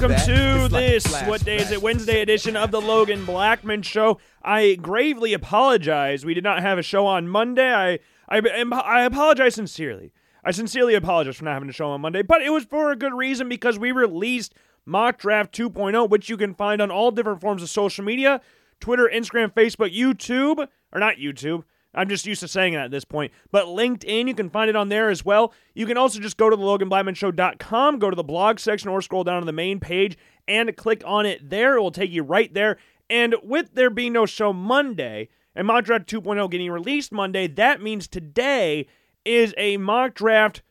Welcome to this. flash, what day is it? Wednesday edition of the Logan Blackman Show. I gravely apologize. We did not have a show on Monday. I I, I apologize sincerely. I sincerely apologize for not having a show on Monday, but it was for a good reason because we released Mock Draft 2.0, which you can find on all different forms of social media Twitter, Instagram, Facebook, YouTube, or not YouTube. I'm just used to saying it at this point. But LinkedIn, you can find it on there as well. You can also just go to the LoganBlackmanShow.com, go to the blog section, or scroll down to the main page and click on it there. It will take you right there. And with there being no show Monday and Mock Draft 2.0 getting released Monday, that means today is a mock draft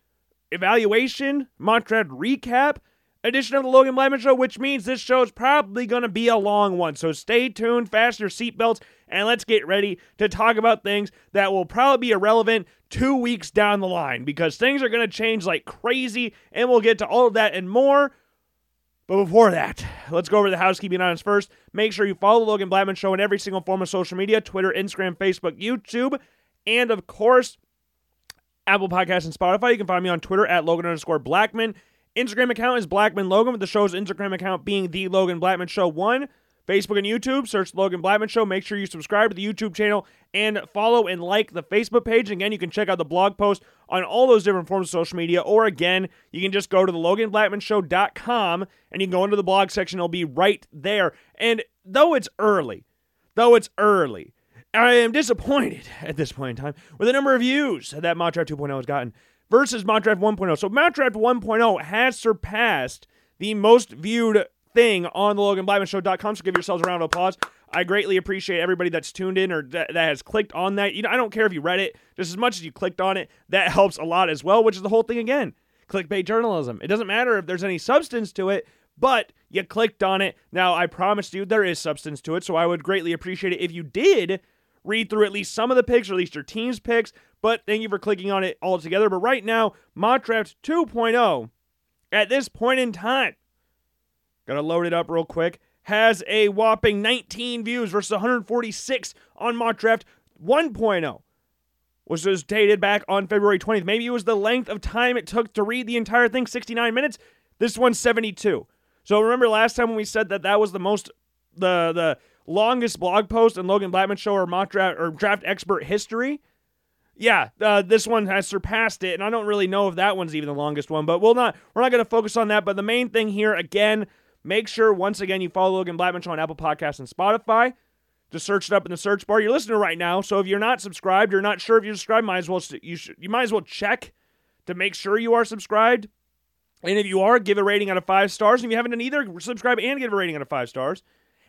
evaluation, mock draft recap edition of the Logan Blackman Show, which means this show is probably going to be a long one. So stay tuned, fasten your seatbelts, and let's get ready to talk about things that will probably be irrelevant two weeks down the line because things are going to change like crazy, and we'll get to all of that and more. But before that, let's go over the housekeeping items first. Make sure you follow the Logan Blackman Show in every single form of social media Twitter, Instagram, Facebook, YouTube, and of course, Apple Podcasts and Spotify. You can find me on Twitter at Logan underscore Blackman. Instagram account is Blackman Logan, with the show's Instagram account being The Logan Blackman Show 1. Facebook and YouTube, search Logan Blackman Show. Make sure you subscribe to the YouTube channel and follow and like the Facebook page. Again, you can check out the blog post on all those different forms of social media. Or again, you can just go to the LoganBlackmanShow.com and you can go into the blog section. It'll be right there. And though it's early, though it's early, I am disappointed at this point in time with the number of views that Draft 2.0 has gotten versus Mock Draft 1.0. So Mock Draft 1.0 has surpassed the most viewed thing on the LoganBlackmanShow.com. So give yourselves a round of applause. I greatly appreciate everybody that's tuned in or that, that has clicked on that. You know, I don't care if you read it, just as much as you clicked on it. That helps a lot as well, which is the whole thing again. Clickbait journalism. It doesn't matter if there's any substance to it, but you clicked on it. Now, I promised you there is substance to it, so I would greatly appreciate it if you did read through at least some of the picks or at least your team's picks. But thank you for clicking on it all together. But right now, Mock Draft 2.0, at this point in time, gotta load it up real quick. Has a whopping 19 views versus 146 on mock draft 1.0, which was dated back on February 20th. Maybe it was the length of time it took to read the entire thing, 69 minutes. This one's 72. So remember last time when we said that that was the most, the the longest blog post in Logan Blackman Show or mock draft or draft expert history? yeah, uh, this one has surpassed it, and I don't really know if that one's even the longest one, but we'll not we're not going to focus on that. But the main thing here, again, make sure once again you follow Logan Blackman Show on Apple Podcasts and Spotify. Just search it up in the search bar. You're listening right now, so if you're not subscribed, you're not sure if you're subscribed, might as well you should, you might as well check to make sure you are subscribed. And if you are, give a rating out of five stars. And if you haven't done either, subscribe and give a rating out of five stars.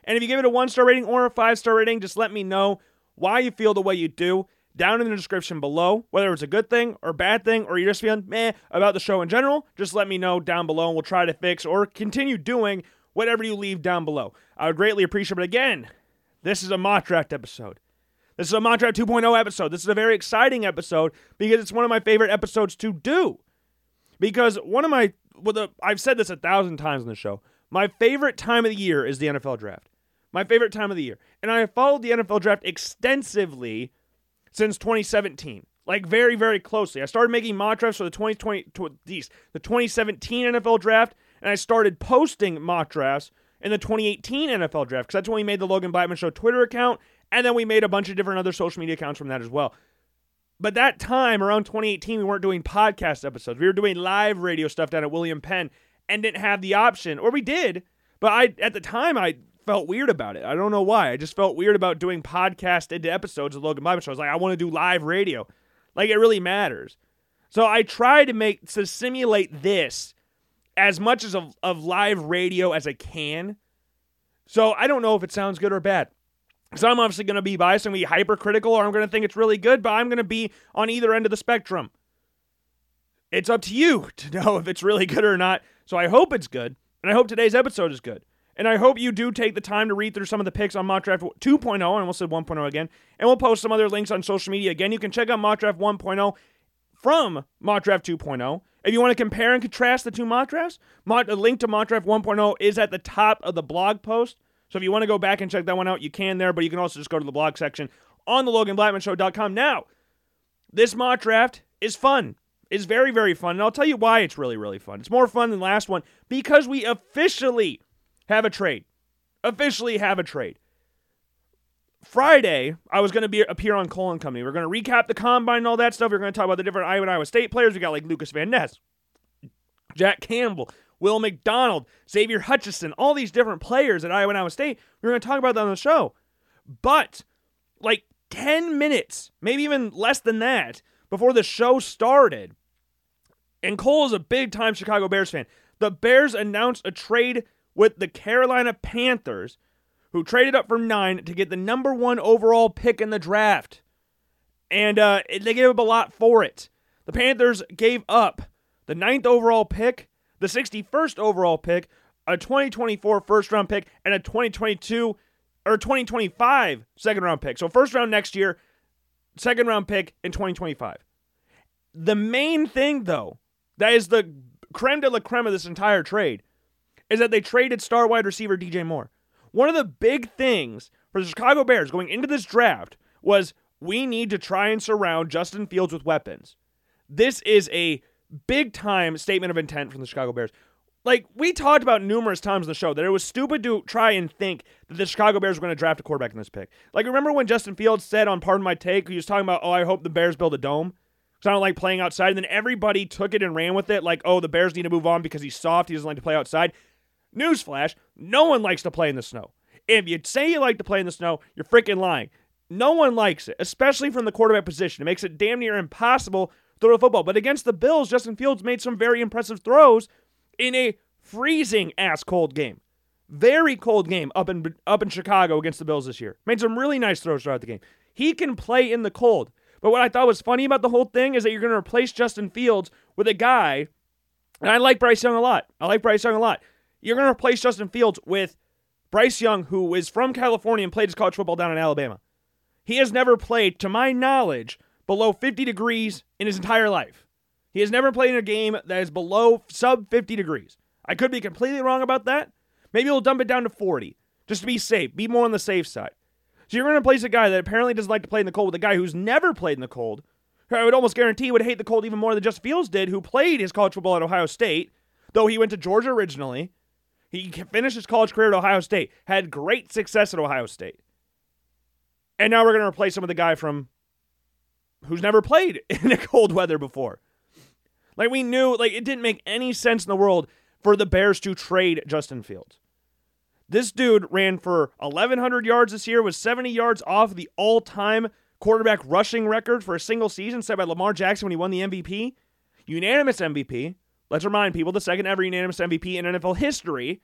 And if you give it a one star rating or a five star rating, just let me know why you feel the way you do down in the description below. Whether it's a good thing or bad thing, or you're just feeling meh about the show in general, just let me know down below and we'll try to fix or continue doing whatever you leave down below. I would greatly appreciate it. Again, this is a mock draft episode. This is a mock draft 2.0 episode. This is a very exciting episode because it's one of my favorite episodes to do. Because one of my, well, the, I've said this a thousand times on the show. My favorite time of the year is the NFL draft. My favorite time of the year. And I have followed the NFL draft extensively since 2017. Like very, very closely. I started making mock drafts for the 2020, these, the 2017 NFL draft, and I started posting mock drafts in the 2018 NFL draft because that's when we made the Logan Blackman Show Twitter account, and then we made a bunch of different other social media accounts from that as well. But that time, around 2018, we weren't doing podcast episodes. We were doing live radio stuff down at William Penn and didn't have the option, or we did, but I at the time I felt weird about it. I don't know why. I just felt weird about doing podcast into episodes of Logan Blackman Show. I was like, I want to do live radio. Like it really matters. So I try to make to simulate this as much as of, of live radio as I can. So I don't know if it sounds good or bad. So I'm obviously going to be biased and be hypercritical, or I'm going to think it's really good, but I'm going to be on either end of the spectrum. It's up to you to know if it's really good or not. So I hope it's good, and I hope today's episode is good. And I hope you do take the time to read through some of the picks on Mock Draft 2.0, and I almost said 1.0 again. And we'll post some other links on social media. Again, you can check out Mock Draft 1.0 from Mock Draft 2.0. If you want to compare and contrast the two mock drafts, mock, a link to Mock Draft 1.0 is at the top of the blog post. So if you want to go back and check that one out, you can there, but you can also just go to the blog section on the LoganBlackmanShow.com. Now, this mock draft is fun. is very, very fun. And I'll tell you why it's really, really fun. It's more fun than last one because we officially have a trade. Officially have a trade. Friday, I was going to be appear on Cole and Company. We're going to recap the combine and all that stuff. We're going to talk about the different Iowa and Iowa State players. We got like Lucas Van Ness, Jack Campbell, Will McDonald, Xavier Hutchinson, all these different players at Iowa and Iowa State. We're going to talk about that on the show. But like 10 minutes, maybe even less than that, before the show started, and Cole is a big time Chicago Bears fan. The Bears announced a trade with the Carolina Panthers who traded up from nine to get the number one overall pick in the draft. And uh, they gave up a lot for it. The Panthers gave up the ninth overall pick, the 61st overall pick, a 2024 first round pick, and a 2022 or 2025 second round pick. So, first round next year, second round pick in 2025. The main thing, though, that is the creme de la creme of this entire trade, is that they traded star wide receiver DJ Moore. One of the big things for the Chicago Bears going into this draft was we need to try and surround Justin Fields with weapons. This is a big time statement of intent from the Chicago Bears. Like we talked about numerous times in the show that it was stupid to try and think that the Chicago Bears were going to draft a quarterback in this pick. Like remember when Justin Fields said on Pardon My Take, he was talking about, "Oh, I hope the Bears build a dome." Because I don't like playing outside. And then everybody took it and ran with it, like, "Oh, the Bears need to move on because he's soft. He doesn't like to play outside." Newsflash: No one likes to play in the snow. If you say you like to play in the snow, you're freaking lying. No one likes it, especially from the quarterback position. It makes it damn near impossible to throw a football. But against the Bills, Justin Fields made some very impressive throws in a freezing ass cold game. Very cold game up in up in Chicago against the Bills this year. Made some really nice throws throughout the game. He can play in the cold. But what I thought was funny about the whole thing is that you're going to replace Justin Fields with a guy, and I like Bryce Young a lot. I like Bryce Young a lot. You're going to replace Justin Fields with Bryce Young, who is from California and played his college football down in Alabama. He has never played, to my knowledge, below 50 degrees in his entire life. He has never played in a game that is below sub 50 degrees. I could be completely wrong about that. Maybe we'll dump it down to 40 just to be safe, be more on the safe side. So you're going to place a guy that apparently doesn't like to play in the cold with a guy who's never played in the cold, who I would almost guarantee would hate the cold even more than Justin Fields did, who played his college football at Ohio State, though he went to Georgia originally. He finished his college career at Ohio State, had great success at Ohio State. And now we're going to replace him with a guy from who's never played in the cold weather before. Like we knew, like it didn't make any sense in the world for the Bears to trade Justin Fields. This dude ran for 1,100 yards this year, was 70 yards off the all time quarterback rushing record for a single season set by Lamar Jackson when he won the MVP. Unanimous MVP. Let's remind people the second ever unanimous MVP in NFL history,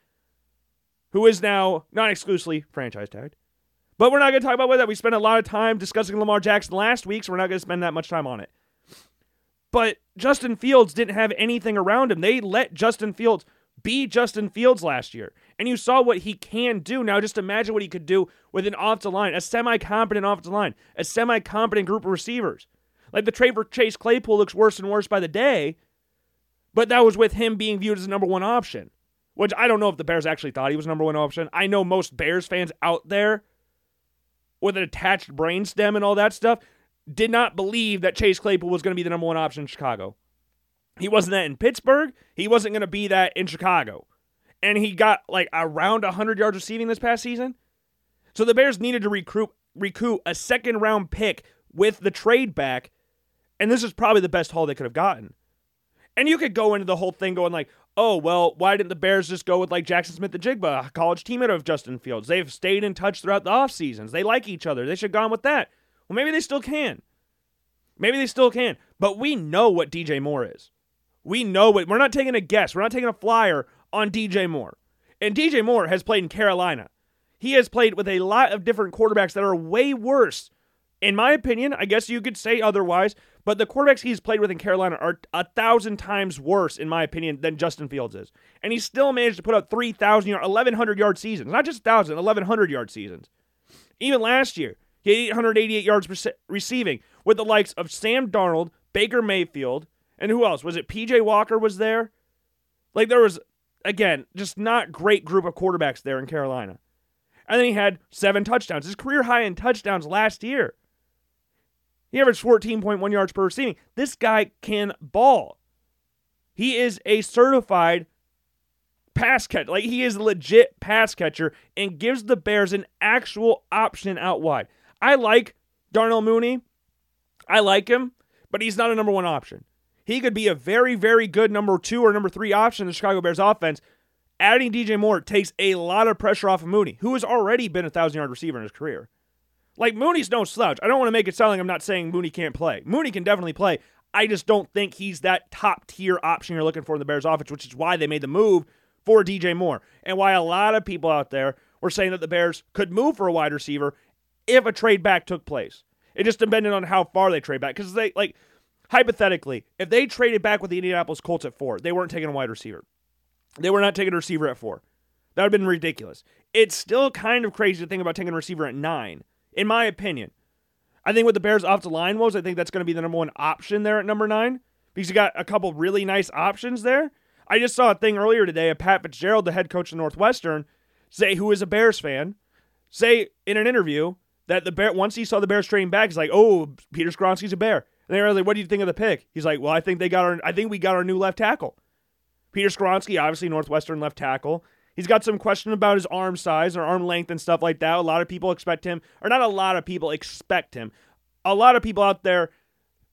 who is now not exclusively franchise tagged. But we're not going to talk about that. We spent a lot of time discussing Lamar Jackson last week, so we're not going to spend that much time on it. But Justin Fields didn't have anything around him. They let Justin Fields be Justin Fields last year. And you saw what he can do. Now just imagine what he could do with an offensive line, a semi-competent offensive line, a semi-competent group of receivers. Like the trade for Chase Claypool looks worse and worse by the day, but that was with him being viewed as the number one option, which I don't know if the Bears actually thought he was number one option. I know most Bears fans out there with an attached brainstem and all that stuff did not believe that Chase Claypool was going to be the number one option in Chicago. He wasn't that in Pittsburgh. He wasn't going to be that in Chicago. And he got like around 100 yards receiving this past season. So the Bears needed to recruit recoup a second round pick with the trade back. And this is probably the best haul they could have gotten. And you could go into the whole thing going like, oh, well, why didn't the Bears just go with like Jackson Smith-Njigba, a college teammate of Justin Fields? They've stayed in touch throughout the off seasons. They like each other. They should have gone with that. Well, maybe they still can. Maybe they still can. But we know what DJ Moore is. We know what we're not taking a guess. We're not taking a flyer on DJ Moore. And DJ Moore has played in Carolina. He has played with a lot of different quarterbacks that are way worse. In my opinion, I guess you could say otherwise, but the quarterbacks he's played with in Carolina are a thousand times worse, in my opinion, than Justin Fields is. And he still managed to put up 3,000 yard, 1,100 yard seasons. Not just 1,000, 1,100 yard seasons. Even last year, he had 888 yards receiving with the likes of Sam Darnold, Baker Mayfield, and who else? Was it PJ Walker was there? Like there was again, just not great group of quarterbacks there in Carolina. And then he had seven touchdowns. His career high in touchdowns last year. He averaged 14.1 yards per receiving. This guy can ball. He is a certified pass catcher. Like he is a legit pass catcher and gives the Bears an actual option out wide. I like Darnell Mooney. I like him, but he's not a number one option. He could be a very, very good number two or number three option in the Chicago Bears offense. Adding DJ Moore takes a lot of pressure off of Mooney, who has already been a thousand yard receiver in his career. Like Mooney's no slouch. I don't want to make it sound like I'm not saying Mooney can't play. Mooney can definitely play. I just don't think he's that top tier option you're looking for in the Bears offense, which is why they made the move for DJ Moore and why a lot of people out there were saying that the Bears could move for a wide receiver if a trade back took place. It just depended on how far they trade back. Because they like hypothetically, if they traded back with the Indianapolis Colts at four, they weren't taking a wide receiver. They were not taking a receiver at four. That would have been ridiculous. It's still kind of crazy to think about taking a receiver at nine, in my opinion. I think what the Bears' off the line was, I think that's going to be the number one option there at number nine because you got a couple really nice options there. I just saw a thing earlier today of Pat Fitzgerald, the head coach of Northwestern, say who is a Bears fan, say in an interview that the Bear once he saw the Bears trading back, he's like, "Oh, Peter Skoronski's a Bear." And they were like, "What do you think of the pick?" He's like, "Well, I think they got our, I think we got our new left tackle." Peter Skoronski, obviously Northwestern left tackle. He's got some question about his arm size or arm length and stuff like that. A lot of people expect him, or not a lot of people expect him. A lot of people out there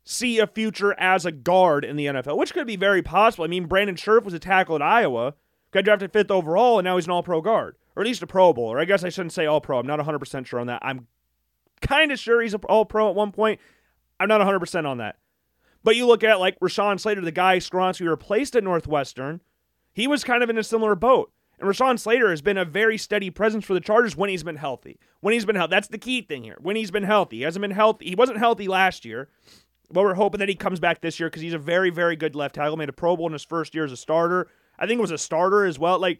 see a future as a guard in the NFL, which could be very possible. I mean, Brandon Scherff was a tackle at Iowa, got drafted fifth overall, and now he's an all pro guard, or at least a Pro Bowler. I guess I shouldn't say all pro. I'm not 100% sure on that. I'm kind of sure he's an all pro at one point. I'm not 100% on that. But you look at like Rashawn Slater, the guy Skoronski replaced at Northwestern, he was kind of in a similar boat. And Rashawn Slater has been a very steady presence for the Chargers when he's been healthy. When he's been healthy. That's the key thing here. When he's been healthy. He hasn't been healthy. He wasn't healthy last year. But we're hoping that he comes back this year because he's a very, very good left tackle. Made a Pro Bowl in his first year as a starter. I think it was a starter as well. Like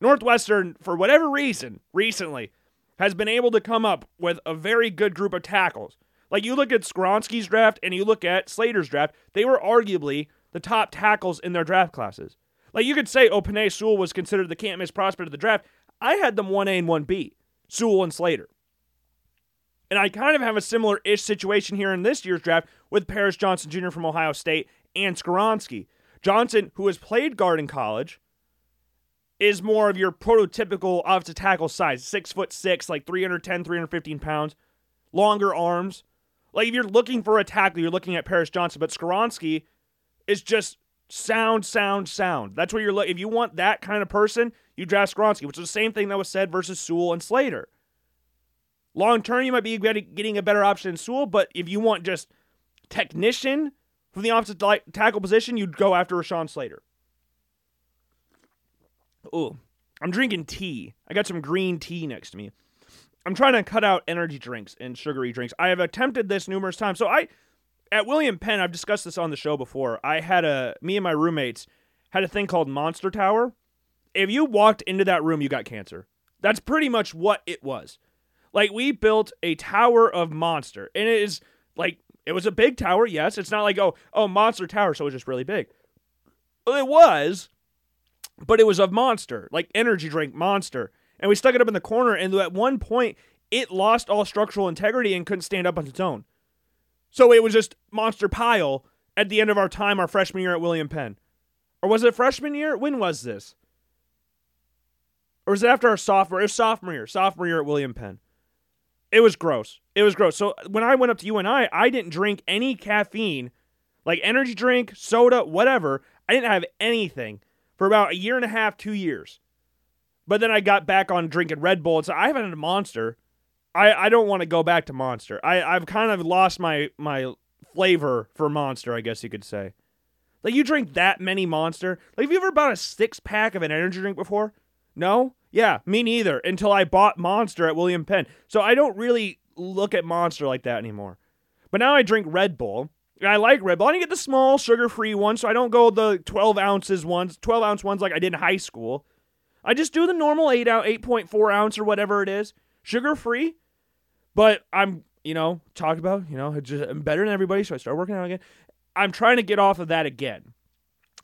Northwestern, for whatever reason, recently has been able to come up with a very good group of tackles. Like you look at Skoronski's draft and you look at Slater's draft, they were arguably the top tackles in their draft classes. Like you could say, Penei Sewell was considered the can't miss prospect of the draft. I had them 1A and 1B, Sewell and Slater. And I kind of have a similar ish situation here in this year's draft with Paris Johnson Jr. from Ohio State and Skoronski. Johnson, who has played guard in college, is more of your prototypical offensive tackle size, six foot six, like 310, 315 pounds, longer arms. Like if you're looking for a tackle, you're looking at Paris Johnson, but Skoronski is just sound, sound, sound. That's what you're looking. If you want that kind of person, you draft Skoronski, which is the same thing that was said versus Sewell and Slater. Long term, you might be getting a better option in Sewell, but if you want just technician from the offensive tackle position, you'd go after Rashawn Slater. Ooh, I'm drinking tea. I got some green tea next to me. I'm trying to cut out energy drinks and sugary drinks. I have attempted this numerous times. So I, at William Penn, I've discussed this on the show before. I had a me and my roommates had a thing called Monster Tower. If you walked into that room, you got cancer. That's pretty much what it was. Like we built a tower of monster, and it is like it was a big tower. Yes, it's not like oh oh monster tower, so it was just really big. Well, it was, but it was of monster, like energy drink monster, and we stuck it up in the corner. And at one point, it lost all structural integrity and couldn't stand up on its own. So it was just monster pile at the end of our time, our freshman year at William Penn, or was it freshman year? When was this? Or was it after our sophomore? It was sophomore year. Sophomore year at William Penn. It was gross. It was gross. So when I went up to and I, I didn't drink any caffeine, like energy drink, soda, whatever. I didn't have anything for about a year and a half, two years. But then I got back on drinking Red Bull. And so I haven't had a monster. I, I don't want to go back to monster. I, I've kind of lost my my flavor for monster, I guess you could say. Like you drink that many monster. Like have you ever bought a six pack of an energy drink before? No? Yeah, me neither. Until I bought Monster at William Penn. So I don't really look at Monster like that anymore. But now I drink Red Bull. I like Red Bull. I get the small sugar free one, so I don't go the 12 ounces ones, 12 ounce ones like I did in high school. I just do the normal 8 out 8.4 ounce or whatever it is, sugar free. But I'm, you know, talk about, you know, just, I'm better than everybody, so I start working out again. I'm trying to get off of that again.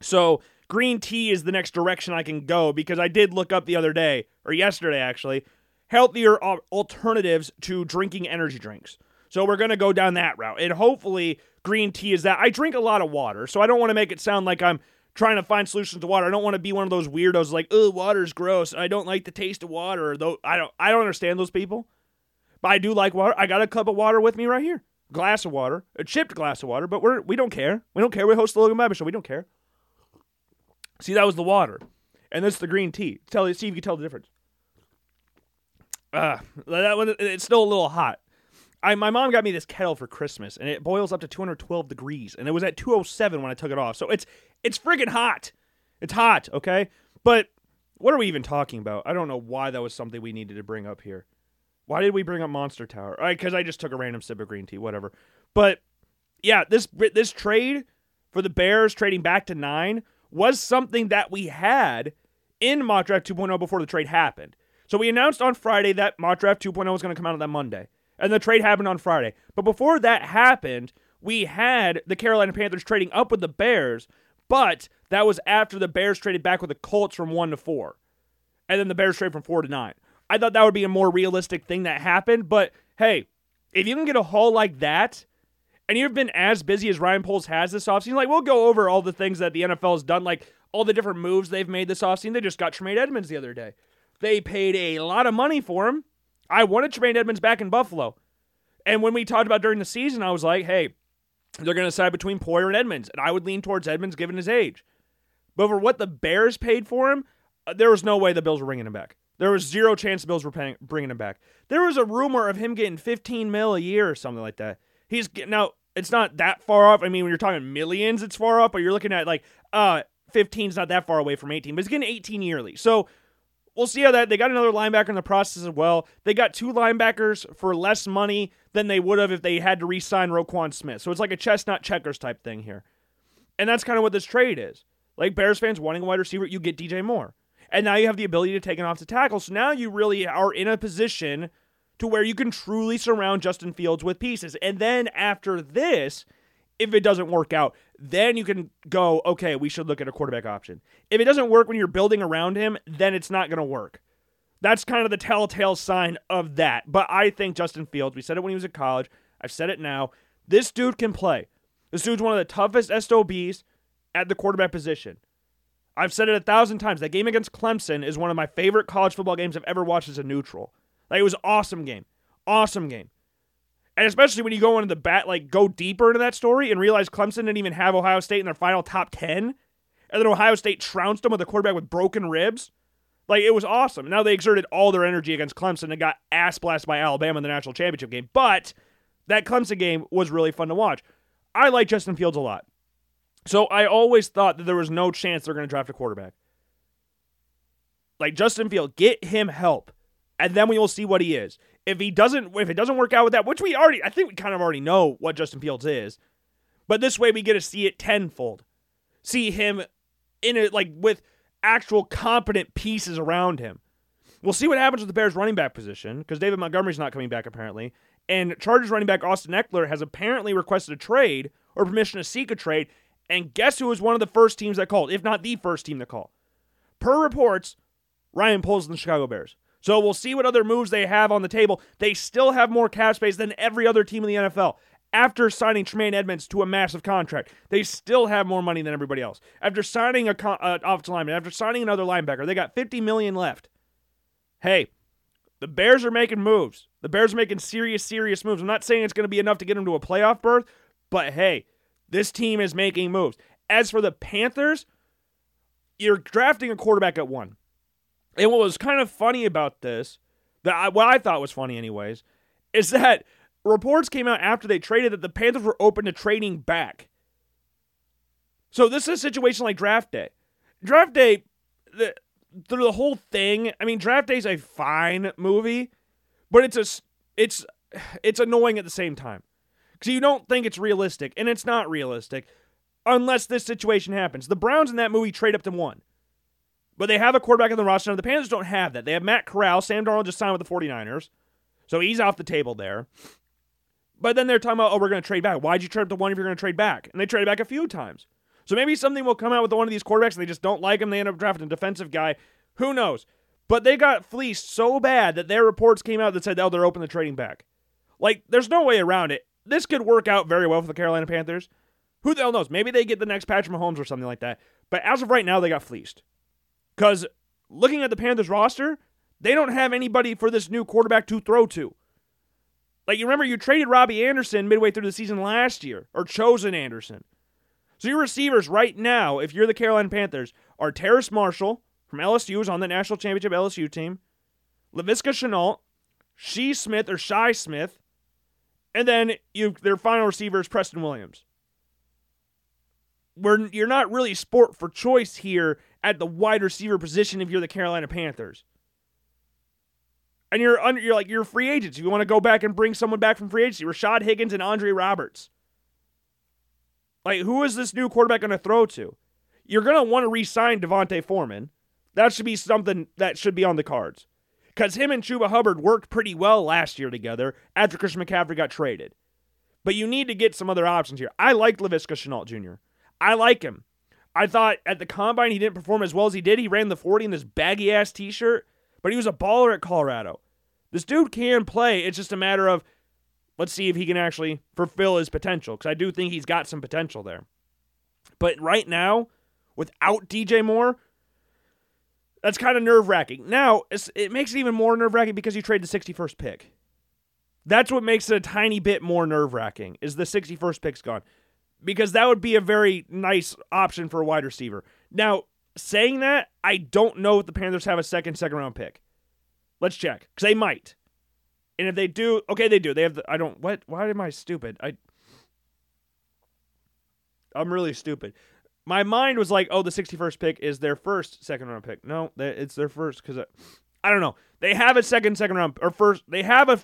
So green tea is the next direction I can go because I did look up the other day, or yesterday actually, healthier alternatives to drinking energy drinks. So we're going to go down that route. And hopefully, green tea is that. I drink a lot of water, so I don't want to make it sound like I'm trying to find solutions to water. I don't want to be one of those weirdos like, "Oh, water's gross. I don't like the taste of water." Though I don't I don't understand those people. But I do like water. I got a cup of water with me right here. Glass of water, a chipped glass of water, but we're we don't care. We don't care. We host the Logan Babbitt show. We don't care. See, that was the water. And this is the green tea. Tell see if you can tell the difference. Uh, that one it's still a little hot. I, my mom got me this kettle for Christmas, and it boils up to 212 degrees, and it was at 207 when I took it off. So it's it's friggin' hot. It's hot, okay? But what are we even talking about? I don't know why that was something we needed to bring up here. Why did we bring up Monster Tower? Because I just took a random sip of green tea, whatever. But yeah, this this trade for the Bears trading back to nine was something that we had in Mock Draft 2.0 before the trade happened. So we announced on Friday that Mock Draft 2.0 was going to come out on that Monday. And the trade happened on Friday. But before that happened, we had the Carolina Panthers trading up with the Bears, but that was after the Bears traded back with the Colts from 1 to 4. And then the Bears traded from 4 to 9. I thought that would be a more realistic thing that happened, but hey, if you can get a haul like that, and you've been as busy as Ryan Poles has this offseason, like we'll go over all the things that the NFL has done, like all the different moves they've made this offseason. They just got Tremaine Edmunds the other day. They paid a lot of money for him. I wanted Tremaine Edmunds back in Buffalo. And when we talked about during the season, I was like, hey, they're going to decide between Poyer and Edmunds. And I would lean towards Edmunds given his age. But for what the Bears paid for him, uh, there was no way the Bills were bringing him back. There was zero chance the Bills were paying, bringing him back. There was a rumor of him getting 15 mil a year or something like that. He's now it's not that far off. I mean, when you're talking millions, it's far off. But you're looking at like uh 15 is not that far away from 18, but he's getting 18 yearly. So we'll see how that they got another linebacker in the process as well. They got two linebackers for less money than they would have if they had to re-sign Roquan Smith. So it's like a chestnut checkers type thing here. And that's kind of what this trade is. Like Bears fans wanting a wide receiver, you get DJ Moore. And now you have the ability to take it off the tackle. So now you really are in a position to where you can truly surround Justin Fields with pieces. And then after this, if it doesn't work out, then you can go, okay, we should look at a quarterback option. If it doesn't work when you're building around him, then it's not going to work. That's kind of the telltale sign of that. But I think Justin Fields, we said it when he was at college, I've said it now. This dude can play. This dude's one of the toughest SOBs at the quarterback position. I've said it a thousand times. That game against Clemson is one of my favorite college football games I've ever watched as a neutral. Like it was awesome game. Awesome game. And especially when you go into the bat, like go deeper into that story and realize Clemson didn't even have Ohio State in their final top 10. And then Ohio State trounced them with a quarterback with broken ribs. Like it was awesome. Now they exerted all their energy against Clemson and got ass blasted by Alabama in the national championship game. But that Clemson game was really fun to watch. I like Justin Fields a lot. So I always thought that there was no chance they're going to draft a quarterback. Like Justin Field, get him help, and then we will see what he is. If he doesn't, if it doesn't work out with that, which we already, I think we kind of already know what Justin Fields is, but this way we get to see it tenfold, see him in it like with actual competent pieces around him. We'll see what happens with the Bears running back position because David Montgomery's not coming back apparently, and Chargers running back Austin Ekeler has apparently requested a trade or permission to seek a trade. And guess who was one of the first teams that called, if not the first team to call? Per reports, Ryan and the Chicago Bears. So we'll see what other moves they have on the table. They still have more cap space than every other team in the NFL. After signing Tremaine Edmunds to a massive contract, they still have more money than everybody else. After signing a con- uh, offensive lineman, after signing another linebacker, they got 50 million left. Hey, the Bears are making moves. The Bears are making serious, serious moves. I'm not saying it's going to be enough to get them to a playoff berth, but hey, this team is making moves. As for the Panthers, you're drafting a quarterback at one. And what was kind of funny about this, that I, what I thought was funny, anyways, is that reports came out after they traded that the Panthers were open to trading back. So this is a situation like draft day. Draft day, the, through the whole thing. I mean, draft day is a fine movie, but it's a it's it's annoying at the same time because you don't think it's realistic, and it's not realistic unless this situation happens. The Browns in that movie trade up to one. But they have a quarterback on the roster. Now, the Panthers don't have that. They have Matt Corral. Sam Darnold just signed with the 49ers. So he's off the table there. But then they're talking about, oh, we're going to trade back. Why'd you trade up to one if you're going to trade back? And they traded back a few times. So maybe something will come out with one of these quarterbacks and they just don't like him. They end up drafting a defensive guy. Who knows? But they got fleeced so bad that their reports came out that said, oh, they're open to trading back. Like, there's no way around it. This could work out very well for the Carolina Panthers. Who the hell knows? Maybe they get the next Patrick Mahomes or something like that. But as of right now, they got fleeced. Because looking at the Panthers roster, they don't have anybody for this new quarterback to throw to. Like, you remember you traded Robbie Anderson midway through the season last year, or Chosen Anderson. So your receivers right now, if you're the Carolina Panthers, are Terrace Marshall from LSU, who's on the national championship LSU team, Laviska Shenault, Shi Smith or Shi Smith, and then you their final receiver is Preston Williams. Where you're not really sport for choice here at the wide receiver position if you're the Carolina Panthers. And you're under, you're like you're free agents. If you want to go back and bring someone back from free agency, Rashad Higgins and Andre Roberts. Like, who is this new quarterback going to throw to? You're going to want to re-sign D'Onta Foreman. That should be something that should be on the cards. Because him and Chuba Hubbard worked pretty well last year together after Christian McCaffrey got traded. But you need to get some other options here. I like Laviska Shenault Jr. I like him. I thought at the combine he didn't perform as well as he did. He ran the 40 in this baggy ass t shirt, but he was a baller at Colorado. This dude can play. It's just a matter of let's see if he can actually fulfill his potential because I do think he's got some potential there. But right now, without DJ Moore, that's kind of nerve wracking. Now, it makes it even more nerve wracking because you trade the 61st pick. That's what makes it a tiny bit more nerve wracking is the 61st pick's gone. Because that would be a very nice option for a wide receiver. Now, saying that, I don't know if the Panthers have a second, second round pick. Let's check. Because they might. And if they do, okay, they do. They have the. I don't. What? Why am I stupid? I. I'm really stupid. My mind was like, oh, the 61st pick is their first second round pick. No, it's their first because I, I don't know. They have a second second round or first. They have a.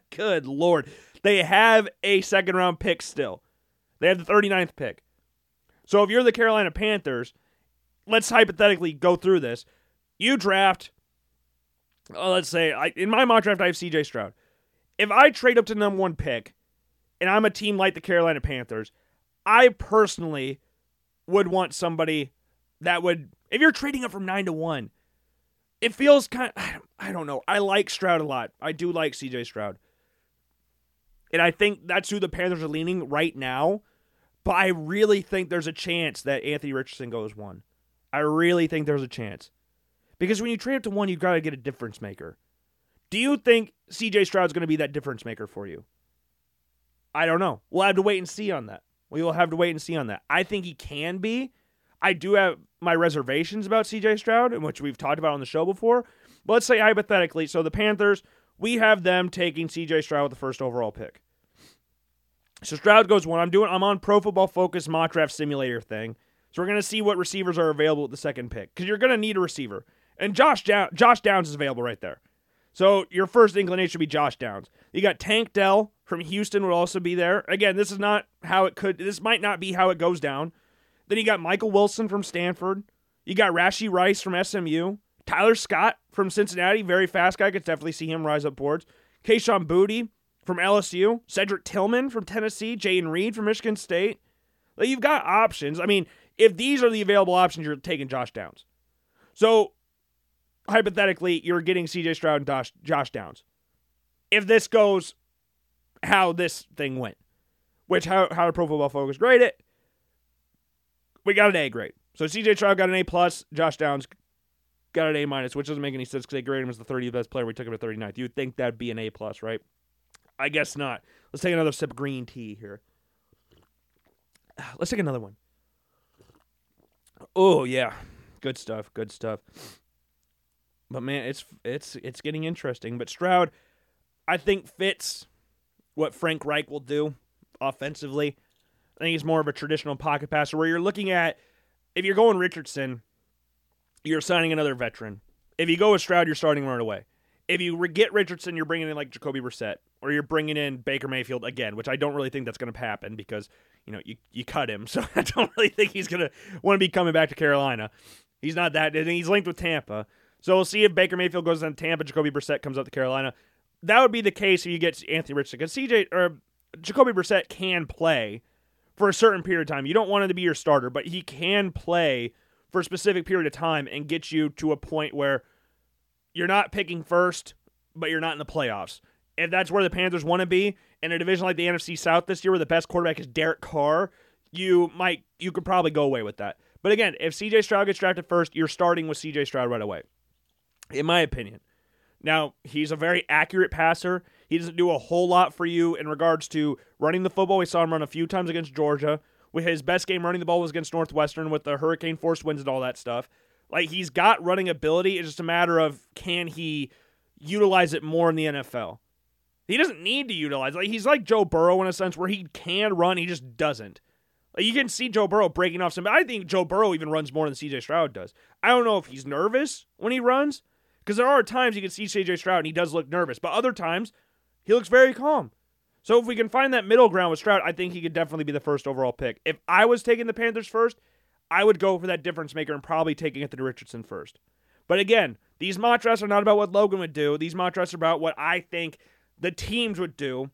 good lord, they have a second round pick still. They have the 39th pick. So if you're the Carolina Panthers, let's hypothetically go through this. You draft uh, let's say I, in my mock draft I have CJ Stroud. If I trade up to number one pick, and I'm a team like the Carolina Panthers, I personally would want somebody that would. If you're trading up from nine to one, it feels kind. Of, I don't know. I like Stroud a lot. I do like CJ Stroud, and I think that's who the Panthers are leaning right now. But I really think there's a chance that Anthony Richardson goes one. I really think there's a chance. Because when you trade up to one, you've got to get a difference maker. Do you think CJ Stroud's going to be that difference maker for you? I don't know. We'll have to wait and see on that. We will have to wait and see on that. I think he can be. I do have my reservations about CJ Stroud, which we've talked about on the show before. But let's say hypothetically, so the Panthers, we have them taking CJ Stroud with the first overall pick. So Stroud goes one. I'm doing. I'm on Pro Football Focus mock draft simulator thing. So we're gonna see what receivers are available at the second pick because you're gonna need a receiver. And Josh Down- Josh Downs is available right there. So your first inclination should be Josh Downs. You got Tank Dell from Houston would also be there. Again, this is not how it could. This might not be how it goes down. Then you got Michael Wilson from Stanford. You got Rashee Rice from SMU. Tyler Scott from Cincinnati, very fast guy. Could definitely see him rise up boards. Kayshon Boutte from LSU. Cedric Tillman from Tennessee. Jayden Reed from Michigan State. Like you've got options. I mean, if these are the available options, you're taking Josh Downs. So hypothetically, you're getting CJ Stroud and Josh Downs. If this goes how this thing went, which how how Pro Football Focus grade it, we got an A grade. So CJ Stroud got an A plus, Josh Downs got an A minus, which doesn't make any sense because they graded him as the 30th best player. We took him to 39th. You'd think that'd be an A plus, right? I guess not. Let's take another sip of green tea here. Let's take another one. Oh yeah, good stuff. Good stuff. But man, it's it's it's getting interesting. But Stroud, I think fits what Frank Reich will do offensively. I think he's more of a traditional pocket passer where you're looking at if you're going Richardson, you're signing another veteran. If you go with Stroud, you're starting right away. If you get Richardson, you're bringing in like Jacoby Brissett, or you're bringing in Baker Mayfield again, which I don't really think that's going to happen because you know you you cut him, so I don't really think he's going to want to be coming back to Carolina. He's not that. And he's linked with Tampa, so we'll see if Baker Mayfield goes on Tampa, Jacoby Brissett comes up to Carolina. That would be the case if you get Anthony Richardson because CJ or Jacoby Brissett can play for a certain period of time. You don't want him to be your starter, but he can play for a specific period of time and get you to a point where you're not picking first, but you're not in the playoffs. if that's where the Panthers want to be in a division like the NFC South this year, where the best quarterback is Derek Carr, you might you could probably go away with that. But again, if CJ Stroud gets drafted first, you're starting with CJ Stroud right away, in my opinion. Now, he's a very accurate passer. He doesn't do a whole lot for you in regards to running the football. We saw him run a few times against Georgia. With his best game running the ball was against Northwestern with the hurricane force winds and all that stuff. Like he's got running ability. It's just a matter of can he utilize it more in the NFL. He doesn't need to utilize like he's like Joe Burrow in a sense where he can run, he just doesn't. Like you can see Joe Burrow breaking off some. I think Joe Burrow even runs more than CJ Stroud does. I don't know if he's nervous when he runs because there are times you can see CJ Stroud and he does look nervous, but other times he looks very calm. So if we can find that middle ground with Stroud, I think he could definitely be the first overall pick. If I was taking the Panthers first, I would go for that difference maker and probably taking Anthony Richardson first. But again, these mock drafts are not about what Logan would do. These mock drafts are about what I think the teams would do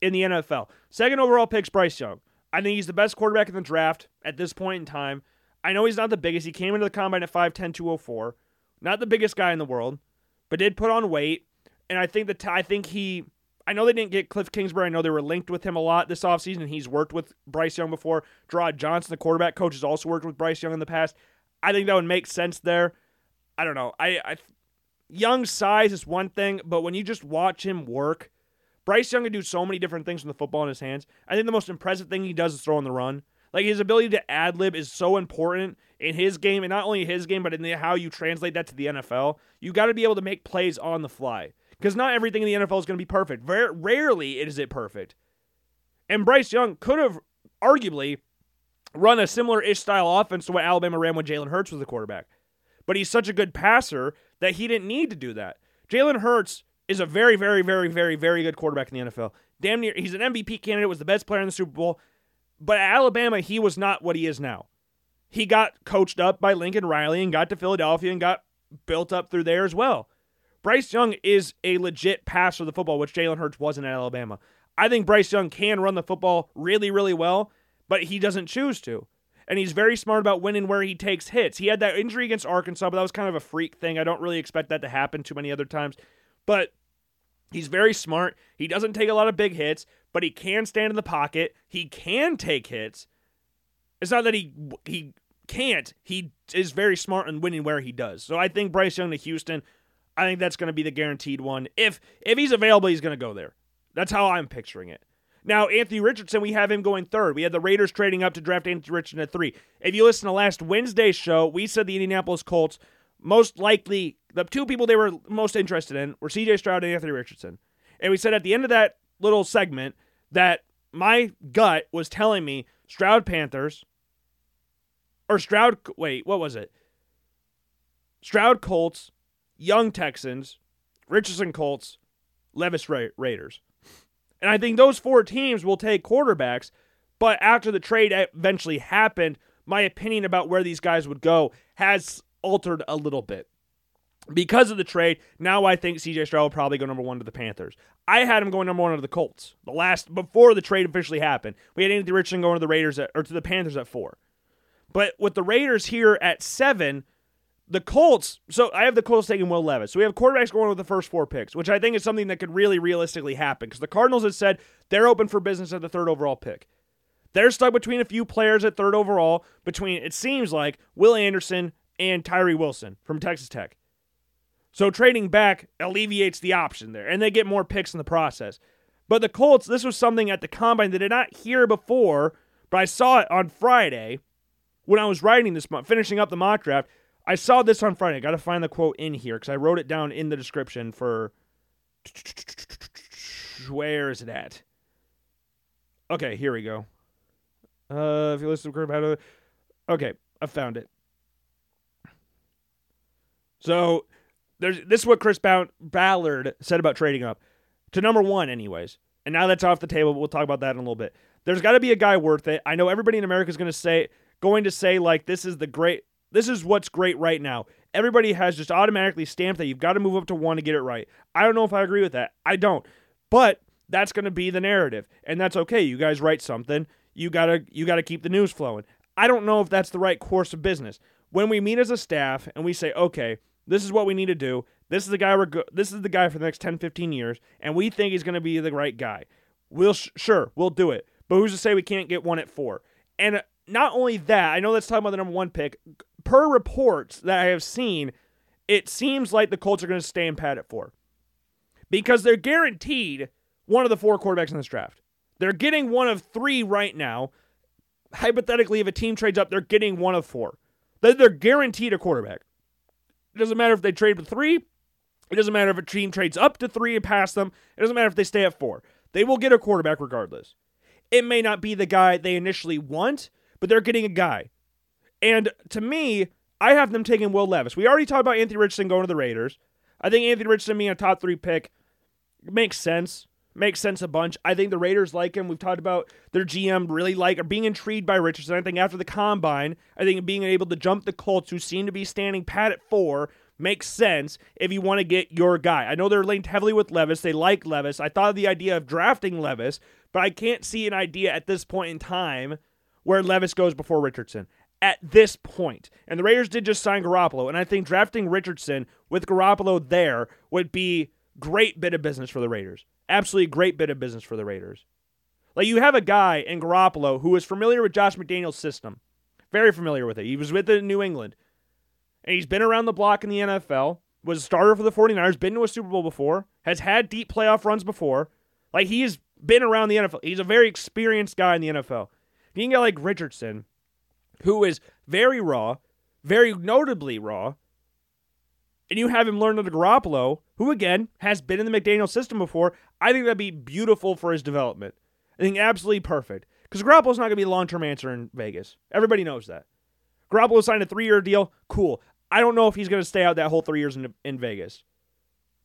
in the NFL. Second overall pick's Bryce Young. I think he's the best quarterback in the draft at this point in time. I know he's not the biggest. He came into the combine at 5'10, 204. Not the biggest guy in the world, but did put on weight. And I think that I think he I know they didn't get Cliff Kingsbury. I know they were linked with him a lot this offseason. He's worked with Bryce Young before. Jerrod Johnson, the quarterback coach, has also worked with Bryce Young in the past. I think that would make sense there. I don't know. I, I Young's size is one thing, but when you just watch him work, Bryce Young can do so many different things with the football in his hands. I think the most impressive thing he does is throw on the run. Like his ability to ad lib is so important in his game, and not only his game, but in the, how you translate that to the NFL. You got to be able to make plays on the fly because not everything in the NFL is going to be perfect. Very rarely is it perfect. And Bryce Young could have arguably run a similar ish style offense to what Alabama ran when Jalen Hurts was the quarterback. But he's such a good passer that he didn't need to do that. Jalen Hurts is a very, very, very, very, very good quarterback in the NFL. Damn near, he's an MVP candidate, was the best player in the Super Bowl. But at Alabama, he was not what he is now. He got coached up by Lincoln Riley and got to Philadelphia and got built up through there as well. Bryce Young is a legit passer of the football, which Jalen Hurts wasn't at Alabama. I think Bryce Young can run the football really, really well, but he doesn't choose to. And he's very smart about when and where he takes hits. He had that injury against Arkansas, but that was kind of a freak thing. I don't really expect that to happen too many other times. But he's very smart. He doesn't take a lot of big hits, but he can stand in the pocket. He can take hits. It's not that he he can't. He is very smart in winning where he does. So I think Bryce Young to Houston I think that's going to be the guaranteed one. If if he's available, he's going to go there. That's how I'm picturing it. Now, Anthony Richardson, we have him going third. We had the Raiders trading up to draft Anthony Richardson at three. If you listen to last Wednesday's show, we said the Indianapolis Colts most likely the two people they were most interested in were CJ Stroud and Anthony Richardson. And we said at the end of that little segment that my gut was telling me Stroud Panthers or Stroud wait, what was it? Stroud Colts, Young Texans, Richardson Colts, Levis Ra- Raiders. And I think those four teams will take quarterbacks, but after the trade eventually happened, my opinion about where these guys would go has altered a little bit. Because of the trade, now I think CJ Stroud will probably go number one to the Panthers. I had him going number one to the Colts. The last before the trade officially happened, we had Anthony Richardson going to the Raiders at, or to the Panthers at four. But with the Raiders here at seven, the Colts, so I have the Colts taking Will Levis. So we have quarterbacks going with the first four picks, which I think is something that could really realistically happen because the Cardinals have said they're open for business at the third overall pick. They're stuck between a few players at third overall, between, it seems like, Will Anderson and Tyree Wilson from Texas Tech. So trading back alleviates the option there, and they get more picks in the process. But the Colts, this was something at the combine that I did not hear before, but I saw it on Friday when I was writing this, finishing up the mock draft. I saw this on Friday. I got to find the quote in here because I wrote it down in the description for. Where is it at? Okay, here we go. Uh, if you listen to about okay, I found it. So there's this is what Chris Ballard said about trading up to number one, anyways. And now that's off the table. But we'll talk about that in a little bit. There's got to be a guy worth it. I know everybody in America is going to say, going to say like this is the great this is what's great right now. Everybody has just automatically stamped that you've got to move up to one to get it right. I don't know if I agree with that. I don't. But that's going to be the narrative, and that's okay. You guys write something. You gotta you gotta keep the news flowing. I don't know if that's the right course of business. When we meet as a staff and we say, okay, This is what we need to do. This is the guy we're go- this is the guy for the next 10, 15 years, and we think he's going to be the right guy. We'll sh- sure we'll do it, but who's to say we can't get one at four? And uh, not only that, I know that's talking about the number one pick. Per reports that I have seen, it seems like the Colts are going to stay in pat at four because they're guaranteed one of the four quarterbacks in this draft. They're getting one of three right now. Hypothetically, if a team trades up, they're getting one of four. They're guaranteed a quarterback. It doesn't matter if they trade with three. It doesn't matter if a team trades up to three and pass them. It doesn't matter if they stay at four. They will get a quarterback regardless. It may not be the guy they initially want, but they're getting a guy. And to me, I have them taking Will Levis. We already talked about Anthony Richardson going to the Raiders. I think Anthony Richardson being a top three pick makes sense. Makes sense a bunch. I think the Raiders like him. We've talked about their GM really like or being intrigued by Richardson. I think after the combine, I think being able to jump the Colts, who seem to be standing pat at four, makes sense if you want to get your guy. I know they're linked heavily with Levis. They like Levis. I thought of the idea of drafting Levis, but I can't see an idea at this point in time where Levis goes before Richardson. At this point. And the Raiders did just sign Garoppolo, and I think drafting Richardson with Garoppolo there would be great bit of business for the Raiders. Absolutely great bit of business for the Raiders. Like you have a guy in Garoppolo who is familiar with Josh McDaniels' system. Very familiar with it. He was with it in New England and he's been around the block in the NFL, was a starter for the 49ers, been to a Super Bowl before, has had deep playoff runs before. Like he's been around the NFL. He's a very experienced guy in the NFL. You can get like Richardson, who is very raw, very notably raw, and you have him learn under Garoppolo, who again has been in the McDaniel system before, I think that'd be beautiful for his development. I think absolutely perfect. Because Garoppolo's not going to be a long term answer in Vegas. Everybody knows that. Garoppolo signed a three year deal. Cool. I don't know if he's going to stay out that whole three years in, in Vegas.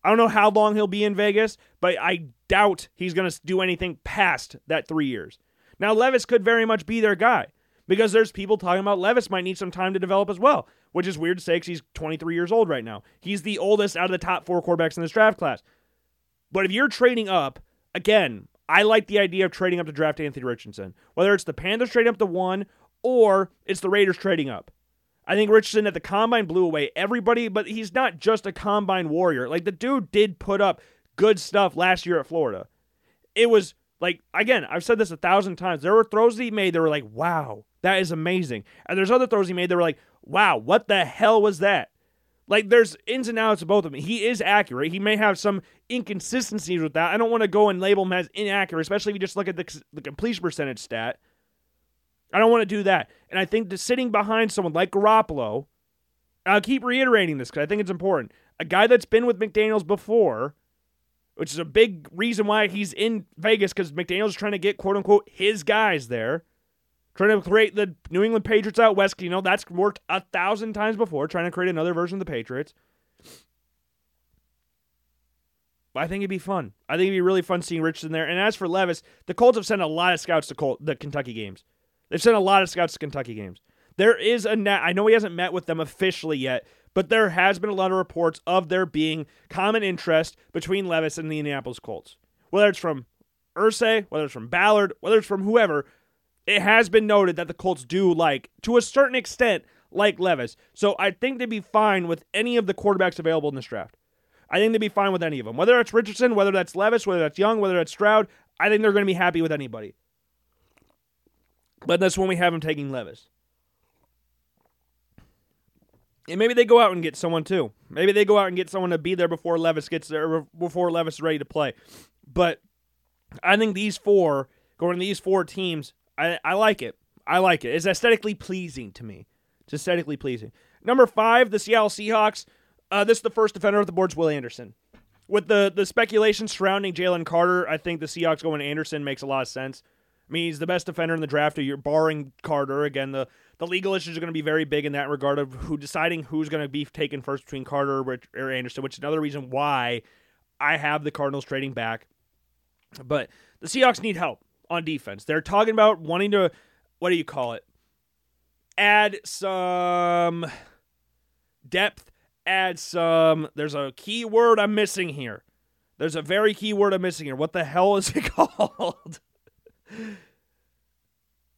I don't know how long he'll be in Vegas, but I doubt he's going to do anything past that three years. Now, Levis could very much be their guy because there's people talking about Levis might need some time to develop as well, which is weird to say because he's 23 years old right now. He's the oldest out of the top four quarterbacks in this draft class. But if you're trading up, again, I like the idea of trading up to draft Anthony Richardson. Whether it's the Panthers trading up to one or it's the Raiders trading up. I think Richardson at the combine blew away everybody, but he's not just a combine warrior. Like the dude did put up good stuff last year at Florida. It was like again, I've said this a thousand times. There were throws that he made that were like, wow, that is amazing. And there's other throws he made that were like, wow, what the hell was that? Like there's ins and outs of both of them. He is accurate. He may have some inconsistencies with that. I don't want to go and label him as inaccurate, especially if you just look at the, the completion percentage stat. I don't want to do that. And I think sitting behind someone like Garoppolo, I'll keep reiterating this because I think it's important. A guy that's been with McDaniels before, which is a big reason why he's in Vegas because McDaniels is trying to get quote unquote his guys there, trying to create the New England Patriots out west. You know, that's worked a thousand times before, trying to create another version of the Patriots. I think it'd be fun. I think it'd be really fun seeing Richardson there. And as for Levis, the Colts have sent a lot of scouts to Colt, the Kentucky games. They've sent a lot of scouts to Kentucky games. There is a net. I know he hasn't met with them officially yet, but there has been a lot of reports of there being common interest between Levis and the Indianapolis Colts. Whether it's from Irsay, whether it's from Ballard, whether it's from whoever, it has been noted that the Colts do like, to a certain extent, like Levis. So I think they'd be fine with any of the quarterbacks available in this draft. I think they'd be fine with any of them. Whether it's Richardson, whether that's Levis, whether that's Young, whether that's Stroud, I think they're going to be happy with anybody. But that's when we have him taking Levis. And maybe they go out and get someone too. Maybe they go out and get someone to be there before Levis gets there, before Levis is ready to play. But I think these four, going to these four teams, I, like it. I like it. It's aesthetically pleasing to me. It's aesthetically pleasing. Number five, the Seattle Seahawks. Uh, this is the first defender of the board's Will Anderson. With the, the speculation surrounding Jalen Carter, I think the Seahawks going Anderson makes a lot of sense. I mean, he's the best defender in the draft. You're barring Carter. Again, the, the legal issues are going to be very big in that regard of who deciding who's going to be taken first between Carter or Anderson, which is another reason why I have the Cardinals trading back. But the Seahawks need help on defense. They're talking about wanting to, what do you call it? Add some depth, add some, there's a key word I'm missing here. There's a very key word I'm missing here. What the hell is it called?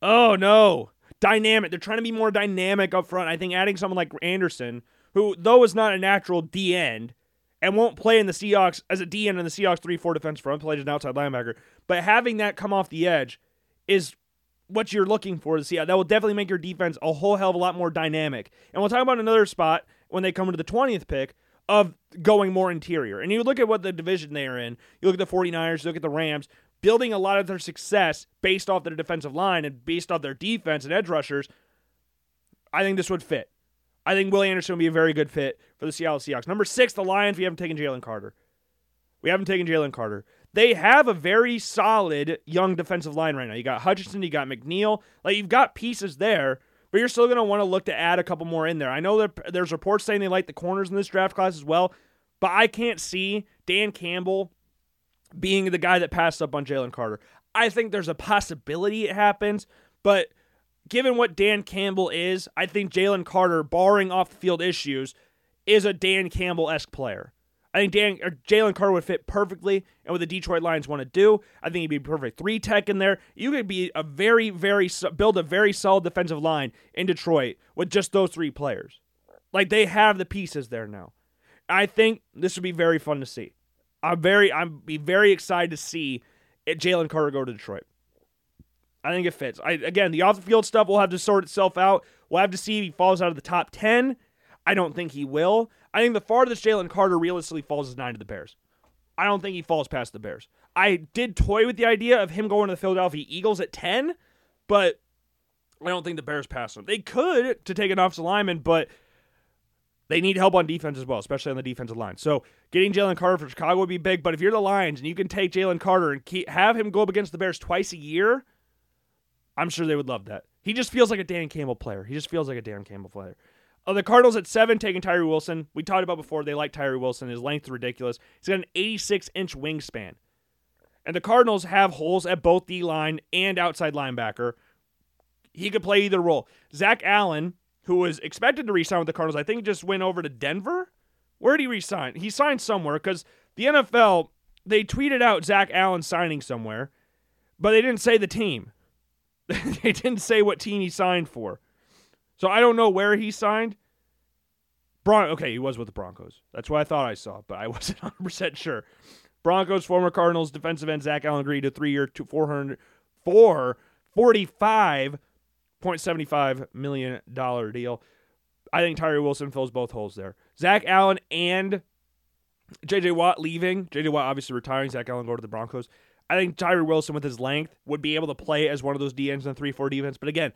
oh no. Dynamic. They're trying to be more dynamic up front. I think adding someone like Anderson, who, though is not a natural D end and won't play in the Seahawks as a D end in the Seahawks 3 4 defense front, played as an outside linebacker, but having that come off the edge is what you're looking for to see. That will definitely make your defense a whole hell of a lot more dynamic. And we'll talk about another spot when they come to the 20th pick of going more interior. And you look at what the division they are in, you look at the 49ers, you look at the Rams, building a lot of their success based off their defensive line and based off their defense and edge rushers. I think this would fit. I think Willie Anderson would be a very good fit for the Seattle Seahawks. Number six, the Lions. We haven't taken Jalen Carter. We haven't taken Jalen Carter. They have a very solid young defensive line right now. You got Hutchinson, you got McNeill. Like you've got pieces there, but you're still going to want to look to add a couple more in there. I know there's reports saying they like the corners in this draft class as well, but I can't see Dan Campbell being the guy that passed up on Jalen Carter. I think there's a possibility it happens, but given what Dan Campbell is, I think Jalen Carter, barring off the field issues, is a Dan Campbell esque player. I think Dan or Jalen Carter would fit perfectly, and what the Detroit Lions want to do, I think he'd be perfect three tech in there. You could be a very, very build a very solid defensive line in Detroit with just those three players. Like they have the pieces there now. I think this would be very fun to see. I'm very, I'm be very excited to see Jalen Carter go to Detroit. I think it fits. I again, the off the field stuff will have to sort itself out. We'll have to see if he falls out of the top ten. I don't think he will. I think the farthest Jalen Carter realistically falls is nine to the Bears. I don't think he falls past the Bears. I did toy with the idea of him going to the Philadelphia Eagles at 10, but I don't think the Bears pass him. They could to take an offensive lineman, but they need help on defense as well, especially on the defensive line. So getting Jalen Carter for Chicago would be big, but if you're the Lions and you can take Jalen Carter and keep, have him go up against the Bears twice a year, I'm sure they would love that. He just feels like a Dan Campbell player. He just feels like a Dan Campbell player. Uh, the Cardinals at seven, taking Tyree Wilson. We talked about before, they like Tyree Wilson. His length is ridiculous. He's got an 86 inch wingspan. And the Cardinals have holes at both D line and outside linebacker. He could play either role. Zach Allen, who was expected to resign with the Cardinals, I think just went over to Denver. Where did he resign? He signed somewhere because the NFL, they tweeted out Zach Allen signing somewhere, but they didn't say the team. they didn't say what team he signed for. So I don't know where he signed. Bron- okay, he was with the Broncos. That's what I thought I saw, but I wasn't 100% sure. Broncos former Cardinals defensive end Zach Allen agreed to three year to 400 for 45.75 million dollar deal. I think Tyree Wilson fills both holes there. Zach Allen and JJ Watt leaving. JJ Watt obviously retiring. Zach Allen go to the Broncos. I think Tyree Wilson with his length would be able to play as one of those DNs in the 3 4 defense. But again,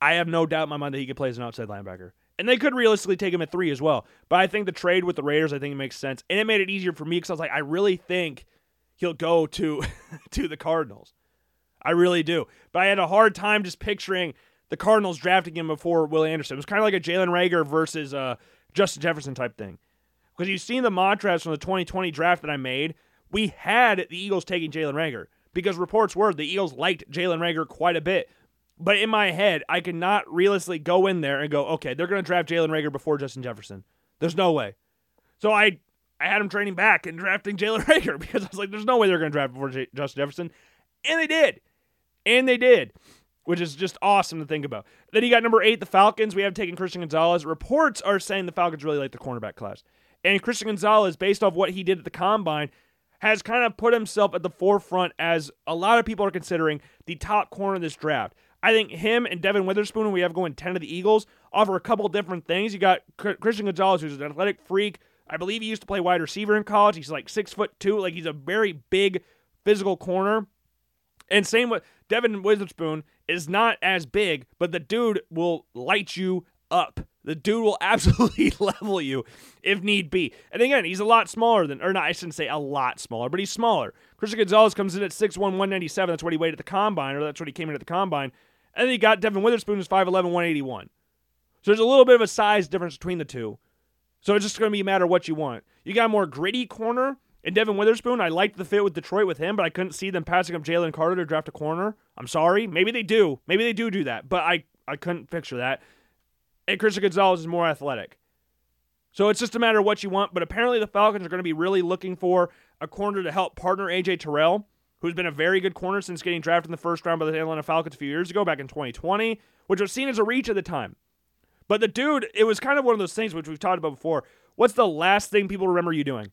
I have no doubt in my mind that he could play as an outside linebacker. And they could realistically take him at three as well. But I think the trade with the Raiders, I think it makes sense. And it made it easier for me because I was like, I really think he'll go to to the Cardinals. I really do. But I had a hard time just picturing the Cardinals drafting him before Willie Anderson. It was kind of like a Jalen Reagor versus uh, Justin Jefferson type thing. Because you've seen the mock drafts from the 2020 draft that I made. We had the Eagles taking Jalen Reagor because reports were the Eagles liked Jalen Reagor quite a bit. But in my head, I cannot realistically go in there and go, okay, they're going to draft Jalen Reagor before Justin Jefferson. There's no way. So I I had him training back and drafting Jalen Reagor because I was like, there's no way they're going to draft before J- Justin Jefferson. And they did. And they did, which is just awesome to think about. Then you got number eight, the Falcons. We have taken Christian Gonzalez. Reports are saying the Falcons really like the cornerback class. And Christian Gonzalez, based off what he did at the combine, has kind of put himself at the forefront as a lot of people are considering the top corner of this draft. I think him and Devin Witherspoon, we have going 10 of the Eagles, offer a couple different things. You got Christian Gonzalez, who's an athletic freak. I believe he used to play wide receiver in college. He's like six foot two. Like he's a very big physical corner. And same with Devin Witherspoon is not as big, but the dude will light you up. The dude will absolutely level you if need be. And again, he's a lot smaller than, or not, I shouldn't say a lot smaller, but he's smaller. Christian Gonzalez comes in at 6'1, 197. That's what he weighed at the combine, or that's what he came in at the combine. And then you got Devin Witherspoon, who's 5'11, 181. So there's a little bit of a size difference between the two. So it's just going to be a matter of what you want. You got a more gritty corner in Devin Witherspoon. I liked the fit with Detroit with him, but I couldn't see them passing up Jalen Carter to draft a corner. I'm sorry. Maybe they do. Maybe they do do that, but I, I couldn't picture that. And Christian Gonzalez is more athletic. So it's just a matter of what you want. But apparently the Falcons are going to be really looking for a corner to help partner AJ Terrell who's been a very good corner since getting drafted in the first round by the Atlanta Falcons a few years ago, back in 2020, which was seen as a reach at the time. But the dude, it was kind of one of those things which we've talked about before. What's the last thing people remember you doing?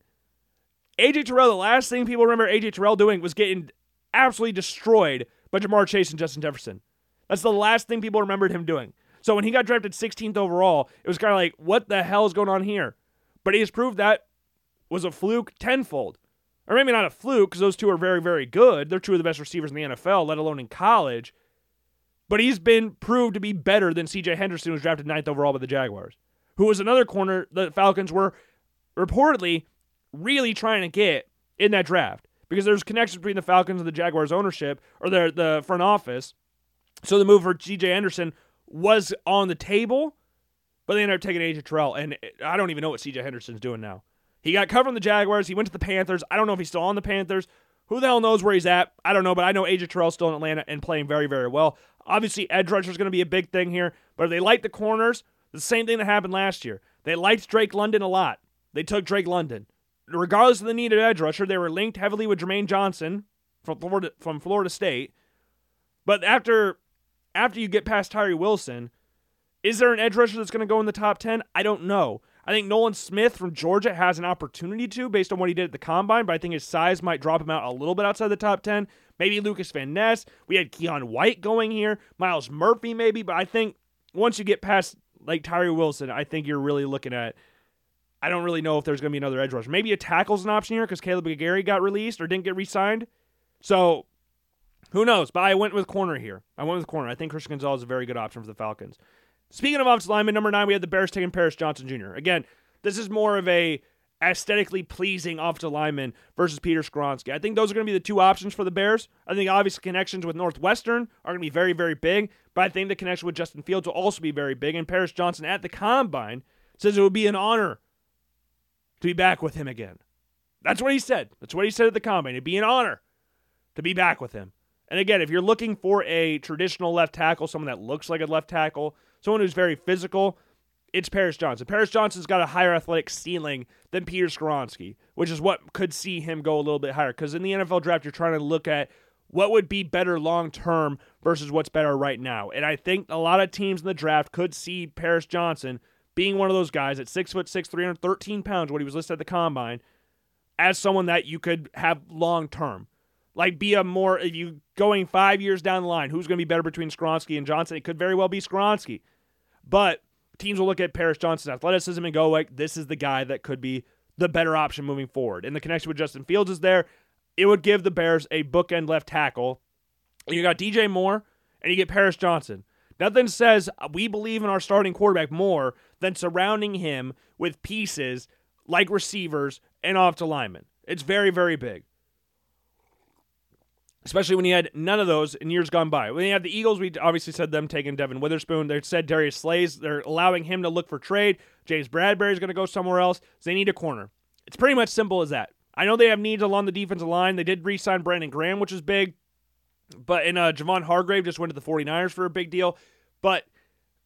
AJ Terrell, the last thing people remember AJ Terrell doing was getting absolutely destroyed by Ja'Marr Chase and Justin Jefferson. That's the last thing people remembered him doing. So when he got drafted 16th overall, it was kind of like, what the hell is going on here? But he has proved that was a fluke tenfold. Or maybe not a fluke, because those two are very, very good. They're two of the best receivers in the NFL, let alone in college. But he's been proved to be better than CJ Henderson, who was drafted ninth overall by the Jaguars, who was another corner the Falcons were reportedly really trying to get in that draft because there's connections between the Falcons and the Jaguars ownership or the the front office. So the move for CJ Henderson was on the table, but they ended up taking AJ Terrell, and I don't even know what CJ Henderson's doing now. He got covered in the Jaguars. He went to the Panthers. I don't know if he's still on the Panthers. Who the hell knows where he's at? I don't know, but I know AJ Terrell's still in Atlanta and playing very, very well. Obviously, edge rusher is going to be a big thing here, but if they like the corners, the same thing that happened last year. They liked Drake London a lot. They took Drake London regardless of the need of edge rusher, they were linked heavily with Jermaine Johnson from Florida from Florida State. But after after you get past Tyree Wilson, is there an edge rusher that's going to go in the top 10? I don't know. I think Nolan Smith from Georgia has an opportunity to based on what he did at the combine, but I think his size might drop him out a little bit outside the top 10. Maybe Lucas Van Ness. We had Keion White going here, Myles Murphy maybe, but I think once you get past like Tyree Wilson, I think you're really looking at I don't really know if there's going to be another edge rusher. Maybe a tackle's an option here because Kaleb McGary got released or didn't get re-signed. So who knows? But I went with corner here. I went with corner. I think Christian Gonzalez is a very good option for the Falcons. Speaking of offensive lineman, number nine, we had the Bears taking Paris Johnson Jr. Again, this is more of a aesthetically pleasing offensive lineman versus Peter Skoronski. I think those are going to be the two options for the Bears. I think obviously connections with Northwestern are going to be very, very big, but I think the connection with Justin Fields will also be very big. And Paris Johnson at the combine says it would be an honor to be back with him again. That's what he said. That's what he said at the combine. It'd be an honor to be back with him. And again, if you're looking for a traditional left tackle, someone that looks like a left tackle, someone who's very physical, it's Paris Johnson. Paris Johnson's got a higher athletic ceiling than Peter Skoronski, which is what could see him go a little bit higher. Because in the NFL draft, you're trying to look at what would be better long term versus what's better right now. And I think a lot of teams in the draft could see Paris Johnson being one of those guys at six foot six, 313 pounds, what he was listed at the combine, as someone that you could have long term. Like be a more if you going five years down the line, who's going to be better between Skoronski and Johnson? It could very well be Skoronski, but teams will look at Paris Johnson's athleticism and go like, this is the guy that could be the better option moving forward. And the connection with Justin Fields is there. It would give the Bears a bookend left tackle. You got DJ Moore and you get Paris Johnson. Nothing says we believe in our starting quarterback more than surrounding him with pieces like receivers and off to linemen. It's very, very big. Especially when he had none of those in years gone by. When he had the Eagles, we obviously said them taking Devon Witherspoon. They said Darius Slays. They're allowing him to look for trade. James Bradberry is going to go somewhere else. They need a corner. It's pretty much simple as that. I know they have needs along the defensive line. They did re sign Brandon Graham, which is big. But in uh, Javon Hargrave just went to the 49ers for a big deal. But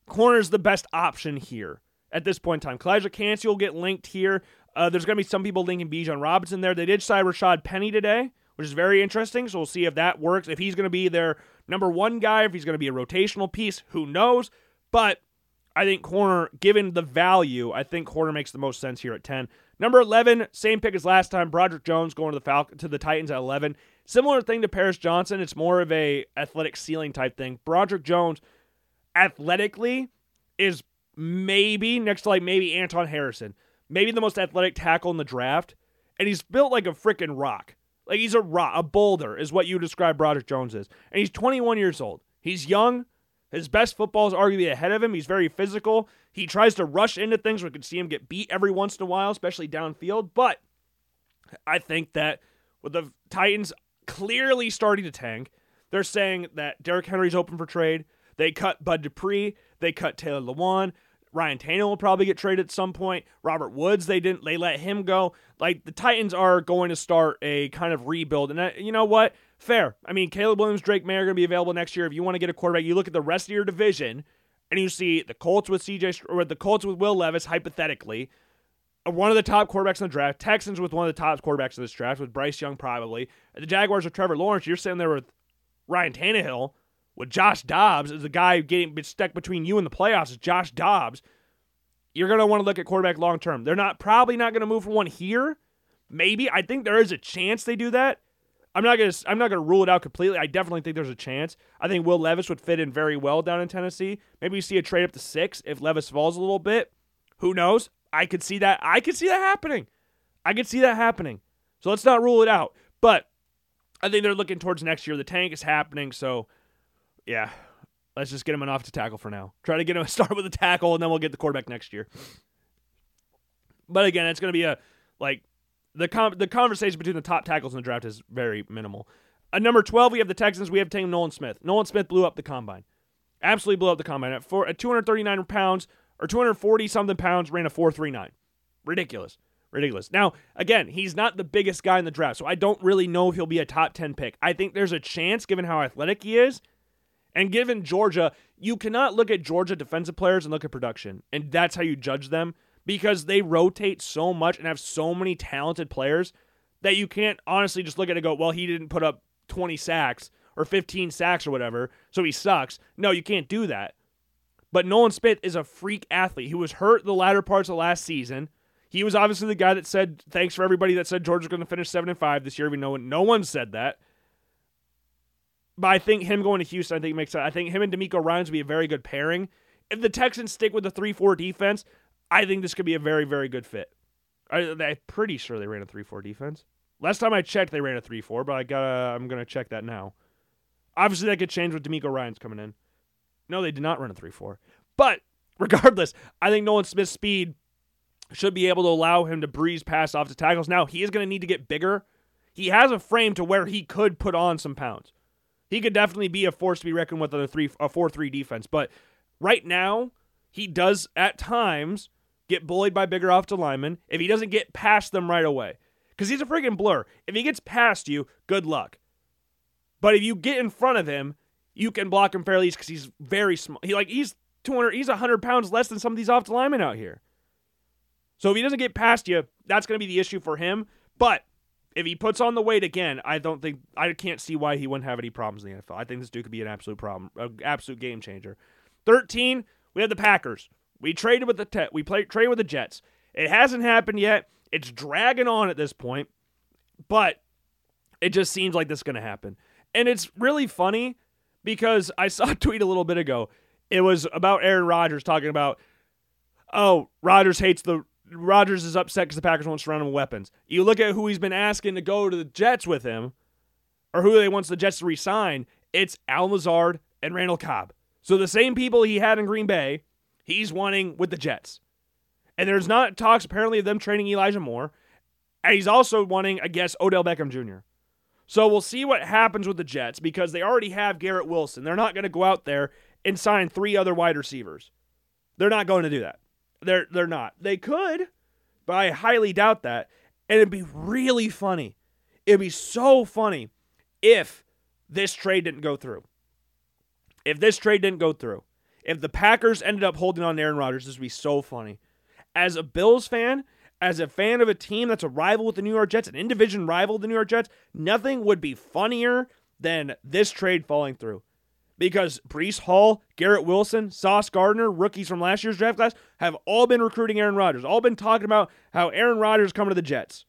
corner's the best option here at this point in time. Calijah Kancey will get linked here. Uh, there's going to be some people linking Bijan Robinson there. They did sign Rashad Penny today, which is very interesting. So we'll see if that works. If he's going to be their number one guy, if he's going to be a rotational piece, who knows? But I think corner, given the value, I think corner makes the most sense here at 10. Number 11, same pick as last time. Broderick Jones going to the Fal- to the Titans at 11. Similar thing to Paris Johnson. It's more of a athletic ceiling type thing. Broderick Jones, athletically, is maybe next to like maybe Anton Harrison, maybe the most athletic tackle in the draft, and he's built like a freaking rock. Like he's a rock, a boulder is what you describe Broderick Jones as. And he's 21 years old. He's young. His best football is arguably ahead of him. He's very physical. He tries to rush into things. We can see him get beat every once in a while, especially downfield. But I think that with the Titans clearly starting to tank, they're saying that Derrick Henry's open for trade. They cut Bud Dupree. They cut Taylor Lewan. Ryan Tannehill will probably get traded at some point. Robert Woods, they didn't. They let him go. Like the Titans are going to start a kind of rebuild, and you know what? Fair. I mean, Caleb Williams, Drake Maye are going to be available next year. If you want to get a quarterback, you look at the rest of your division, and you see the Colts with CJ or the Colts with Will Levis, hypothetically, uh, one of the top quarterbacks in the draft. Texans with one of the top quarterbacks in this draft with Bryce Young, probably. The Jaguars with Trevor Lawrence. You're sitting there with Ryan Tannehill with Josh Dobbs as the guy getting stuck between you and the playoffs is Josh Dobbs, you're going to want to look at quarterback long term. They're not probably not going to move for one here. Maybe I think there is a chance they do that. I'm not gonna I'm not gonna rule it out completely. I definitely think there's a chance. I think Will Levis would fit in very well down in Tennessee. Maybe you see a trade up to six if Levis falls a little bit. Who knows? I could see that. I could see that happening. I could see that happening. So let's not rule it out. But I think they're looking towards next year. The tank is happening. So yeah, let's just get him an off to tackle for now. Try to get him a start with a tackle, and then we'll get the quarterback next year. But again, it's going to be a like the com- the conversation between the top tackles in the draft is very minimal. At number 12, we have the Texans. We have taken Nolan Smith. Nolan Smith blew up the combine. Absolutely blew up the combine. At, four, at 239 pounds or 240 something pounds, ran a 439. Ridiculous. Ridiculous. Now, again, he's not the biggest guy in the draft, so I don't really know if he'll be a top 10 pick. I think there's a chance, given how athletic he is, and given Georgia, you cannot look at Georgia defensive players and look at production, and that's how you judge them because they rotate so much and have so many talented players that you can't honestly just look at it and go, well, he didn't put up 20 sacks or 15 sacks or whatever, so he sucks. No, you can't do that. But Nolan Smith is a freak athlete. He was hurt the latter parts of last season. He was obviously the guy that said thanks for everybody that said Georgia's going to finish seven and five this year. We know no one said that. But I think him going to Houston, I think makes sense. I think him and DeMeco Ryans would be a very good pairing. If the Texans stick with the three-four defense, I think this could be a very, very good fit. I, am pretty sure they ran a 3 4 defense. Last time I checked, they ran a 3 4, but I gotta, I'm to check that now. Obviously, that could change with DeMeco Ryans coming in. No, they did not run a 3 4. But regardless, I think Nolan Smith's speed should be able to allow him to breeze past off the tackles. Now, he is going to need to get bigger. He has a frame to where he could put on some pounds. He could definitely be a force to be reckoned with on a three a four three defense. But right now, he does at times get bullied by bigger offensive linemen if he doesn't get past them right away. Because he's a freaking blur. If he gets past you, good luck. But if you get in front of him, you can block him fairly because he's very small. He like he's 200, he's 100 pounds less than some of these offensive linemen out here. So if he doesn't get past you, that's going to be the issue for him. But if he puts on the weight again, I don't think I can't see why he wouldn't have any problems in the NFL. I think this dude could be an absolute problem, an absolute game changer. 13, we have the Packers. We traded with the te- we played traded with the Jets. It hasn't happened yet. It's dragging on at this point, but it just seems like this is going to happen. And it's really funny because I saw a tweet a little bit ago. It was about Aaron Rodgers talking about, oh, Rodgers hates the Rodgers is upset because the Packers won't surround him with weapons. You look at who he's been asking to go to the Jets with him, or who they wants the Jets to resign. It's Al Lazard and Randall Cobb. So the same people he had in Green Bay he's wanting with the Jets. And there's not talks apparently of them trading Elijah Moore. And he's also wanting, I guess, Odell Beckham Jr. So we'll see what happens with the Jets because they already have Garrett Wilson. They're not going to go out there and sign three other wide receivers. They're not going to do that. They're they're not. They could, but I highly doubt that. And it'd be really funny. It'd be so funny if this trade didn't go through. If this trade didn't go through. If the Packers ended up holding on to Aaron Rodgers, this would be so funny. As a Bills fan, as a fan of a team that's a rival with the New York Jets, an in division rival of the New York Jets, nothing would be funnier than this trade falling through. Because Breece Hall, Garrett Wilson, Sauce Gardner, rookies from last year's draft class, have all been recruiting Aaron Rodgers, all been talking about how Aaron Rodgers coming to the Jets.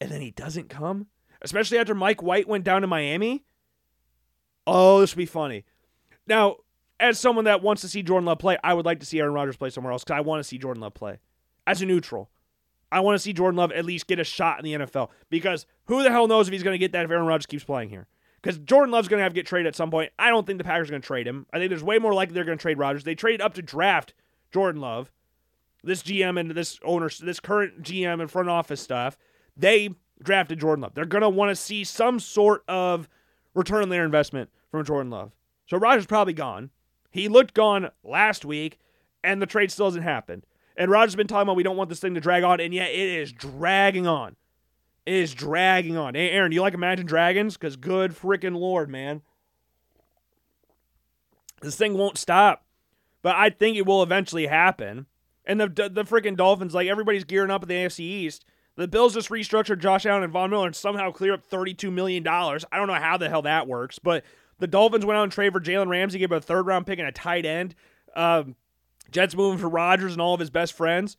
And then he doesn't come, especially after Mike White went down to Miami. Oh, this would be funny. Now, as someone that wants to see Jordan Love play, I would like to see Aaron Rodgers play somewhere else because I want to see Jordan Love play. As a neutral, I want to see Jordan Love at least get a shot in the NFL because who the hell knows if he's going to get that if Aaron Rodgers keeps playing here? Because Jordan Love's going to have to get traded at some point. I don't think the Packers are going to trade him. I think there's way more likely they're going to trade Rodgers. They traded up to draft Jordan Love. This GM and this owner, this current GM and front office stuff, they drafted Jordan Love. They're going to want to see some sort of return on their investment from Jordan Love. So Rodgers probably gone. He looked gone last week, and the trade still hasn't happened. And Roger's been talking about we don't want this thing to drag on, and yet it is dragging on. Is dragging on. Hey, Aaron, do you like Imagine Dragons? Because good freaking lord, man. This thing won't stop. But I think it will eventually happen. And the the freaking Dolphins, like everybody's gearing up at the AFC East. The Bills just restructured Josh Allen and Von Miller and somehow clear up $32 million. I don't know how the hell that works, but the Dolphins went out and traded for Jalen Ramsey, gave a third round pick and a tight end. Um, Jets moving for Rodgers and all of his best friends.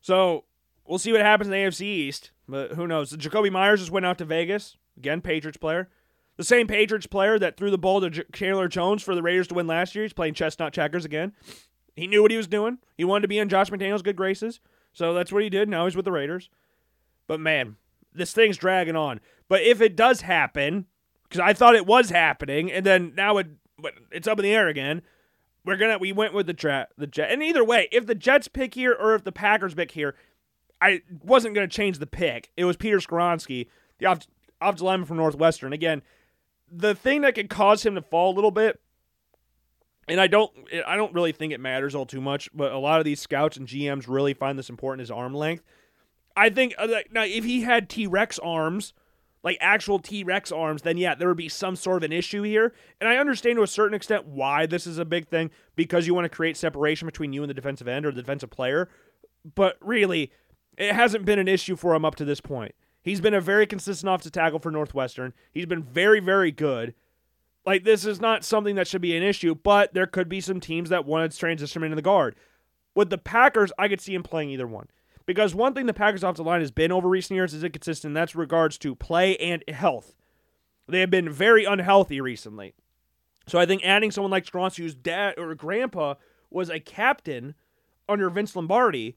So we'll see what happens in the AFC East, but who knows? Jakobi Meyers just went out to Vegas. Again, Patriots player. The same Patriots player that threw the ball to J- Chandler Jones for the Raiders to win last year. He's playing chestnut checkers again. He knew what he was doing. He wanted to be in Josh McDaniels' good graces. So that's what he did. Now he's with the Raiders. But man, this thing's dragging on. But if it does happen, because I thought it was happening, and then now it it's up in the air again. We're gonna we went with the jet the jet, and either way, if the Jets pick here or if the Packers pick here, I wasn't gonna change the pick. It was Peter Skoronski, the off, offensive lineman from Northwestern. Again, the thing that could cause him to fall a little bit, and I don't I don't really think it matters all too much, but a lot of these scouts and GMs really find this important is arm length. I think uh, now if he had T Rex arms like actual T Rex arms, then yeah, there would be some sort of an issue here. And I understand to a certain extent why this is a big thing because you want to create separation between you and the defensive end or the defensive player. But really, it hasn't been an issue for him up to this point. He's been a very consistent offensive tackle for Northwestern. He's been very, very good. Like, this is not something that should be an issue, but there could be some teams that wanted to transition him into the guard. With the Packers, I could see him playing either one. Because one thing the Packers offensive line has been over recent years is inconsistent. That's regards to play and health. They have been very unhealthy recently. So I think adding someone like Strauss, whose dad or grandpa was a captain under Vince Lombardi,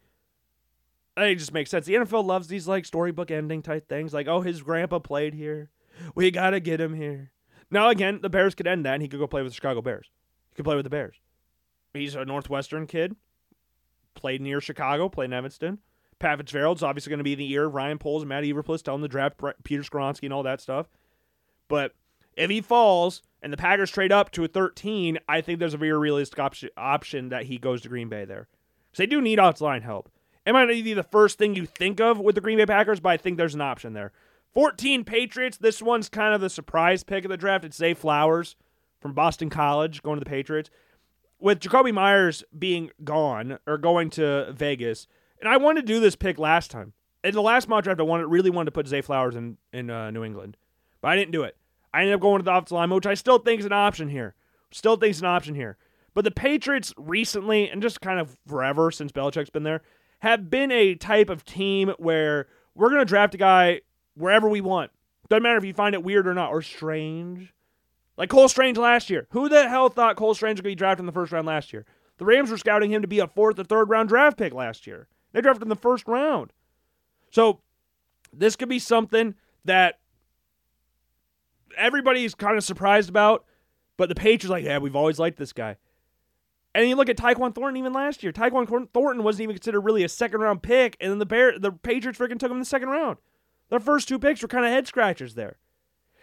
it just makes sense. The NFL loves these like storybook ending type things, like oh his grandpa played here, we gotta get him here. Now again, the Bears could end that, and he could go play with the Chicago Bears. He could play with the Bears. He's a Northwestern kid, played near Chicago, played in Evanston. Pat Fitzgerald's obviously going to be in the ear of Ryan Poles and Matt Eberflus, telling to draft Peter Skoronski and all that stuff. But if he falls and the Packers trade up to a 13, I think there's a very realistic op- option that he goes to Green Bay there. Because they do need outside line help. It might not be the first thing you think of with the Green Bay Packers, but I think there's an option there. 14 Patriots. This one's kind of the surprise pick of the draft. It's Zay Flowers from Boston College going to the Patriots. With Jakobi Meyers being gone or going to Vegas, and I wanted to do this pick last time. In the last mock draft, I wanted really wanted to put Zay Flowers in in uh, New England, but I didn't do it. I ended up going to the offensive line, which I still think is an option here. Still think is an option here. But the Patriots recently, and just kind of forever since Belichick's been there, have been a type of team where we're going to draft a guy wherever we want. Doesn't matter if you find it weird or not, or strange. Like Cole Strange last year. Who the hell thought Cole Strange would be drafted in the first round last year? The Rams were scouting him to be a fourth or third round draft pick last year. They drafted in the first round. So this could be something that everybody's kind of surprised about, but the Patriots like, yeah, we've always liked this guy. And you look at Tyquan Thornton even last year. Tyquan Thornton wasn't even considered really a second round pick, and then the Bear, the Patriots freaking took him in the second round. Their first two picks were kind of head scratchers there.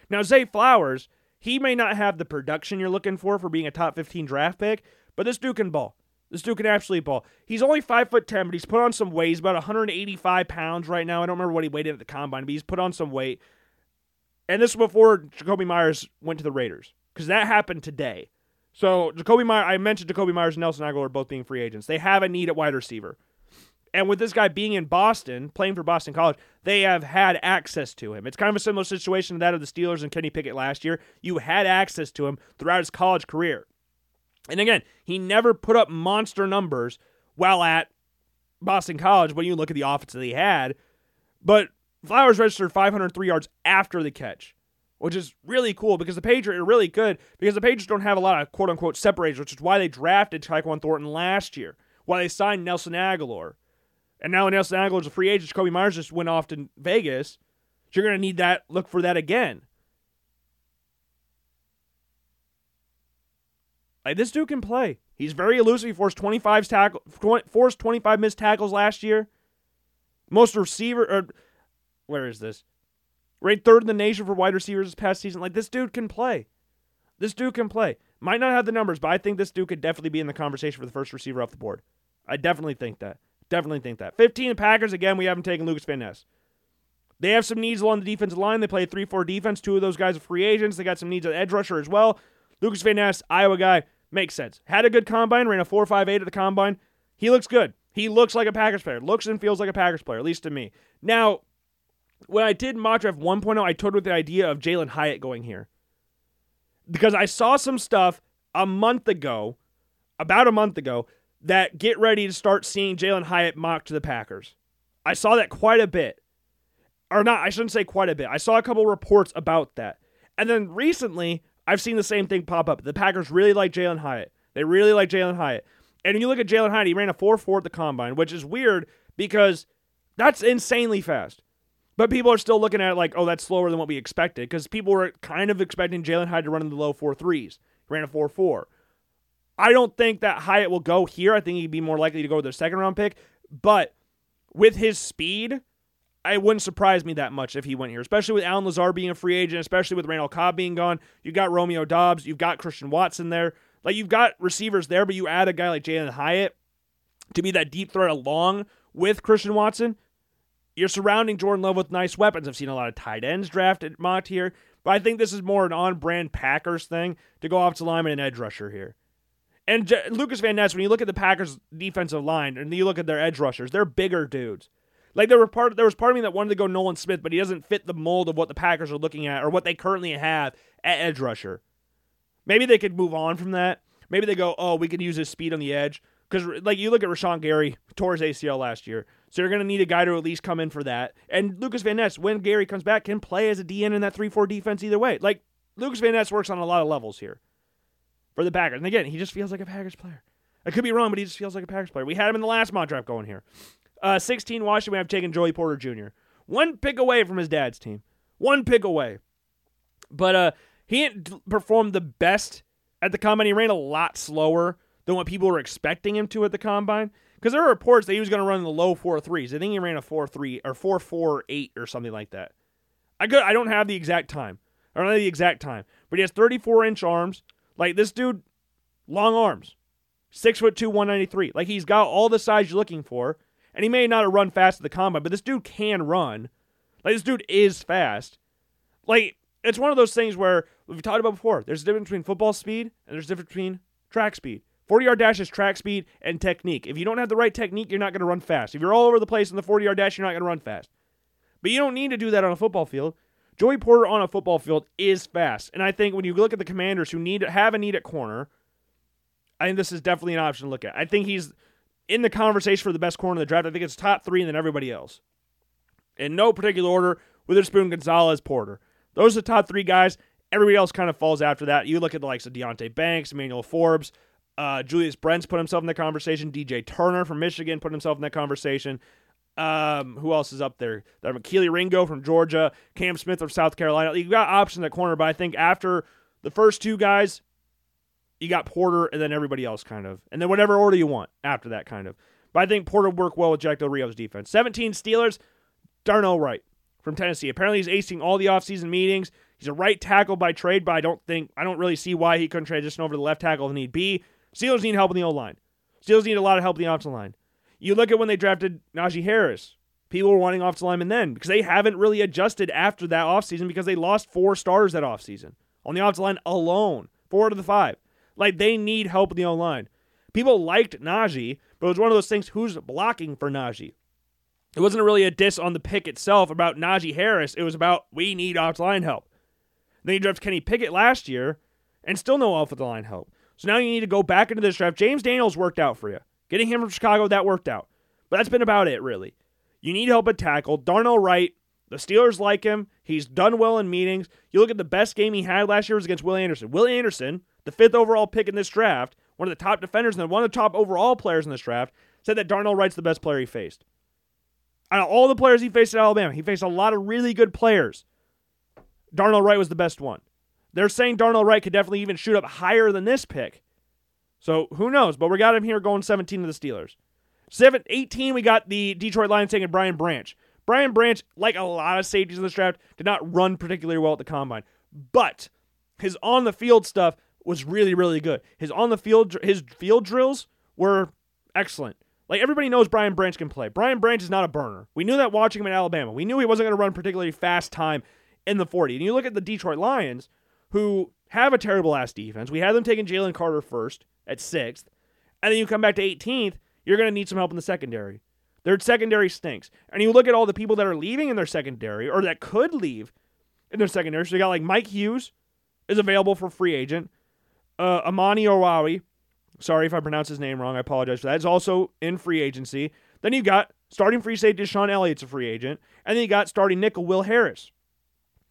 Now Zay Flowers, he may not have the production you're looking for for being a top 15 draft pick, but this dude can ball. This dude can absolutely ball. He's only five foot ten, but he's put on some weight. He's about 185 pounds right now. I don't remember what he weighed at the combine, but he's put on some weight. And this was before Jakobi Meyers went to the Raiders, because that happened today. So Jakobi Meyers, I mentioned Jakobi Meyers and Nelson Agholor both being free agents. They have a need at wide receiver. And with this guy being in Boston, playing for Boston College, they have had access to him. It's kind of a similar situation to that of the Steelers and Kenny Pickett last year. You had access to him throughout his college career. And again, he never put up monster numbers while at Boston College when you look at the offense that he had. But Flowers registered 503 yards after the catch, which is really cool because the Patriots are really good because the Patriots don't have a lot of quote unquote separators, which is why they drafted Tyquan Thornton last year, why they signed Nelson Agholor. And now Nelson Agholor is a free agent. Kobe Myers just went off to Vegas. You're going to need that, look for that again. Like this dude can play. He's very elusive. He forced 25 tackle, forced 25 missed tackles last year. Most receiver, or where is this? Ranked third in the nation for wide receivers this past season. Like this dude can play. This dude can play. Might not have the numbers, but I think this dude could definitely be in the conversation for the first receiver off the board. I definitely think that. Definitely think that. 15 Packers, again, we haven't taken Lucas Van Ness. They have some needs along the defensive line. They play a 3 4 defense. Two of those guys are free agents. They got some needs at edge rusher as well. Lucas Van Ness, Iowa guy, makes sense. Had a good combine, ran a 4.58 at the combine. He looks good. He looks like a Packers player. Looks and feels like a Packers player, at least to me. Now, when I did mock draft 1.0, I toyed with the idea of Jalin Hyatt going here because I saw some stuff a month ago, about a month ago, that get ready to start seeing Jalin Hyatt mocked to the Packers. I saw that quite a bit. Or not, I shouldn't say quite a bit. I saw a couple reports about that. And then recently, I've seen the same thing pop up. The Packers really like Jalin Hyatt. They really like Jalin Hyatt. And you look at Jalin Hyatt, he ran a 4 4 at the combine, which is weird because that's insanely fast. But people are still looking at it like, oh, that's slower than what we expected because people were kind of expecting Jalin Hyatt to run in the low four threes. Ran a 4 4. I don't think that Hyatt will go here. I think he'd be more likely to go with their second round pick. But with his speed, it wouldn't surprise me that much if he went here, especially with Allen Lazard being a free agent, especially with Randall Cobb being gone. You've got Romeo Doubs, you've got Christian Watson there. Like you've got receivers there, but you add a guy like Jalin Hyatt to be that deep threat along with Christian Watson. You're surrounding Jordan Love with nice weapons. I've seen a lot of tight ends drafted mocked here, but I think this is more an on-brand Packers thing to go off to lineman and edge rusher here. And J- Lucas Van Ness, when you look at the Packers' defensive line and you look at their edge rushers, they're bigger dudes. Like there were part there was part of me that wanted to go Nolan Smith, but he doesn't fit the mold of what the Packers are looking at or what they currently have at edge rusher. Maybe they could move on from that. Maybe they go, oh, we could use his speed on the edge. Because like you look at Rashan Gary, tore his ACL last year. So you're going to need a guy to at least come in for that. And Lucas Van Ness, when Gary comes back, can play as a DN in that 3 4 defense either way. Like, Lucas Van Ness works on a lot of levels here for the Packers. And again, he just feels like a Packers player. I could be wrong, but he just feels like a Packers player. We had him in the last mock draft going here. Uh, 16 Washington, we have taken Joey Porter Jr. One pick away from his dad's team. One pick away. But uh, he didn't perform the best at the combine. He ran a lot slower than what people were expecting him to at the combine. Because there were reports that he was going to run in the low four threes. I think he ran a four three or four four eight or something like that. I could I don't have the exact time. I don't know the exact time, but he has 34 inch arms. Like this dude, long arms, six foot two, 193. Like he's got all the size you're looking for, and he may not have run fast at the combine, but this dude can run. Like this dude is fast. Like it's one of those things where we've talked about before. There's a difference between football speed and there's a difference between track speed. 40 yard dash is track speed and technique. If you don't have the right technique, you're not going to run fast. If you're all over the place in the 40 yard dash, you're not going to run fast. But you don't need to do that on a football field. Joey Porter on a football field is fast. And I think when you look at the commanders who need have a need at corner, I think this is definitely an option to look at. I think he's in the conversation for the best corner in the draft. I think it's top three and then everybody else. In no particular order, Witherspoon, Gonzalez, Porter. Those are the top three guys. Everybody else kind of falls after that. You look at the likes of Deonte Banks, Emmanuel Forbes, uh, Julius Brents put himself in the conversation. DJ Turner from Michigan put himself in that conversation. Um, who else is up there? There Kelee Ringo from Georgia, Cam Smith from South Carolina. You got options at corner, but I think after the first two guys, you got Porter and then everybody else kind of, and then whatever order you want after that kind of. But I think Porter worked well with Jack Del Rio's defense. 17 Steelers, Darnell Wright from Tennessee. Apparently he's acing all the offseason meetings. He's a right tackle by trade, but I don't think I don't really see why he couldn't transition over to the left tackle if need be. Steelers need help in the O line. Steelers need a lot of help in the offensive line. You look at when they drafted Najee Harris. People were wanting offensive linemen then because they haven't really adjusted after that offseason because they lost four stars that offseason on the offensive line alone. Four out of the five. Like they need help in the O line. People liked Najee, but it was one of those things who's blocking for Najee? It wasn't really a diss on the pick itself about Najee Harris. It was about we need offensive line help. Then you draft Kenny Pickett last year and still no offensive line help. So now you need to go back into this draft. James Daniels worked out for you. Getting him from Chicago, that worked out. But that's been about it, really. You need help at tackle. Darnell Wright, the Steelers like him. He's done well in meetings. You look at the best game he had last year was against Will Anderson. Will Anderson, the fifth overall pick in this draft, one of the top defenders and one of the top overall players in this draft, said that Darnell Wright's the best player he faced. Out of all the players he faced at Alabama, he faced a lot of really good players. Darnell Wright was the best one. They're saying Darnell Wright could definitely even shoot up higher than this pick. So who knows? But we got him here going 17 to the Steelers. 7, 18, we got the Detroit Lions taking Brian Branch. Brian Branch, like a lot of safeties in this draft, did not run particularly well at the combine. But his on the field stuff was really, really good. His on the field his field drills were excellent. Like everybody knows Brian Branch can play. Brian Branch is not a burner. We knew that watching him in Alabama. We knew he wasn't going to run particularly fast time in the 40. And you look at the Detroit Lions, who have a terrible ass defense. We had them taking Jalen Carter first at sixth, and then you come back to 18th. You're going to need some help in the secondary. Their secondary stinks. And you look at all the people that are leaving in their secondary or that could leave in their secondary. So you got like Mike Hughes is available for free agent. Uh, Amani Owawi, sorry if I pronounce his name wrong. I apologize for that. Is also in free agency. Then you got starting free safety Sean Elliott's a free agent. And then you got starting nickel Will Harris.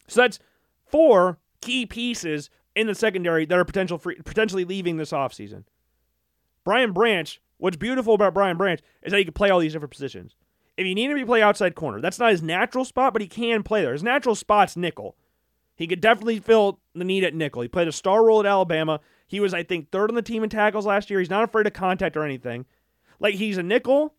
So that's four key pieces in the secondary that are potential free, potentially leaving this offseason. Brian Branch, what's beautiful about Brian Branch is that he can play all these different positions. If you need him to play outside corner, that's not his natural spot, but he can play there. His natural spot's nickel. He could definitely fill the need at nickel. He played a star role at Alabama. He was, I think, third on the team in tackles last year. He's not afraid of contact or anything. Like he's a nickel,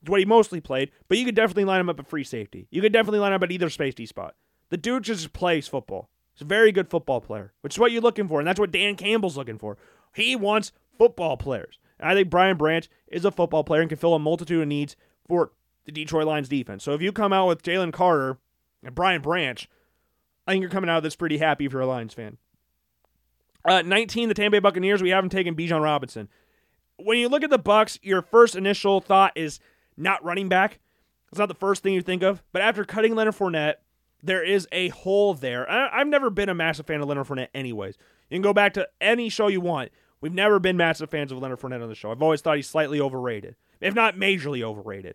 it's what he mostly played, but you could definitely line him up at free safety. You could definitely line him up at either safety spot. The dude just plays football. He's a very good football player, which is what you're looking for, and that's what Dan Campbell's looking for. He wants football players. And I think Brian Branch is a football player and can fill a multitude of needs for the Detroit Lions defense. So if you come out with Jalen Carter and Brian Branch, I think you're coming out of this pretty happy if you're a Lions fan. Uh, 19, the Tampa Bay Buccaneers, we haven't taken Bijan Robinson. When you look at the Bucks, your first initial thought is not running back. It's not the first thing you think of. But after cutting Leonard Fournette, there is a hole there. I, have never been a massive fan of Leonard Fournette, anyways. You can go back to any show you want. We've never been massive fans of Leonard Fournette on the show. I've always thought he's slightly overrated, if not majorly overrated.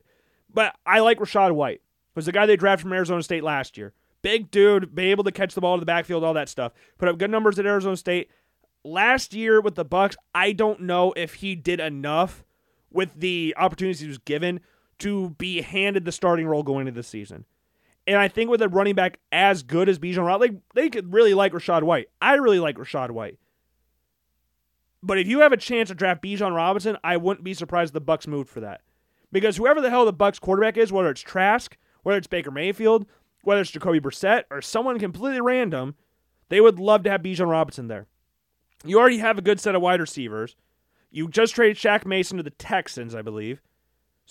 But I like Rachaad White, who's the guy they drafted from Arizona State last year. Big dude, be able to catch the ball to the backfield, all that stuff. Put up good numbers at Arizona State. Last year with the Bucks, I don't know if he did enough with the opportunities he was given to be handed the starting role going into the season. And I think with a running back as good as Bijan Robinson, like, they could really like Rachaad White. I really like Rachaad White. But if you have a chance to draft Bijan Robinson, I wouldn't be surprised the Bucks moved for that. Because whoever the hell the Bucks quarterback is, whether it's Trask, whether it's Baker Mayfield, whether it's Jacoby Brissett, or someone completely random, they would love to have Bijan Robinson there. You already have a good set of wide receivers. You just traded Shaq Mason to the Texans, I believe.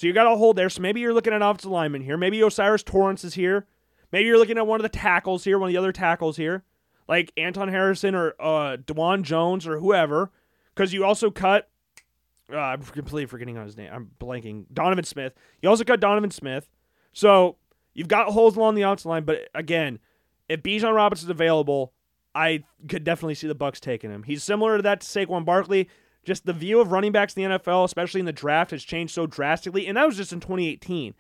So you got a hold there. So maybe you're looking at offensive lineman here. Maybe O'Cyrus Torrence is here. Maybe you're looking at one of the tackles here, one of the other tackles here, like Anton Harrison or uh, Dawand Jones or whoever. Because you also cut. Uh, I'm completely forgetting on his name. I'm blanking. Donovan Smith. You also cut Donovan Smith. So you've got holes along the outside line. But again, if Bijan Robinson's available, I could definitely see the Bucks taking him. He's similar to that to Saquon Barkley just the view of running backs in the NFL, especially in the draft, has changed so drastically. And that was just in 2018.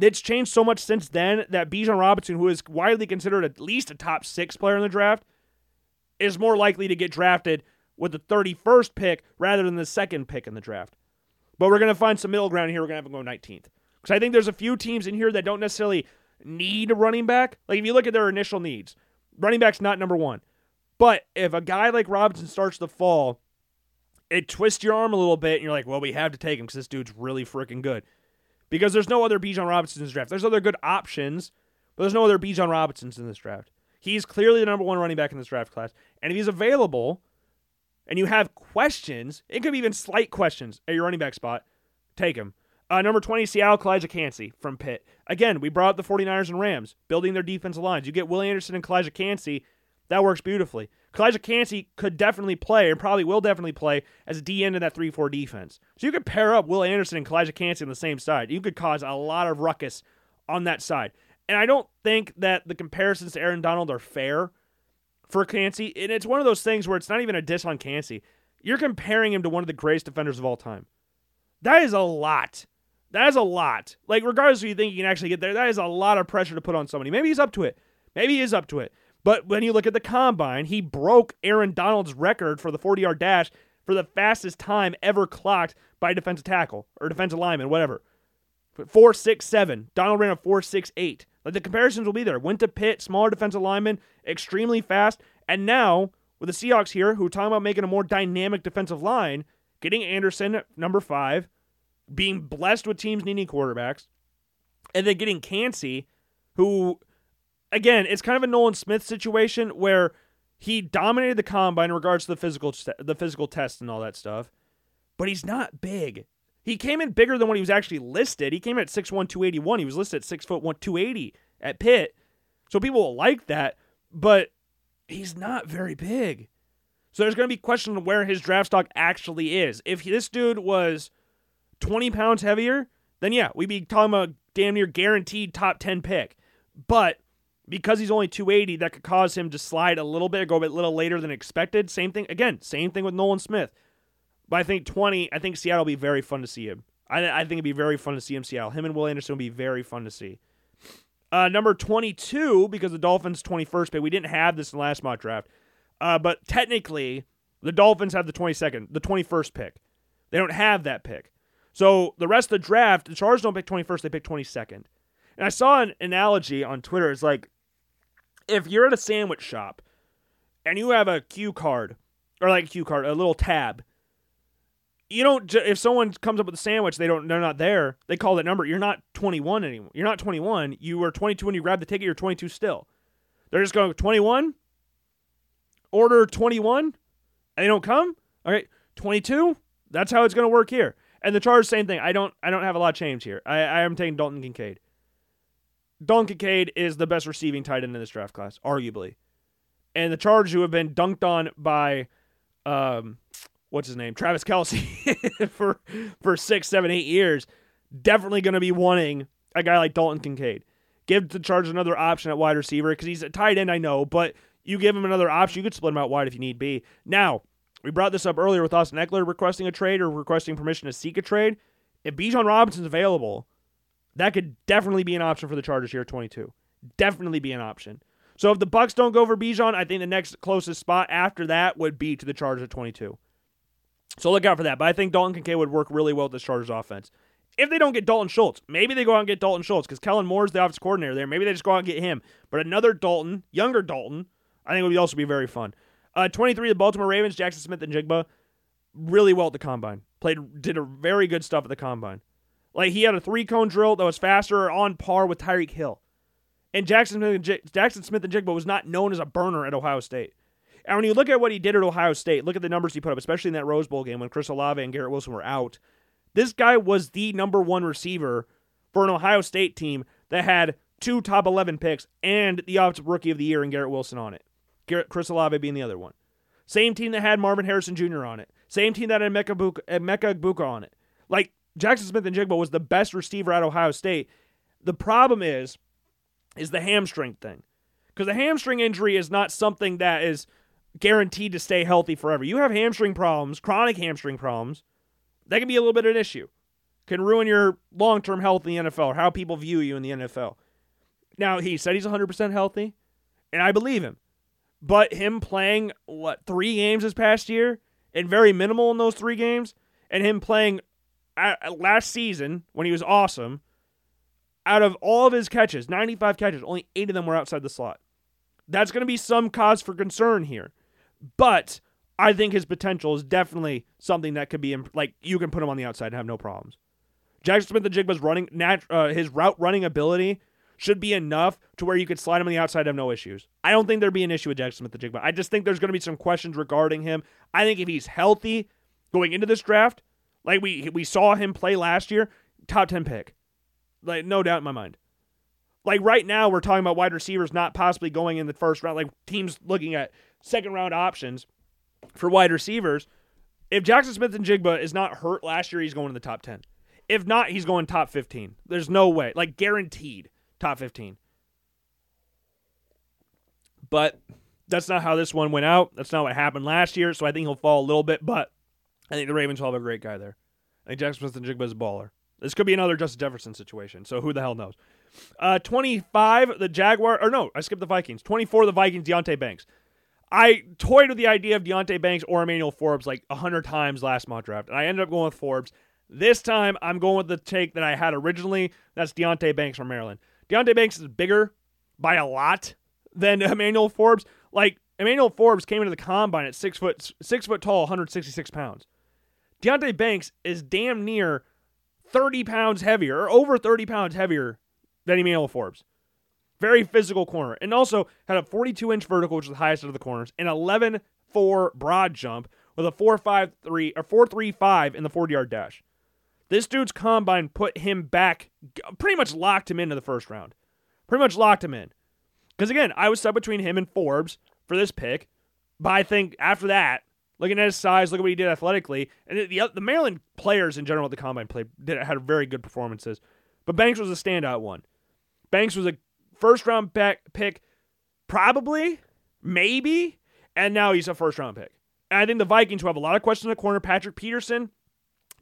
It's changed so much since then that Bijan Robinson, who is widely considered at least a top six player in the draft, is more likely to get drafted with the 31st pick rather than the second pick in the draft. But we're going to find some middle ground here. We're going to have him go 19th. Because I think there's a few teams in here that don't necessarily need a running back. Like if you look at their initial needs, running back's not number one. But if a guy like Robinson starts to fall, it twists your arm a little bit, and you're like, well, we have to take him because this dude's really freaking good. Because there's no other Bijan Robinsons in this draft. There's other good options, but there's no other Bijan Robinsons in this draft. He's clearly the number one running back in this draft class. And if he's available and you have questions, it could be even slight questions at your running back spot, take him. Uh, number 20, Seattle, Calijah Kancey from Pitt. Again, we brought up the 49ers and Rams, building their defensive lines. You get Will Anderson and Calijah Kancey, that works beautifully. Calijah Kancey could definitely play, and probably will definitely play, as a D end in that 3 4 defense. So you could pair up Will Anderson and Calijah Kancey on the same side. You could cause a lot of ruckus on that side. And I don't think that the comparisons to Aaron Donald are fair for Kancey. And it's one of those things where it's not even a diss on Kancey. You're comparing him to one of the greatest defenders of all time. That is a lot. That is a lot. Like, regardless if you think you can actually get there, that is a lot of pressure to put on somebody. Maybe he's up to it. Maybe he is up to it. But when you look at the combine, he broke Aaron Donald's record for the 40 yard dash for the fastest time ever clocked by a defensive tackle or defensive lineman, whatever. 4.67. Donald ran a 4.68. Like the comparisons will be there. Went to Pitt, smaller defensive lineman, extremely fast. And now, with the Seahawks here, who are talking about making a more dynamic defensive line, getting Anderson number five, being blessed with teams needing quarterbacks, and then getting Kancey, who again, it's kind of a Nolan Smith situation where he dominated the combine in regards to the physical the physical test and all that stuff, but he's not big. He came in bigger than what he was actually listed. He came in at 6'1", 281. He was listed at 6 foot 1, 280 at Pitt. So people like that, but he's not very big. So there's going to be question where his draft stock actually is. If this dude was 20 pounds heavier, then yeah, we'd be talking about damn near guaranteed top 10 pick. But because he's only 280, that could cause him to slide a little bit, go a little later than expected. Same thing again, same thing with Nolan Smith. But I think 20, I think Seattle will be very fun to see him. I, I think it'd be very fun to see him Seattle. Him and Will Anderson will be very fun to see. Uh, number 22, because the Dolphins 21st pick, we didn't have this in the last mock draft. Uh, but technically, the Dolphins have the 22nd, the 21st pick. They don't have that pick. So the rest of the draft, the Chargers don't pick 21st, they pick 22nd. And I saw an analogy on Twitter. It's like if you're at a sandwich shop and you have a cue card, or like a cue card, a little tab, you don't. If someone comes up with a sandwich, they don't. They're not there. They call that number. You're not 21 anymore. You're not 21. You were 22 when you grabbed the ticket. You're 22 still. They're just going 21. Order 21. And they don't come. All right, 22. That's how it's going to work here. And the Chargers, same thing. I don't. I don't have a lot of change here. I, I am taking Dalton Kincaid. Dalton Kincaid is the best receiving tight end in this draft class, arguably. And the Chargers, who have been dunked on by, um, what's his name, Travis Kelce, for for six, seven, eight years, definitely going to be wanting a guy like Dalton Kincaid. Give the Chargers another option at wide receiver because he's a tight end, I know, but you give him another option, you could split him out wide if you need be. Now, we brought this up earlier with Austin Ekeler requesting a trade or requesting permission to seek a trade. If Bijan Robinson's available, that could definitely be an option for the Chargers here at 22. Definitely be an option. So if the Bucks don't go for Bijan, I think the next closest spot after that would be to the Chargers at 22. So look out for that. But I think Dalton Kincaid would work really well with the Chargers offense. If they don't get Dalton Schultz, maybe they go out and get Dalton Schultz because Kellen Moore's the offense coordinator there. Maybe they just go out and get him. But another Dalton, younger Dalton, I think would also be very fun. Uh, 23, the Baltimore Ravens, Jaxon Smith-Njigba, really well at the combine. Played, did a very good stuff at the combine. Like he had a three cone drill that was faster on par with Tyreek Hill. And Jackson Jaxon Smith-Njigba was not known as a burner at Ohio State. And when you look at what he did at Ohio State, look at the numbers he put up, especially in that Rose Bowl game when Chris Olave and Garrett Wilson were out. This guy was the number one receiver for an Ohio State team that had two top 11 picks and the offensive rookie of the year and Garrett Wilson on it. Garrett, Chris Olave being the other one. Same team that had Marvin Harrison Jr. on it. Same team that had Emeka Egbuka on it. Like, Jaxon Smith-Njigba was the best receiver at Ohio State. The problem is, is the hamstring thing. Because the hamstring injury is not something that is guaranteed to stay healthy forever. You have hamstring problems, chronic hamstring problems, that can be a little bit of an issue. Can ruin your long term health in the NFL or how people view you in the NFL. Now, he said he's 100% healthy, and I believe him. But him playing, what, three games this past year, and very minimal in those three games, and him playing last season when he was awesome, out of all of his catches, 95 catches, only eight of them were outside the slot. That's going to be some cause for concern here. But I think his potential is definitely something that could be like you can put him on the outside and have no problems. Jaxon Smith-Njigba's running nat- uh, his route running ability should be enough to where you could slide him on the outside and have no issues. I don't think there'd be an issue with Jaxon Smith-Njigba. I just think there's going to be some questions regarding him. I think if he's healthy going into this draft, like we we saw him play last year, top 10 pick. Like no doubt in my mind. Like right now we're talking about wide receivers not possibly going in the first round like teams looking at second round options for wide receivers. If Jaxon Smith-Njigba is not hurt last year, he's going in the top 10. If not, he's going top 15. There's no way. Like guaranteed top 15. But that's not how this one went out. That's not what happened last year. So I think he'll fall a little bit, but I think the Ravens will have a great guy there. I think Jaxon Smith-Njigba is a baller. This could be another Justin Jefferson situation. So who the hell knows? Uh, 25, the Jaguar, or no, I skipped the Vikings. 24, the Vikings, Deonte Banks. I toyed with the idea of Deonte Banks or Emmanuel Forbes like 100 times last mock draft, and I ended up going with Forbes. This time, I'm going with the take that I had originally. That's Deonte Banks from Maryland. Deonte Banks is bigger by a lot than Emmanuel Forbes. Like, Emmanuel Forbes came into the combine at six foot six foot tall, 166 pounds. Deonte Banks is damn near 30 pounds heavier, or over 30 pounds heavier than Emmanuel Forbes. Very physical corner. And also had a 42 inch vertical, which is the highest out of the corners, and 11 4 broad jump with a 4 5 3 or 4 3 5 in the 40 yard dash. This dude's combine put him back, pretty much locked him into the first round. Pretty much locked him in. Because again, I was stuck between him and Forbes for this pick. But I think after that, Looking at his size, look at what he did athletically, and the the Maryland players in general at the combine played did had very good performances, but Banks was a standout one. Banks was a first round pick, probably, maybe, and now he's a first round pick. And I think the Vikings, who have a lot of questions in the corner, Patrick Peterson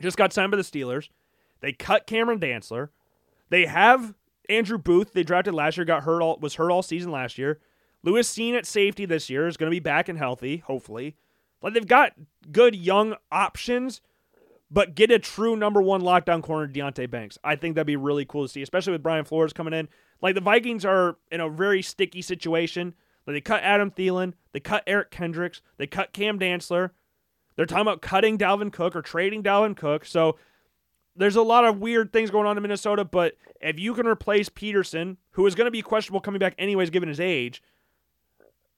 just got signed by the Steelers. They cut Cameron Dantzler. They have Andrew Booth. They drafted last year, got hurt all was hurt all season last year. Lewis Cine at safety this year is going to be back and healthy, hopefully. Like they've got good young options, but get a true number one lockdown corner, Deonte Banks. I think that'd be really cool to see, especially with Brian Flores coming in. Like the Vikings are in a very sticky situation. Like they cut Adam Thielen, they cut Eric Kendricks, they cut Cam Dantzler. They're talking about cutting Dalvin Cook or trading Dalvin Cook. So there's a lot of weird things going on in Minnesota, but if you can replace Peterson, who is going to be questionable coming back anyways given his age,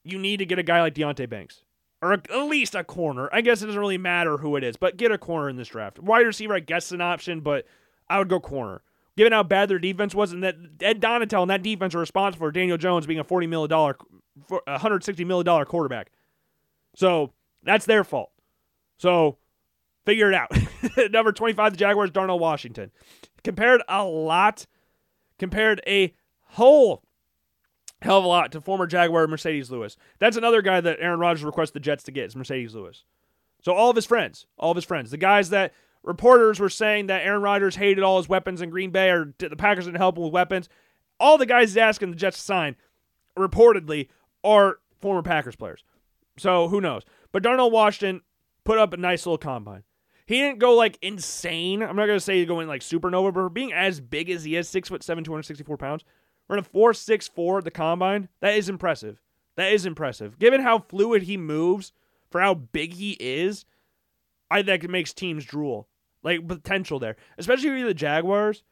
you need to get a guy like Deonte Banks. Or at least a corner. I guess it doesn't really matter who it is, but get a corner in this draft. Wide receiver, I guess, is an option, but I would go corner. Given how bad their defense was, and that Ed Donatell and that defense are responsible for Daniel Jones being a $40 million, $160 million quarterback. So that's their fault. So figure it out. Number 25, the Jaguars, Darnell Washington. Compared a lot, compared a whole hell of a lot to former Jaguar Marcedes Lewis. That's another guy that Aaron Rodgers requested the Jets to get is Marcedes Lewis. So all of his friends, all of his friends, the guys that reporters were saying that Aaron Rodgers hated all his weapons in Green Bay or the Packers didn't help him with weapons, all the guys he's asking the Jets to sign, reportedly, are former Packers players. So who knows? But Darnell Washington put up a nice little combine. He didn't go like insane. I'm not gonna say he's going like supernova, but being as big as he is, six foot seven, 264 pounds, running four six four at the combine, that is impressive. That is impressive. Given how fluid he moves for how big he is, I think it makes teams drool. Like potential there. Especially if you're the Jaguars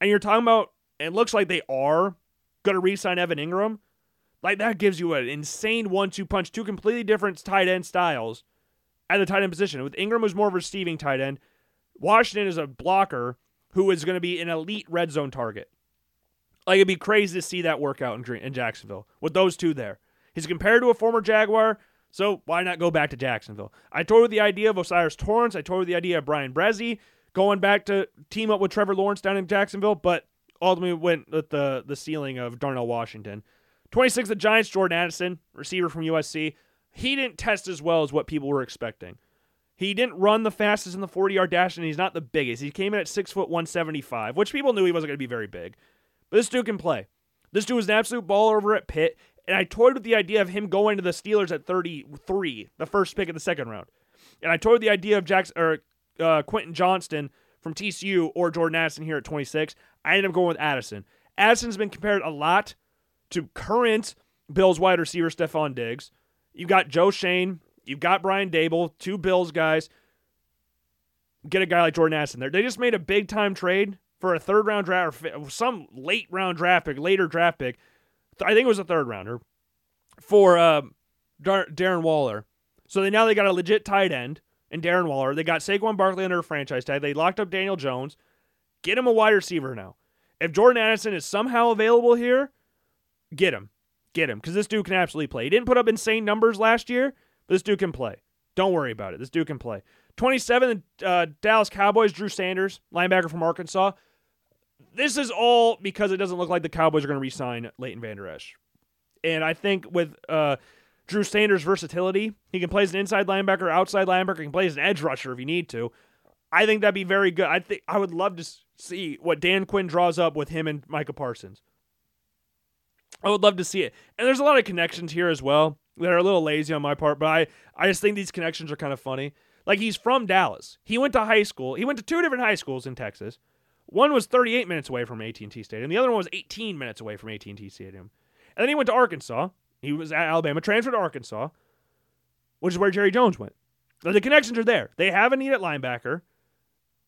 and you're talking about it looks like they are gonna re-sign Evan Engram. Like that gives you an insane one-two punch, two completely different tight end styles at the tight end position. With Engram who's more of a receiving tight end, Washington is a blocker who is going to be an elite red zone target. Like it'd be crazy to see that work out in, in Jacksonville with those two there. He's compared to a former Jaguar, so why not go back to Jacksonville? I toyed with the idea of O'Cyrus Torrence. I toyed with the idea of Bryan Bresee going back to team up with Trevor Lawrence down in Jacksonville, but ultimately went with the the ceiling of Darnell Washington. 26, the Giants, Jordan Addison, receiver from USC he didn't test as well as what people were expecting. He didn't run the fastest in the 40 yard dash, and he's not the biggest. He came in at 6 foot 175, which people knew he wasn't going to be very big. But this dude can play. This dude was an absolute ball over at Pitt, and I toyed with the idea of him going to the Steelers at 33, the first pick of the second round. And I toyed with the idea of Jackson or uh, Quentin Johnston from TCU or Jordan Addison here at 26. I ended up going with Addison. Addison's been compared a lot to current Bills wide receiver Stefon Diggs. You've got Joe Schoen. You've got Brian Daboll, two Bills guys. Get a guy like Jordan Addison there. They just made a big time trade for a third round draft or some late round draft pick, later draft pick. I think it was a third rounder for uh, Darren Waller. So they now they got a legit tight end in Darren Waller. They got Saquon Barkley under a franchise tag. They locked up Daniel Jones. Get him a wide receiver now. If Jordan Addison is somehow available here, get him. Get him because this dude can absolutely play. He didn't put up insane numbers last year, but this dude can play. Don't worry about it. This dude can play. 27, uh, Dallas Cowboys, Drew Sanders, linebacker from Arkansas. This is all because it doesn't look like the Cowboys are going to re sign Leighton Vander Esch. And I think with uh, Drew Sanders' versatility, he can play as an inside linebacker, outside linebacker, he can play as an edge rusher if you need to. I think that'd be very good. I think I would love to see what Dan Quinn draws up with him and Micah Parsons. I would love to see it. And there's a lot of connections here as well that are a little lazy on my part, but I, I just think these connections are kind of funny. Like he's from Dallas. He went to high school. He went to two different high schools in Texas. One was 38 minutes away from AT&T Stadium. The other one was 18 minutes away from AT&T Stadium. And then he went to Arkansas. He was at Alabama, transferred to Arkansas, which is where Jerry Jones went. So the connections are there. They have a need at linebacker.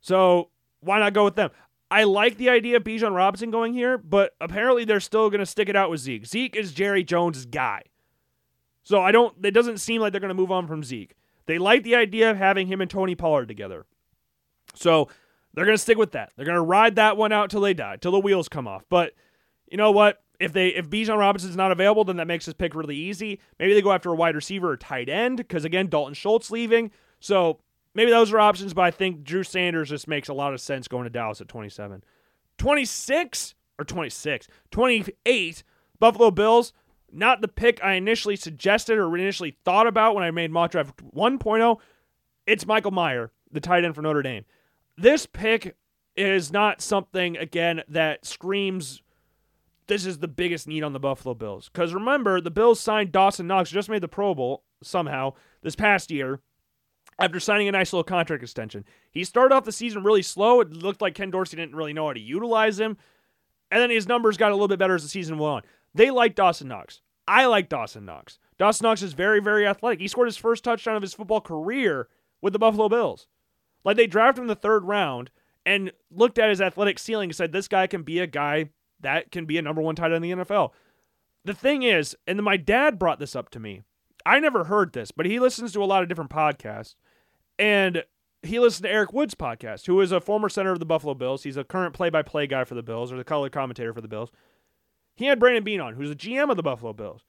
So why not go with them? I like the idea of Bijan Robinson going here, but apparently they're still going to stick it out with Zeke. Zeke is Jerry Jones' guy. So I don't, it doesn't seem like they're going to move on from Zeke. They like the idea of having him and Tony Pollard together. So they're going to stick with that. They're going to ride that one out till they die, till the wheels come off. But you know what? if they if Bijan Robinson's not available, then that makes this pick really easy. Maybe they go after a wide receiver or tight end because again, Dalton Schultz leaving. So maybe those are options, but I think Drew Sanders just makes a lot of sense going to Dallas at 27. 26 or 26, 28, Buffalo Bills. Not the pick I initially suggested or initially thought about when I made mock draft 1.0. It's Michael Mayer, the tight end for Notre Dame. This pick is not something, again, that screams this is the biggest need on the Buffalo Bills. Because remember, the Bills signed Dawson Knox, just made the Pro Bowl somehow this past year after signing a nice little contract extension. He started off the season really slow. It looked like Ken Dorsey didn't really know how to utilize him. And then his numbers got a little bit better as the season went on. They like Dawson Knox. I like Dawson Knox. Dawson Knox is very, very athletic. He scored his first touchdown of his football career with the Buffalo Bills. Like they drafted him in the third round and looked at his athletic ceiling and said, this guy can be a guy that can be a number one tight end in the NFL. The thing is, and my dad brought this up to me. I never heard this, but he listens to a lot of different podcasts. And he listened to Eric Wood's podcast, who is a former center of the Buffalo Bills. He's a current play by play guy for the Bills or the color commentator for the Bills. He had Brandon Beane on, who's the GM of the Buffalo Bills.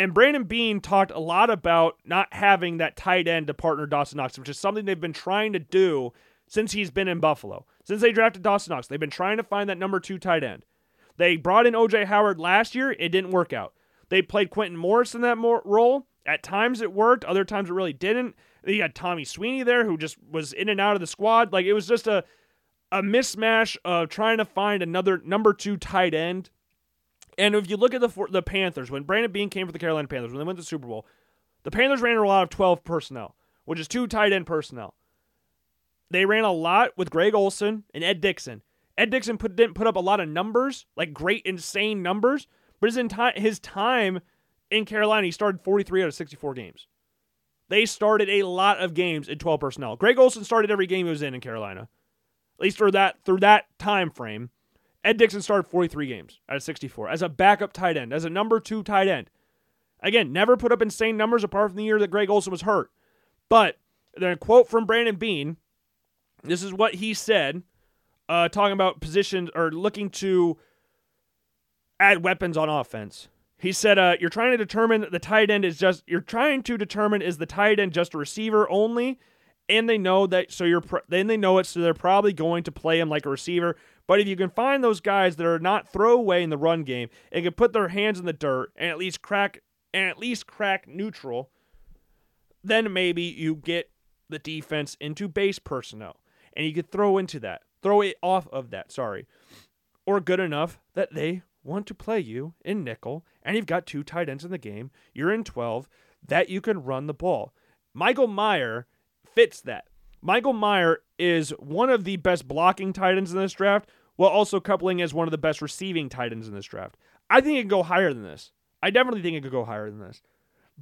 And Brandon Beane talked a lot about not having that tight end to partner Dawson Knox, which is something they've been trying to do since he's been in Buffalo. Since they drafted Dawson Knox, they've been trying to find that number two tight end. They brought in OJ Howard last year. It didn't work out. They played Quintin Morris in that role. At times it worked, other times it really didn't. You had Tommy Sweeney there who just was in and out of the squad. Like it was just a a mismatch of trying to find another number two tight end. And if you look at the the Panthers, when Brandon Beane came for the Carolina Panthers, when they went to the Super Bowl, the Panthers ran a lot of 12 personnel, which is two tight end personnel. They ran a lot with Greg Olsen and Ed Dickson. Ed Dickson put, didn't put up a lot of numbers, like great, insane numbers, but his, enti- his time in Carolina, he started 43 out of 64 games. They started a lot of games in 12 personnel. Greg Olsen started every game he was in in Carolina, at least for that through that time frame. Ed Dickson started 43 games out of 64 as a backup tight end, as a number two tight end. Again, never put up insane numbers apart from the year that Greg Olsen was hurt. But then a quote from Brandon Beane. This is what he said uh, talking about positions or looking to add weapons on offense. He said, uh, "You're trying to determine the tight end is just you're trying to determine is the tight end just a receiver only, and they know that so you're then they know it so they're probably going to play him like a receiver. But if you can find those guys that are not throwaway in the run game and can put their hands in the dirt and at least crack and at least crack neutral, then maybe you get the defense into base personnel and you could throw into that throw it off of that, sorry, or good enough that they want to play you in nickel and you've got two tight ends in the game, you're in 12, that you can run the ball. Michael Mayer fits that. Michael Mayer is one of the best blocking tight ends in this draft, while also coupling as one of the best receiving tight ends in this draft. I think it can go higher than this. I definitely think it could go higher than this.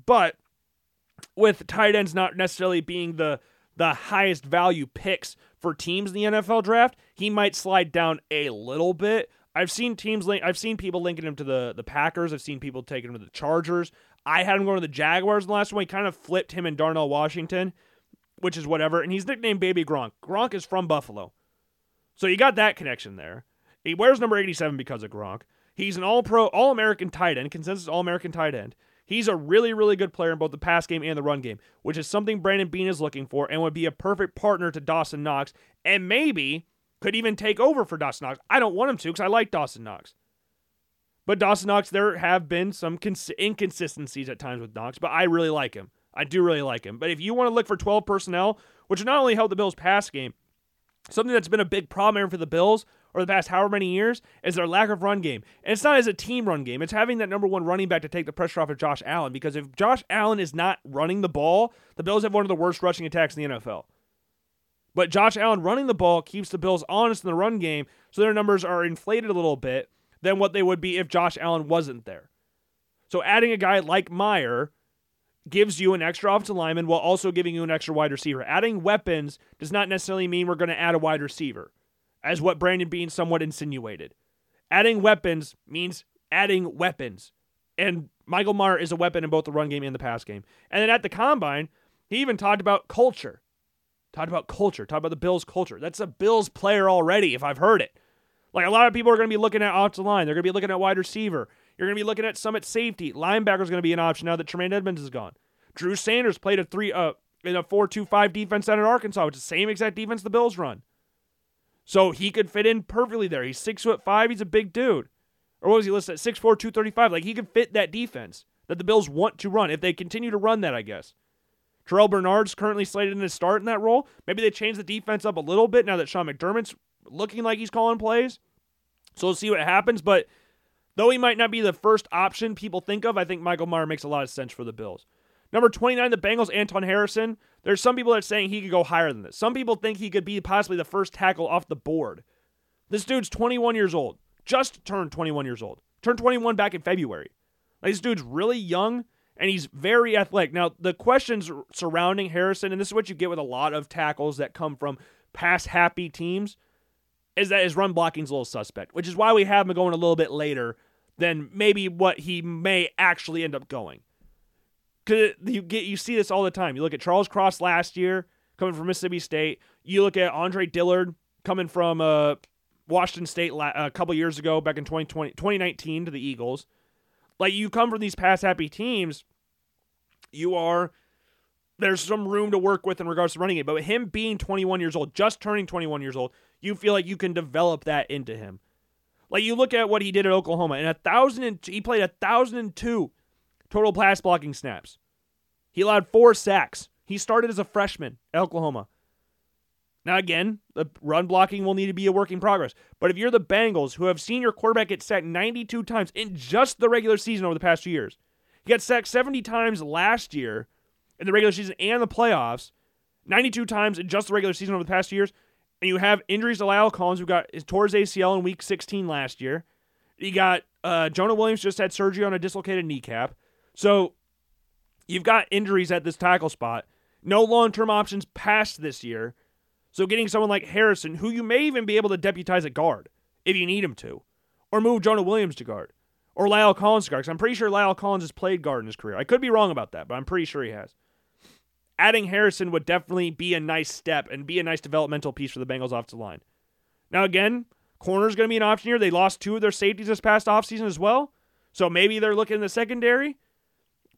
But with tight ends not necessarily being the the highest value picks for teams in the NFL draft, he might slide down a little bit. I've seen teams link. I've seen people linking him to the the Packers. I've seen people taking him to the Chargers. I had him going to the Jaguars in the last one. He kind of flipped him and Darnell Washington, which is whatever. And he's nicknamed Baby Gronk. Gronk is from Buffalo, so you got that connection there. He wears number 87 because of Gronk. He's an All Pro, All American tight end, consensus All American tight end. He's a really, really good player in both the pass game and the run game, which is something Brandon Beane is looking for and would be a perfect partner to Dawson Knox and maybe could even take over for Dawson Knox. I don't want him to because I like Dawson Knox. But Dawson Knox, there have been some cons- inconsistencies at times with Knox, but I really like him. I do really like him. But if you want to look for 12 personnel, which not only help the Bills' pass game, something that's been a big problem for the Bills over the past however many years is their lack of run game. And it's not as a team run game, it's having that number one running back to take the pressure off of Josh Allen. Because if Josh Allen is not running the ball, the Bills have one of the worst rushing attacks in the NFL. But Josh Allen running the ball keeps the Bills honest in the run game, so their numbers are inflated a little bit than what they would be if Josh Allen wasn't there. So adding a guy like Mayer gives you an extra offensive lineman while also giving you an extra wide receiver. Adding weapons does not necessarily mean we're going to add a wide receiver as what Brandon Beane somewhat insinuated. Adding weapons means adding weapons. And Michael Mayer is a weapon in both the run game and the pass game. And then at the combine, he even talked about culture. Talked about culture. Talked about the Bills' culture. That's a Bills player already, if I've heard it. Like a lot of people are going to be looking at offensive line. They're going to be looking at wide receiver. You're going to be looking at some at safety. Linebacker is going to be an option now that Tremaine Edmunds is gone. Drew Sanders played a three uh in a four two five defense down in Arkansas, which is the same exact defense the Bills run. So he could fit in perfectly there. He's six foot five. He's a big dude. Or what was he listed at? 6'4", 235. Like he could fit that defense that the Bills want to run if they continue to run that, I guess. Terrel Bernard's currently slated in to start in that role. Maybe they change the defense up a little bit now that Sean McDermott's looking like he's calling plays. So we'll see what happens. But though he might not be the first option people think of, I think Michael Mayer makes a lot of sense for the Bills. Number 29, the Bengals, Anton Harrison. There's some people that are saying he could go higher than this. Some people think he could be possibly the first tackle off the board. This dude's 21 years old. Just turned 21 years old. Turned 21 back in February. Like, this dude's really young and he's very athletic. Now, the questions surrounding Harrison, and this is what you get with a lot of tackles that come from pass happy teams, is that his run blocking's a little suspect, which is why we have him going a little bit later than maybe what he may actually end up going. Cause you get you see this all the time. You look at Charles Cross last year coming from Mississippi State. You look at Andre Dillard coming from uh, Washington State a couple years ago, back in 2020, 2019 to the Eagles. Like you come from these pass happy teams, you are there's some room to work with in regards to running it. But him being 21 years old, just turning 21 years old, you feel like you can develop that into him. Like you look at what he did at Oklahoma, and a thousand and he played a thousand and two total pass blocking snaps. He allowed four sacks. He started as a freshman at Oklahoma. Now, again, the run blocking will need to be a work in progress. But if you're the Bengals, who have seen your quarterback get sacked 92 times in just the regular season over the past two years, he got sacked 70 times last year in the regular season and the playoffs, 92 times in just the regular season over the past two years, and you have injuries to La'el Collins, who got his towards ACL in week 16 last year. You got uh, Jonah Williams just had surgery on a dislocated kneecap. So you've got injuries at this tackle spot. No long term options past this year. So getting someone like Harrison, who you may even be able to deputize at guard if you need him to, or move Jonah Williams to guard, or La'el Collins to guard. Because I'm pretty sure La'el Collins has played guard in his career. I could be wrong about that, but I'm pretty sure he has. Adding Harrison would definitely be a nice step and be a nice developmental piece for the Bengals offensive line. Now, again, corner's is going to be an option here. They lost two of their safeties this past offseason as well. So maybe they're looking in the secondary.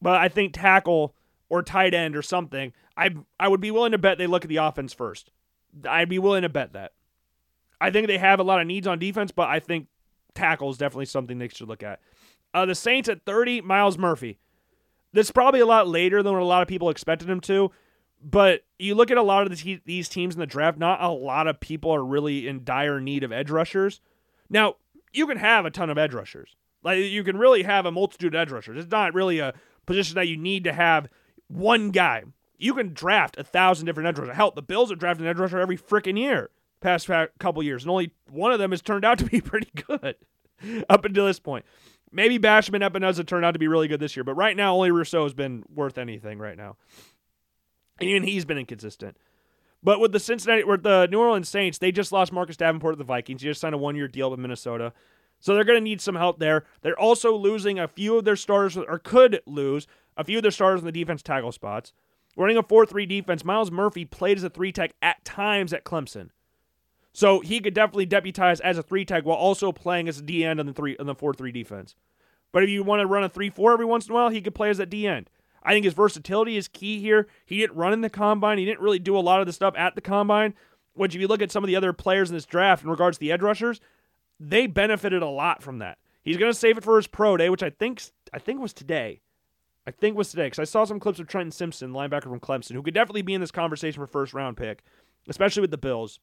But I think tackle or tight end or something, I I would be willing to bet they look at the offense first. I'd be willing to bet that. I think they have a lot of needs on defense, but I think tackle is definitely something they should look at. Uh, the Saints at 30, Myles Murphy. This is probably a lot later than what a lot of people expected him to, but you look at a lot of the these teams in the draft, not a lot of people are really in dire need of edge rushers. Now, you can have a ton of edge rushers. Like you can really have a multitude of edge rushers. It's not really a position that you need to have one guy. You can draft a thousand different edge rushers. Hell, the Bills are drafting an edge rusher every freaking year past couple years, and only one of them has turned out to be pretty good up until this point. Maybe Basham and Epenesa turned out to be really good this year, but right now only Rousseau has been worth anything right now. And even he's been inconsistent. But with the Cincinnati, with the New Orleans Saints, they just lost Marcus Davenport to the Vikings. He just signed a one-year deal with Minnesota. So they're going to need some help there. They're also losing a few of their starters, or could lose a few of their starters in the defense tackle spots. Running a 4 3 defense, Myles Murphy played as a three tech at times at Clemson. So he could definitely deputize as a three tech while also playing as a D end on the three on the 4 3 defense. But if you want to run a 3 4 every once in a while, he could play as a D end. I think his versatility is key here. He didn't run in the combine. He didn't really do a lot of the stuff at the combine. Which, if you look at some of the other players in this draft in regards to the edge rushers, they benefited a lot from that. He's going to save it for his pro day, which I think I think was today. I think was today because I saw some clips of Trenton Simpson, linebacker from Clemson, who could definitely be in this conversation for first round pick, especially with the Bills.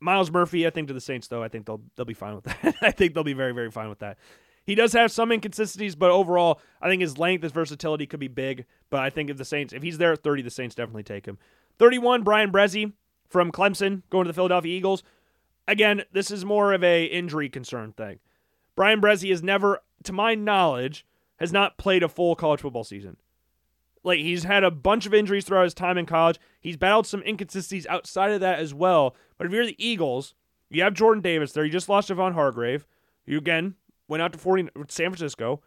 Myles Murphy, I think to the Saints though, I think they'll they'll be fine with that. I think they'll be very very fine with that. He does have some inconsistencies, but overall, I think his length, his versatility could be big. But I think if the Saints, if he's there at 30, the Saints definitely take him. 31, Bryan Bresee from Clemson, going to the Philadelphia Eagles. Again, this is more of a injury concern thing. Bryan Bresee has never, to my knowledge, has not played a full college football season. Like he's had a bunch of injuries throughout his time in college. He's battled some inconsistencies outside of that as well. But if you're the Eagles, you have Jordan Davis there. You just lost Javon Hargrave. You again went out to 40 San Francisco.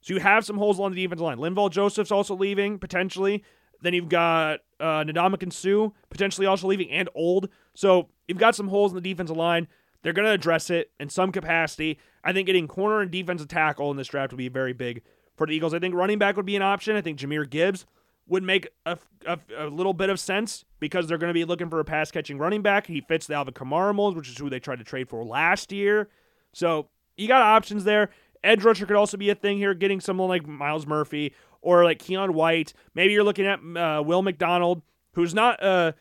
So you have some holes along the defensive line. Linval Joseph's also leaving potentially. Then you've got uh, Ndamukong Suh potentially also leaving and old. So you've got some holes in the defensive line. They're going to address it in some capacity. I think getting corner and defensive tackle in this draft would be a very big for the Eagles. I think running back would be an option. I think Jahmyr Gibbs would make a, a, a little bit of sense because they're going to be looking for a pass catching running back. He fits the Alvin Kamara mold, which is who they tried to trade for last year. So you got options there. Edge rusher could also be a thing here, getting someone like Myles Murphy or like Keion White. Maybe you're looking at uh, Will McDonald, who's not. Uh,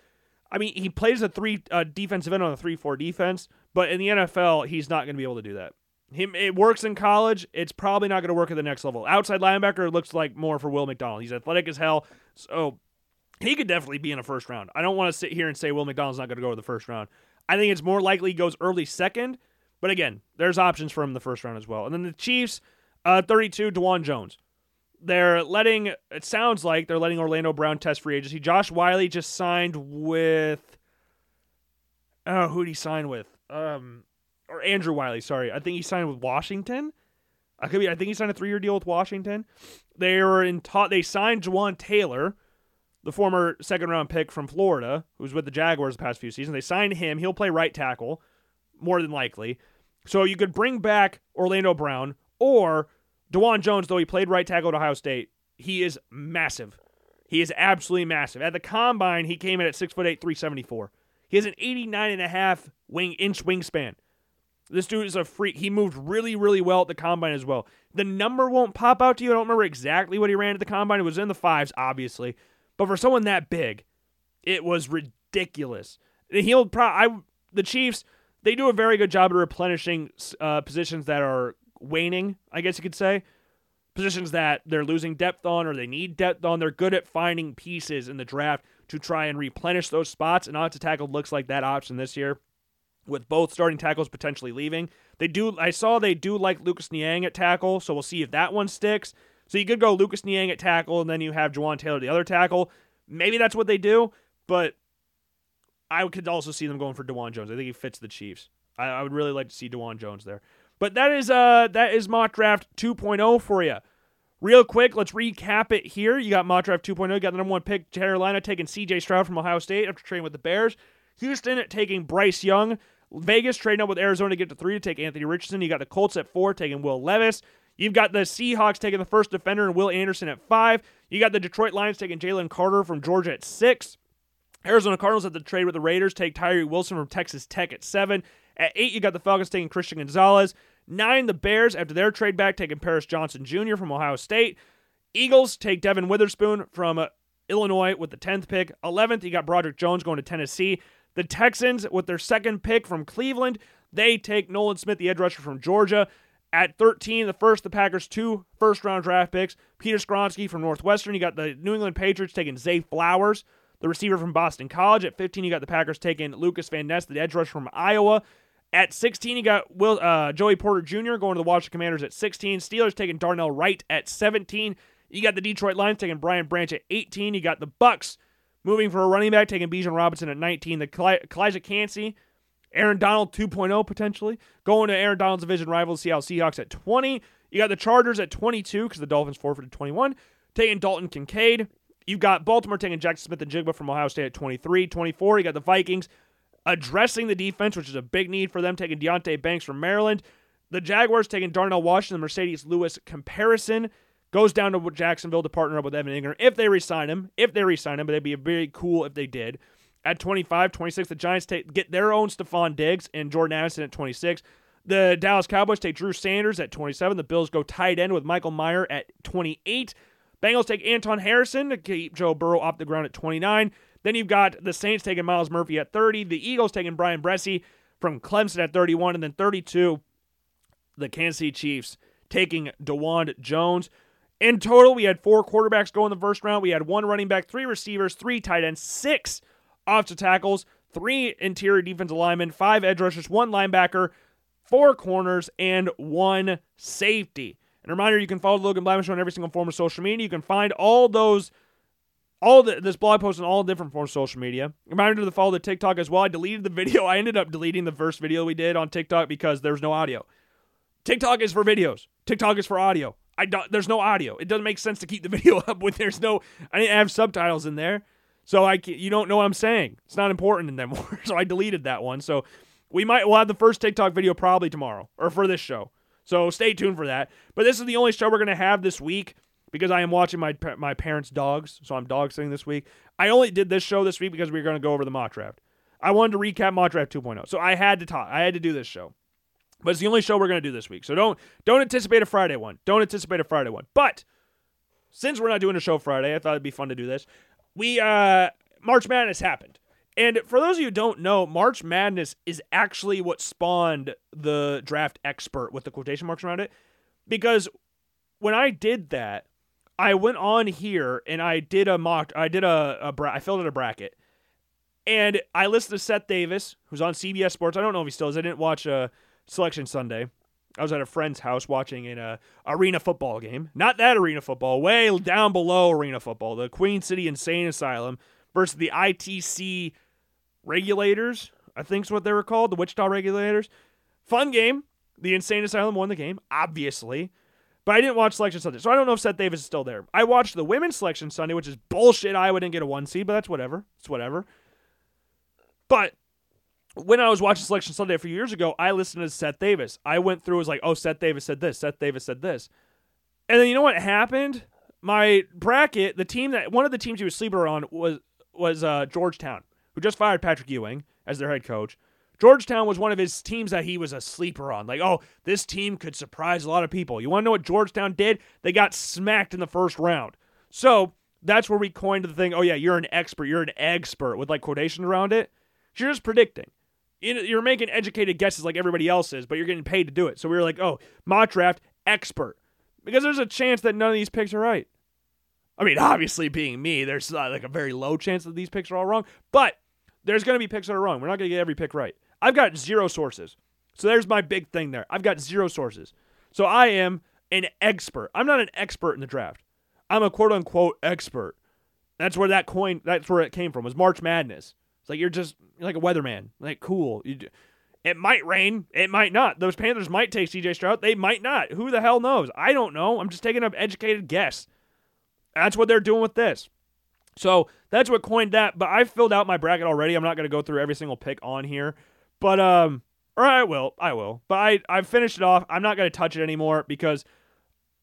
I mean, he plays a three uh, defensive end on a three-four defense, but in the NFL, he's not going to be able to do that. Him, it works in college. It's probably not going to work at the next level. Outside linebacker looks like more for Will McDonald. He's athletic as hell, so he could definitely be in a first round. I don't want to sit here and say Will McDonald's not going to go to the first round. I think it's more likely he goes early second, but again, there's options for him in the first round as well. And then the Chiefs, uh, 32, Dawand Jones. They're letting, it sounds like they're letting Orlando Brown test free agency. Josh Wiley just signed with, oh, who did he sign with? Um, or Andrew Wylie, sorry. I think he signed with Washington. I could be. I think he signed a three-year deal with Washington. They were in. Ta- they signed Jawaan Taylor, the former second-round pick from Florida, who's with the Jaguars the past few seasons. They signed him. He'll play right tackle, more than likely. So you could bring back Orlando Brown or Dawand Jones, though he played right tackle at Ohio State. He is massive. He is absolutely massive. At the combine, he came in at six foot eight, three seventy four. He has an 89 and a half wing inch wingspan. This dude is a freak. He moved really, really well at the combine as well. The number won't pop out to you. I don't remember exactly what he ran at the combine. It was in the fives, obviously. But for someone that big, it was ridiculous. He'll pro- I the Chiefs, they do a very good job of replenishing uh, positions that are waning, I guess you could say. Positions that they're losing depth on or they need depth on. They're good at finding pieces in the draft to try and replenish those spots. And to tackle looks like that option this year with both starting tackles potentially leaving. They do I saw they do like Lucas Niang at tackle, so we'll see if that one sticks. So you could go Lucas Niang at tackle and then you have Jawaan Taylor the other tackle. Maybe that's what they do, but I could also see them going for Dawand Jones. I think he fits the Chiefs. I, I would really like to see Dawand Jones there. But that is uh that is mock draft 2.0 for you. Real quick, let's recap it here. You got mock draft 2.0. You got the number one pick, Carolina, taking C.J. Stroud from Ohio State after trading with the Bears. Houston taking Bryce Young. Vegas trading up with Arizona to get to three to take Anthony Richardson. You got the Colts at four taking Will Levis. You've got the Seahawks taking the first defender and Will Anderson at five. You got the Detroit Lions taking Jalen Carter from Georgia at six. Arizona Cardinals at the trade with the Raiders take Tyree Wilson from Texas Tech at seven. At eight, you got the Falcons taking Christian Gonzalez. Nine, the Bears after their trade back taking Paris Johnson Jr. from Ohio State. Eagles take Devon Witherspoon from uh, Illinois with the 10th pick. 11th, you got Broderick Jones going to Tennessee. The Texans, with their second pick from Cleveland, they take Nolan Smith, the edge rusher from Georgia. At 13, the first, the Packers, two first round draft picks. Peter Skoronski from Northwestern. You got the New England Patriots taking Zay Flowers, the receiver from Boston College. At 15, you got the Packers taking Lucas Van Ness, the edge rusher from Iowa. At 16, you got Will uh, Joey Porter Jr. going to the Washington Commanders at 16. Steelers taking Darnell Wright at 17. You got the Detroit Lions taking Brian Branch at 18. You got the Bucks Moving for a running back, taking Bijan Robinson at 19. The Calijah Kancey, Aaron Donald 2.0 potentially. Going to Aaron Donald's division rival, Seattle Seahawks at 20. You got the Chargers at 22 because the Dolphins forfeited 21. Taking Dalton Kincaid. You've got Baltimore taking Jaxon Smith-Njigba from Ohio State at 23. 24, you got the Vikings addressing the defense, which is a big need for them, taking Deonte Banks from Maryland. The Jaguars taking Darnell Washington, the Marcedes Lewis comparison goes down to Jacksonville to partner up with Evan Engram if they resign him. If they resign him, but it'd be very cool if they did. At 25, 26, the Giants take get their own Stefon Diggs and Jordan Addison at 26. The Dallas Cowboys take Drew Sanders at 27. The Bills go tight end with Michael Mayer at 28. Bengals take Anton Harrison to keep Joe Burrow off the ground at 29. Then you've got the Saints taking Myles Murphy at 30. The Eagles taking Bryan Bresee from Clemson at 31. And then 32, the Kansas City Chiefs taking Dawand Jones. In total, we had four quarterbacks go in the first round. We had one running back, three receivers, three tight ends, six offensive tackles, three interior defensive linemen, five edge rushers, one linebacker, four corners, and one safety. And reminder, you can follow Logan Blackman Show on every single form of social media. You can find all those, all the, this blog post on all different forms of social media. Reminder to follow the TikTok as well. I deleted the video. I ended up deleting the first video we did on TikTok because there's no audio. TikTok is for videos. TikTok is for audio. I don't, there's no audio. It doesn't make sense to keep the video up when there's no. I didn't have subtitles in there, so I can, you don't know what I'm saying. It's not important in anymore. so I deleted that one. So We might we'll have the first TikTok video probably tomorrow or for this show. So stay tuned for that. But this is the only show we're gonna have this week because I am watching my my parents' dogs, so I'm dog sitting this week. I only did this show this week because we were gonna go over the mock draft. I wanted to recap mock draft 2.0, so I had to talk. I had to do this show. But it's the only show we're gonna do this week. So don't don't anticipate a Friday one. Don't anticipate a Friday one. But since we're not doing a show Friday, I thought it'd be fun to do this. We uh March Madness happened. And for those of you who don't know, March Madness is actually what spawned the draft expert with the quotation marks around it. Because when I did that, I went on here and I did a mock. I did a, a bra- I filled out a bracket, and I listed Seth Davis, who's on CBS Sports. I don't know if he still is. I didn't watch uh, Selection Sunday. I was at a friend's house watching an uh, arena football game. Not that arena football, way down below arena football. The Queen City Insane Asylum versus the ITC Regulators. I think's what they were called, the Wichita Regulators. Fun game. The Insane Asylum won the game, obviously. But I didn't watch Selection Sunday, so I don't know if Seth Davis is still there. I watched the Women's Selection Sunday, which is bullshit. Iowa didn't get a one seed, but that's whatever. It's whatever. But when I was watching Selection Sunday a few years ago, I listened to Seth Davis. I went through, was like, oh, Seth Davis said this, Seth Davis said this. And then you know what happened? My bracket, the team that one of the teams he was sleeper on was was uh, Georgetown, who just fired Patrick Ewing as their head coach. Georgetown was one of his teams that he was a sleeper on. Like, oh, this team could surprise a lot of people. You want to know what Georgetown did? They got smacked in the first round. So that's where we coined the thing. Oh yeah, you're an expert. You're an expert with like quotations around it. You're just predicting. You're making educated guesses like everybody else is, but you're getting paid to do it. So we were like, oh, mock draft expert, because there's a chance that none of these picks are right. I mean, obviously, being me, there's uh, like a very low chance that these picks are all wrong, but there's going to be picks that are wrong. We're not going to get every pick right. I've got zero sources. So there's my big thing there. I've got zero sources. So I am an expert. I'm not an expert in the draft. I'm a quote unquote expert. That's where that coin that's where it came from. Was March Madness. It's like you're just you're like a weatherman. Like cool. You, it might rain, it might not. Those Panthers might take CJ Stroud, they might not. Who the hell knows? I don't know. I'm just taking an educated guess. That's what they're doing with this. So that's what coined that. But I've filled out my bracket already. I'm not going to go through every single pick on here. But um, or I will, I will. But I I've finished it off. I'm not gonna touch it anymore because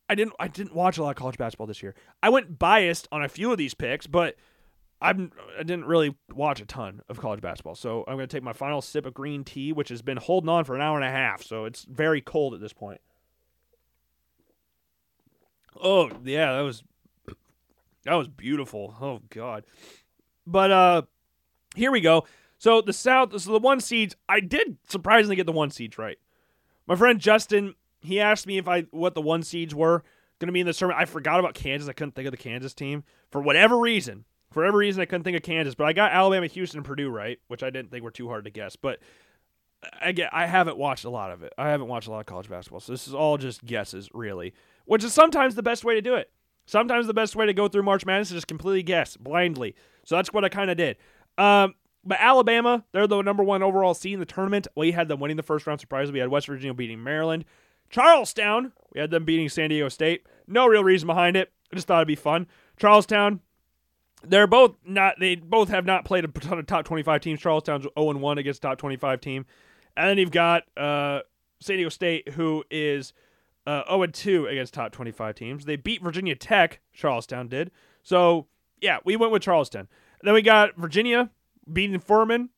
I didn't I didn't watch a lot of college basketball this year. I went biased on a few of these picks, but I'm I didn't really watch a ton of college basketball. So I'm gonna take my final sip of green tea, which has been holding on for an hour and a half, so it's very cold at this point. Oh yeah, that was that was beautiful. Oh god. But uh here we go. So the South, so the one seeds, I did surprisingly get the one seeds right. My friend Justin, he asked me if I what the one seeds were to be in the tournament. I forgot about Kansas. I couldn't think of the Kansas team for whatever reason. For whatever reason, I couldn't think of Kansas, but I got Alabama, Houston, and Purdue right, which I didn't think were too hard to guess. But I get, I haven't watched a lot of it. I haven't watched a lot of college basketball, so this is all just guesses, really. Which is sometimes the best way to do it. Sometimes the best way to go through March Madness is just completely guess blindly. So that's what I kind of did. Um, but Alabama, they're the number one overall seed in the tournament. We had them winning the first round. Surprisingly, we had West Virginia beating Maryland. Charlestown, we had them beating San Diego State. No real reason behind it. I just thought it'd be fun. Charlestown, they're both not. They both have not played a ton of top twenty-five teams. Charlestown's zero and one against top twenty-five team, and then you've got uh, San Diego State, who is uh, 0 and 2 against top 25 teams. They beat Virginia Tech, Charlestown did. So, yeah, we went with Charleston. Then we got Virginia, beating Furman.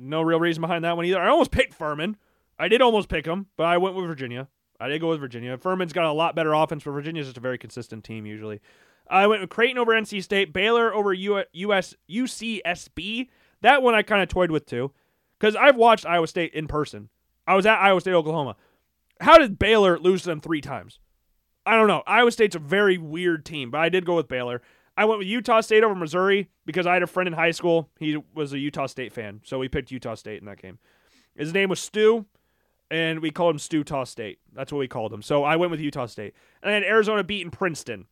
No real reason behind that one either. I almost picked Furman. I did almost pick him, but I went with Virginia. I did go with Virginia. Furman's got a lot better offense, but Virginia's just a very consistent team usually. I went with Creighton over NC State, Baylor over US UCSB. That one I kind of toyed with too, because I've watched Iowa State in person. I was at Iowa State, Oklahoma. How did Baylor lose to them three times? I don't know. Iowa State's a very weird team, but I did go with Baylor. I went with Utah State over Missouri because I had a friend in high school. He was a Utah State fan, so we picked Utah State in that game. His name was Stu, and we called him Stu Utah State. That's what we called him. So I went with Utah State, and then Arizona beating Princeton,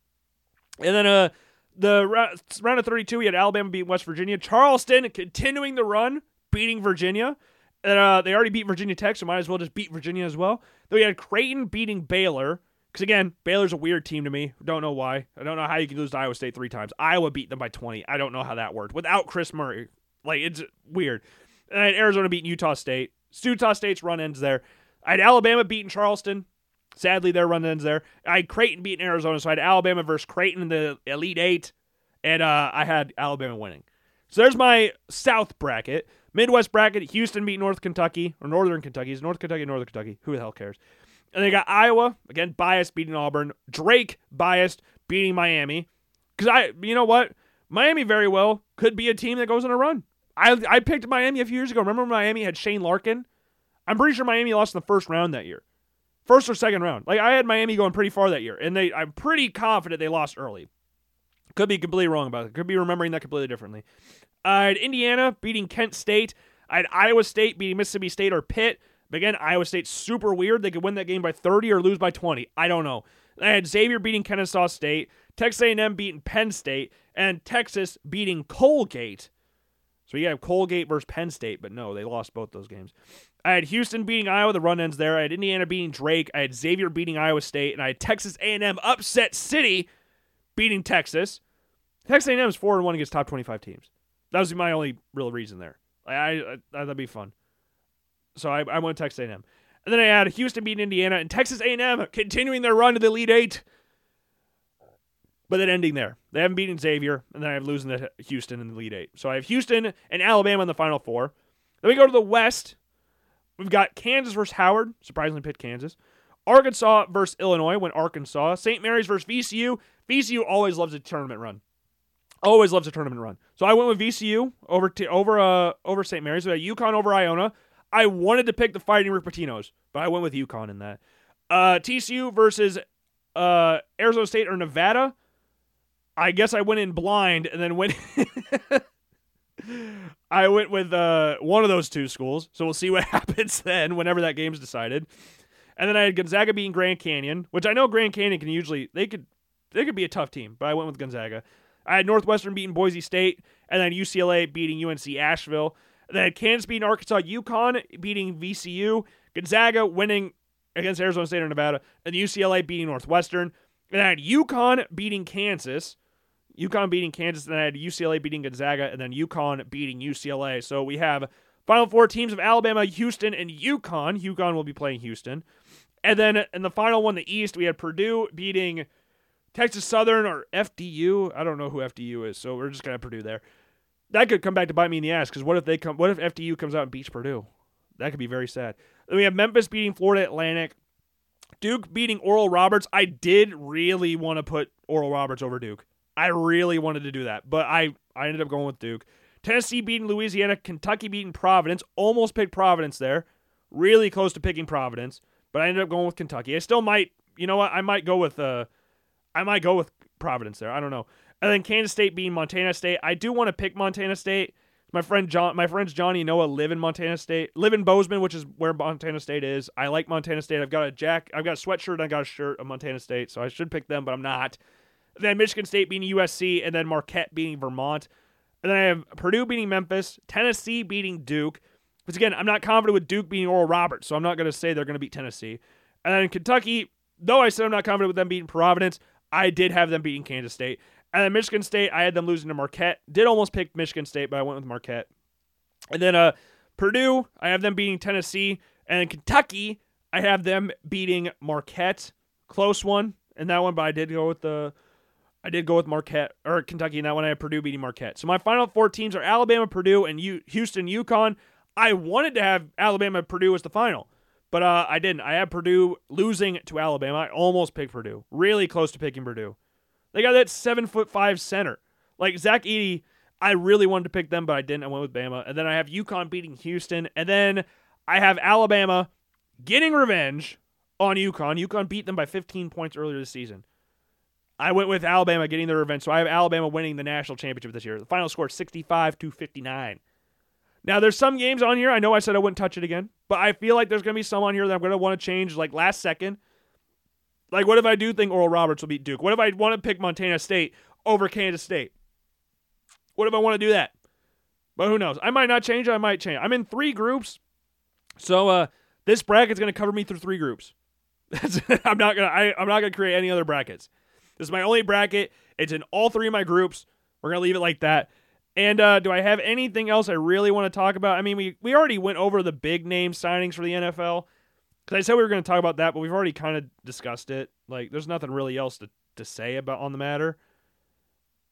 and then uh the round of 32 we had Alabama beating West Virginia, Charleston continuing the run, beating Virginia. And, uh, they already beat Virginia Tech, so might as well just beat Virginia as well. Then we had Creighton beating Baylor. Because again, Baylor's a weird team to me. Don't know why. I don't know how you can lose to Iowa State three times. Iowa beat them by 20. I don't know how that worked without Kris Murray. Like it's weird. And I had Arizona beating Utah State. Utah State's run ends there. I had Alabama beating Charleston. Sadly, their run ends there. I had Creighton beating Arizona, so I had Alabama versus Creighton in the Elite Eight, and uh, I had Alabama winning. So there's my South bracket. Midwest bracket, Houston beat North Kentucky, or Northern Kentucky. Is North Kentucky, Northern Kentucky? Who the hell cares? And they got Iowa, again, biased beating Auburn. Drake, biased, beating Miami. Because I, you know what? Miami very well could be a team that goes on a run. I, I picked Miami a few years ago. Remember Miami had Shane Larkin? I'm pretty sure Miami lost in the first round that year. First or second round. Like I had Miami going pretty far that year. And they I'm pretty confident they lost early. Could be completely wrong about it. Could be remembering that completely differently. I had Indiana beating Kent State. I had Iowa State beating Mississippi State or Pitt. But again, Iowa State's super weird. They could win that game by 30 or lose by 20. I don't know. I had Xavier beating Kennesaw State, Texas A&M beating Penn State, and Texas beating Colgate. So you have Colgate versus Penn State, but no, they lost both those games. I had Houston beating Iowa, the run ends there. I had Indiana beating Drake. I had Xavier beating Iowa State, and I had Texas A&M upset City beating Texas. Texas A&M is four and one against top twenty-five teams. That was my only real reason there. I, I, I that'd be fun. So I, I went Texas A&M, and then I had Houston beating Indiana, and Texas A&M continuing their run to the Elite Eight but then ending there. They haven't beaten Xavier, and then I have losing to Houston in the Elite Eight. So I have Houston and Alabama in the final four. Then we go to the West. We've got Kansas versus Howard. Surprisingly picked Kansas. Arkansas versus Illinois. Went Arkansas. St. Mary's versus VCU. VCU always loves a tournament run. Always loves a tournament run. So I went with VCU over to over uh over St. Mary's. We had UConn over Iona. I wanted to pick the Fighting Rick Pitinoes, but I went with UConn in that. Uh, TCU versus uh, Arizona State or Nevada. I guess I went in blind and then went. I went with uh, one of those two schools, so we'll see what happens then. Whenever that game's decided, and then I had Gonzaga beating Grand Canyon, which I know Grand Canyon can usually they could they could be a tough team, but I went with Gonzaga. I had Northwestern beating Boise State, and then UCLA beating UNC Asheville. And then I had Kansas beating Arkansas, UConn beating VCU, Gonzaga winning against Arizona State or Nevada, and UCLA beating Northwestern. And I had UConn beating Kansas. UConn beating Kansas, then I had UCLA beating Gonzaga, and then UConn beating UCLA. So we have final four teams of Alabama, Houston, and UConn. UConn will be playing Houston. And then in the final one, the East, we had Purdue beating Texas Southern or FDU. I don't know who FDU is, so we're just gonna Purdue there. That could come back to bite me in the ass because what if they come? What if FDU comes out and beats Purdue? That could be very sad. Then we have Memphis beating Florida Atlantic. Duke beating Oral Roberts. I did really want to put Oral Roberts over Duke. I really wanted to do that, but I I ended up going with Duke. Tennessee beating Louisiana, Kentucky beating Providence. Almost picked Providence there. Really close to picking Providence, but I ended up going with Kentucky. I still might, you know what? I might go with uh I might go with Providence there. I don't know. And then Kansas State beating Montana State. I do want to pick Montana State. My friend John, my friends Johnny Noah live in Montana State, live in Bozeman, which is where Montana State is. I like Montana State. I've got a jack, I've got a sweatshirt, and I got a shirt of Montana State, so I should pick them, but I'm not. Then Michigan State beating USC, and then Marquette beating Vermont. And then I have Purdue beating Memphis, Tennessee beating Duke. Which again, I'm not confident with Duke beating Oral Roberts, so I'm not going to say they're going to beat Tennessee. And then Kentucky, though I said I'm not confident with them beating Providence, I did have them beating Kansas State. And then Michigan State, I had them losing to Marquette. Did almost pick Michigan State, but I went with Marquette. And then uh, Purdue, I have them beating Tennessee. And Kentucky, I have them beating Marquette. Close one in that one, but I did go with the I did go with Marquette or Kentucky in that one. I had Purdue beating Marquette. So my final four teams are Alabama, Purdue, and U- Houston, UConn. I wanted to have Alabama, Purdue as the final, but uh, I didn't. I had Purdue losing to Alabama. I almost picked Purdue. Really close to picking Purdue. They got that seven foot five center. Like Zach Edey, I really wanted to pick them, but I didn't. I went with Bama. And then I have UConn beating Houston. And then I have Alabama getting revenge on UConn. UConn beat them by 15 points earlier this season. I went with Alabama getting their revenge, so I have Alabama winning the national championship this year. The final score 65 to 59. Now, there's some games on here. I know I said I wouldn't touch it again, but I feel like there's going to be some on here that I'm going to want to change like last second. Like, what if I do think Oral Roberts will beat Duke? What if I want to pick Montana State over Kansas State? What if I want to do that? But who knows? I might not change. I might change. I'm in three groups. So uh, this bracket's going to cover me through three groups. I'm not gonna. I, I'm not gonna create any other brackets. This is my only bracket. It's in all three of my groups. We're gonna leave it like that. And uh, do I have anything else I really want to talk about? I mean, we, we already went over the big name signings for the NFL. Because I said we were going to talk about that, but we've already kind of discussed it. Like, there's nothing really else to, to say about on the matter.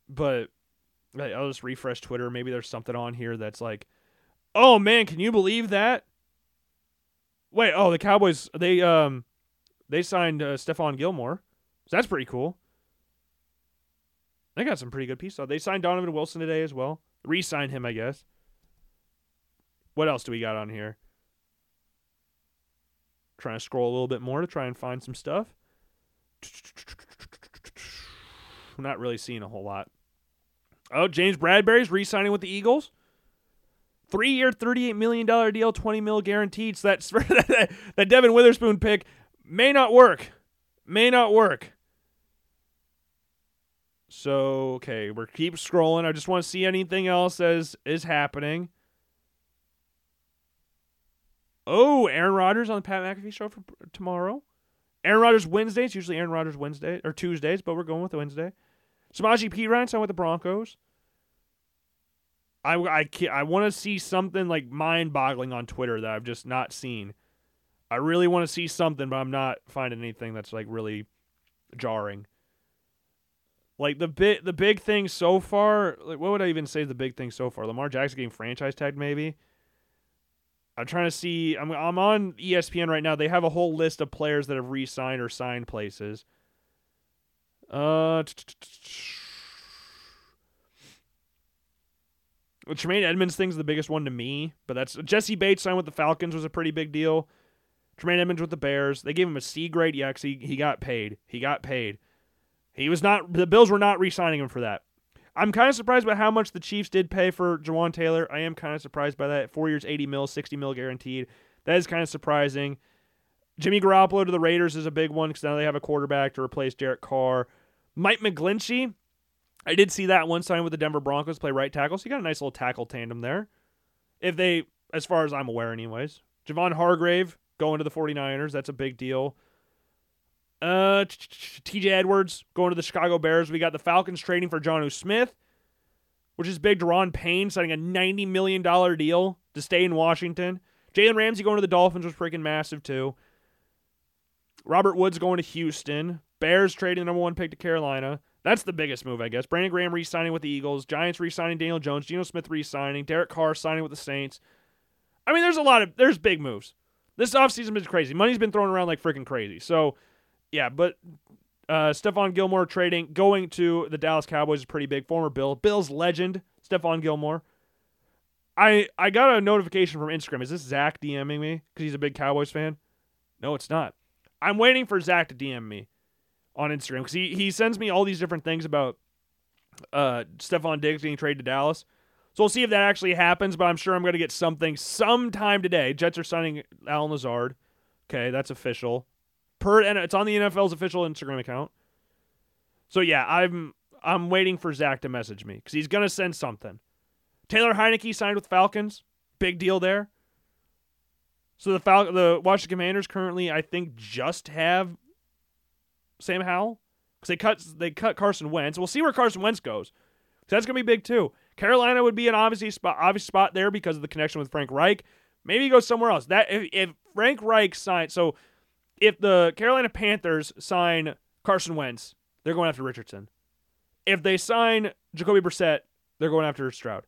But I'll just refresh Twitter. Maybe there's something on here that's like, oh man, can you believe that? Wait, oh the Cowboys they um they signed uh, Stephon Gilmore, so that's pretty cool. They got some pretty good pieces. Oh, they signed Donovan Wilson today as well. Re-signed him, I guess. What else do we got on here? Trying to scroll a little bit more to try and find some stuff. I'm not really seeing a whole lot. Oh, James Bradberry's re-signing with the Eagles. Three-year, $38 million deal, 20 mil guaranteed. So that's that Devon Witherspoon pick may not work. May not work. So, okay, we're keep scrolling. I just want to see anything else as is happening. Oh, Aaron Rodgers on the Pat McAfee show for tomorrow. Aaron Rodgers Wednesday. It's usually Aaron Rodgers Wednesday or Tuesdays, but we're going with Wednesday. Samaje Perine signed with the Broncos. I, I, I want to see something like mind boggling on Twitter that I've just not seen. I really want to see something, but I'm not finding anything that's like really jarring. Like the bit the big thing so far, like what would I even say the big thing so far? Lamar Jackson getting franchise tag maybe. I'm trying to see I'm I'm on ESPN right now. They have a whole list of players that have re-signed or signed places. Uh Tremaine Edmunds thing's the biggest one to me, but that's Jessie Bates signed with the Falcons was a pretty big deal. Tremaine Edmunds with the Bears, they gave him a C grade. Yeah, he he got paid. He got paid. He was not. The Bills were not re-signing him for that. I'm kind of surprised by how much the Chiefs did pay for Jawaan Taylor. I am kind of surprised by that. Four years, 80 mil, 60 mil guaranteed. That is kind of surprising. Jimmy Garoppolo to the Raiders is a big one because now they have a quarterback to replace Derek Carr. Mike McGlinchey I did see that one sign with the Denver Broncos play right tackle, so you got a nice little tackle tandem there. If they, as far as I'm aware, anyways. Javon Hargrave going to the 49ers, that's a big deal. Uh, TJ Edwards going to the Chicago Bears. We got the Falcons trading for Jonnu Smith, which is big. Daron Payne signing a $90 million deal to stay in Washington. Jalen Ramsey going to the Dolphins was freaking massive, too. Robert Woods going to Houston. Bears trading the number one pick to Carolina. That's the biggest move, I guess. Brandon Graham re-signing with the Eagles, Giants re-signing Daniel Jones, Geno Smith re-signing, Derek Carr signing with the Saints. I mean, there's a lot of there's big moves. This offseason is crazy. Money's been thrown around like freaking crazy. So, yeah, but uh, Stephon Gilmore trading going to the Dallas Cowboys is pretty big. Former Bill, Bills legend Stephon Gilmore. I I got a notification from Instagram. Is this Zach DMing me because he's a big Cowboys fan? No, it's not. I'm waiting for Zach to DM me on Instagram because he, he sends me all these different things about uh, Stefon Diggs getting traded to Dallas. So we'll see if that actually happens, but I'm sure I'm going to get something sometime today. Jets are signing Allen Lazard. Okay, that's official. Per and it's on the NFL's official Instagram account. So yeah, I'm I'm waiting for Zach to message me because he's gonna send something. Taylor Heinicke signed with Falcons. Big deal there. So the Fal- the Washington Commanders currently, I think, just have Sam Howell because they cut they cut Carson Wentz. We'll see where Carson Wentz goes. That's gonna be big too. Carolina would be an obvious spot, obvious spot there because of the connection with Frank Reich. Maybe he goes somewhere else. That if, if Frank Reich signs, so if the Carolina Panthers sign Carson Wentz, they're going after Richardson. If they sign Jacoby Brissett, they're going after Stroud.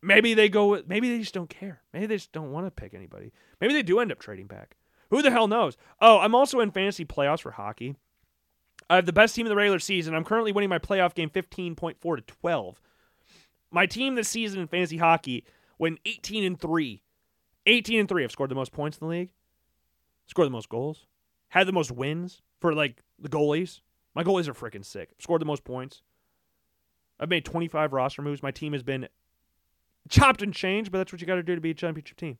Maybe they go. Maybe they just don't care. Maybe they just don't want to pick anybody. Maybe they do end up trading back. Who the hell knows? Oh, I'm also in fantasy playoffs for hockey. I have the best team in the regular season. I'm currently winning my playoff game 15.4 to 12. My team this season in fantasy hockey went 18 and 3. 18 and 3. I've scored the most points in the league. Scored the most goals. Had the most wins for like the goalies. My goalies are freaking sick. Scored the most points. I've made 25 roster moves. My team has been chopped and changed, but that's what you got to do to be a championship team.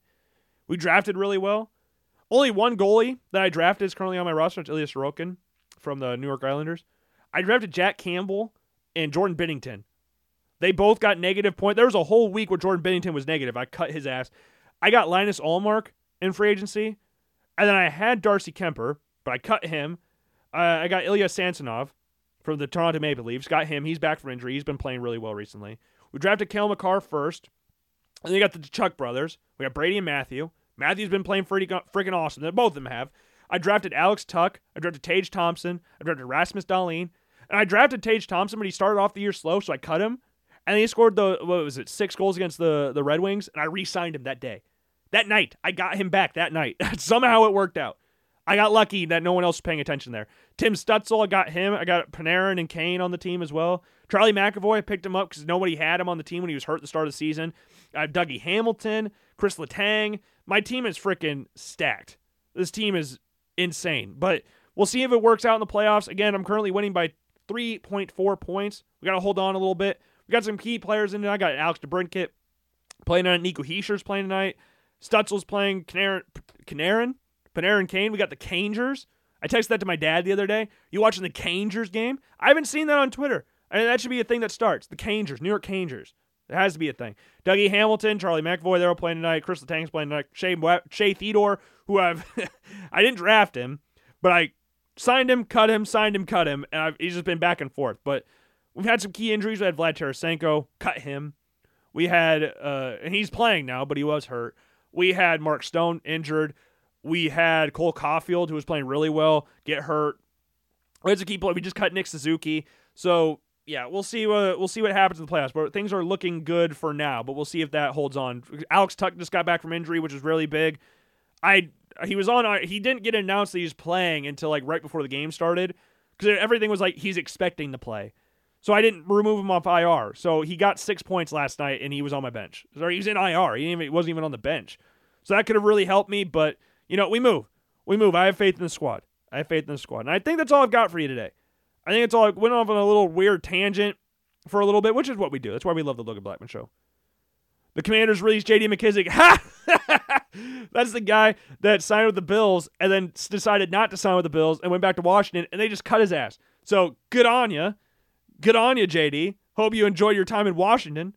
We drafted really well. Only one goalie that I drafted is currently on my roster. It's Ilya Sorokin from the New York Islanders. I drafted Jack Campbell and Jordan Binnington. They both got negative point. There was a whole week where Jordan Binnington was negative. I cut his ass. I got Linus Ullmark in free agency, and then I had Darcy Kuemper, but I cut him. Uh, I got Ilya Samsonov from the Toronto Maple Leafs. Got him. He's back from injury. He's been playing really well recently. We drafted Cale Makar first. And then you got the Chuck brothers. We got Brady and Matthew. Matthew's been playing pretty freaking awesome. Both of them have. I drafted Alex Tuch. I drafted Tage Thompson. I drafted Rasmus Dahlin. And I drafted Tage Thompson, but he started off the year slow, so I cut him. And he scored the what was it, six goals against the the Red Wings, and I re-signed him that day. That night. I got him back that night. Somehow it worked out. I got lucky that no one else was paying attention there. Tim Stützle, I got him. I got Panarin and Kane on the team as well. Charlie McAvoy, I picked him up because nobody had him on the team when he was hurt at the start of the season. I have Dougie Hamilton, Chris Letang. My team is freaking stacked. This team is insane. But we'll see if it works out in the playoffs. Again, I'm currently winning by 3.4 points. We got to hold on a little bit. We got some key players in there. I got Alex DeBrincat playing tonight. Nico Hischier's playing tonight. Stützle's playing Canarin, Panarin Kane. We got the Cangers. I texted that to my dad the other day. You watching the Cangers game? I haven't seen that on Twitter. I mean, that should be a thing that starts. The Cangers, New York Cangers. It has to be a thing. Dougie Hamilton, Charlie McAvoy, they're all playing tonight. Chris Letang's playing tonight. Shea Theodore, who I've I didn't draft him, but I signed him, cut him, signed him, cut him, and I've, he's just been back and forth. But we've had some key injuries. We had Vlad Tarasenko, cut him. We had, uh, and he's playing now, but he was hurt. We had Mark Stone injured. We had Cole Caufield, who was playing really well, get hurt. We had to keep. We just cut Nick Suzuki. So yeah, we'll see what we'll see what happens in the playoffs. But things are looking good for now. But we'll see if that holds on. Alex Tuch just got back from injury, which is really big. I he was on. Uh, he didn't get announced that he's playing until like right before the game started because everything was like he's expecting to play. So I didn't remove him off IR. So he got six points last night, and he was on my bench. Sorry, he was in IR. He, even, he wasn't even on the bench. So that could have really helped me. But you know, we move. We move. I have faith in the squad. I have faith in the squad, and I think that's all I've got for you today. I think it's all. I went off on a little weird tangent for a little bit, which is what we do. That's why we love the Logan Blackman show. The Commanders released J.D. McKissic. Ha! That's the guy that signed with the Bills and then decided not to sign with the Bills and went back to Washington, and they just cut his ass. So good on you. Good on you, JD. Hope you enjoyed your time in Washington.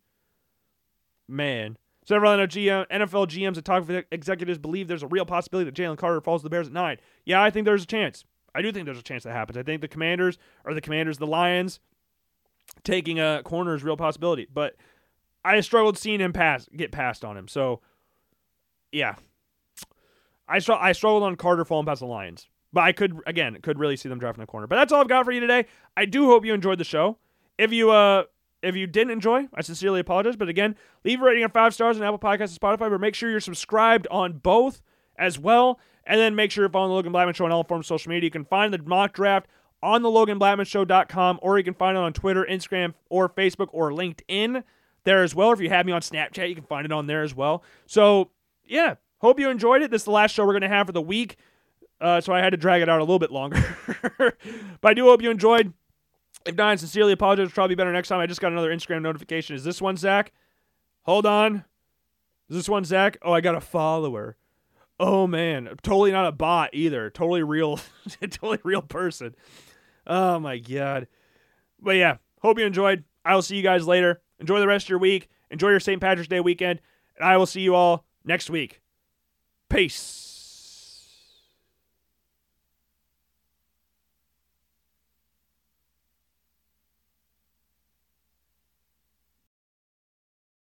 Man. Several NFL GMs and talk executives believe there's a real possibility that Jalen Carter falls to the Bears at nine. Yeah, I think there's a chance. I do think there's a chance that happens. I think the Commanders or the Commanders, the Lions, taking a corner is a real possibility. But I struggled seeing him pass get passed on him. So yeah, I str- I struggled on Carter falling past the Lions. But I could again could really see them drafting a corner. But that's all I've got for you today. I do hope you enjoyed the show. If you uh if you didn't enjoy, I sincerely apologize. But again, leave a rating of five stars on Apple Podcasts and Spotify. But make sure you're subscribed on both as well. And then make sure you're following the Logan Blackman Show on all forms of social media. You can find the mock draft on the LoganBlackmanShow.com, or you can find it on Twitter, Instagram, or Facebook, or LinkedIn there as well. If you have me on Snapchat, you can find it on there as well. So, yeah, hope you enjoyed it. This is the last show we're to have for the week. Uh, so I had to drag it out a little bit longer. but I do hope you enjoyed. If not, I sincerely apologize. Probably be better next time. I just got another Instagram notification. Is this one Zach? Hold on. Is this one Zach? Oh, I got a follower. Oh man, totally not a bot either. Totally real, totally real person. Oh my god. But yeah, hope you enjoyed. I will see you guys later. Enjoy the rest of your week. Enjoy your St. Patrick's Day weekend. And I will see you all next week. Peace.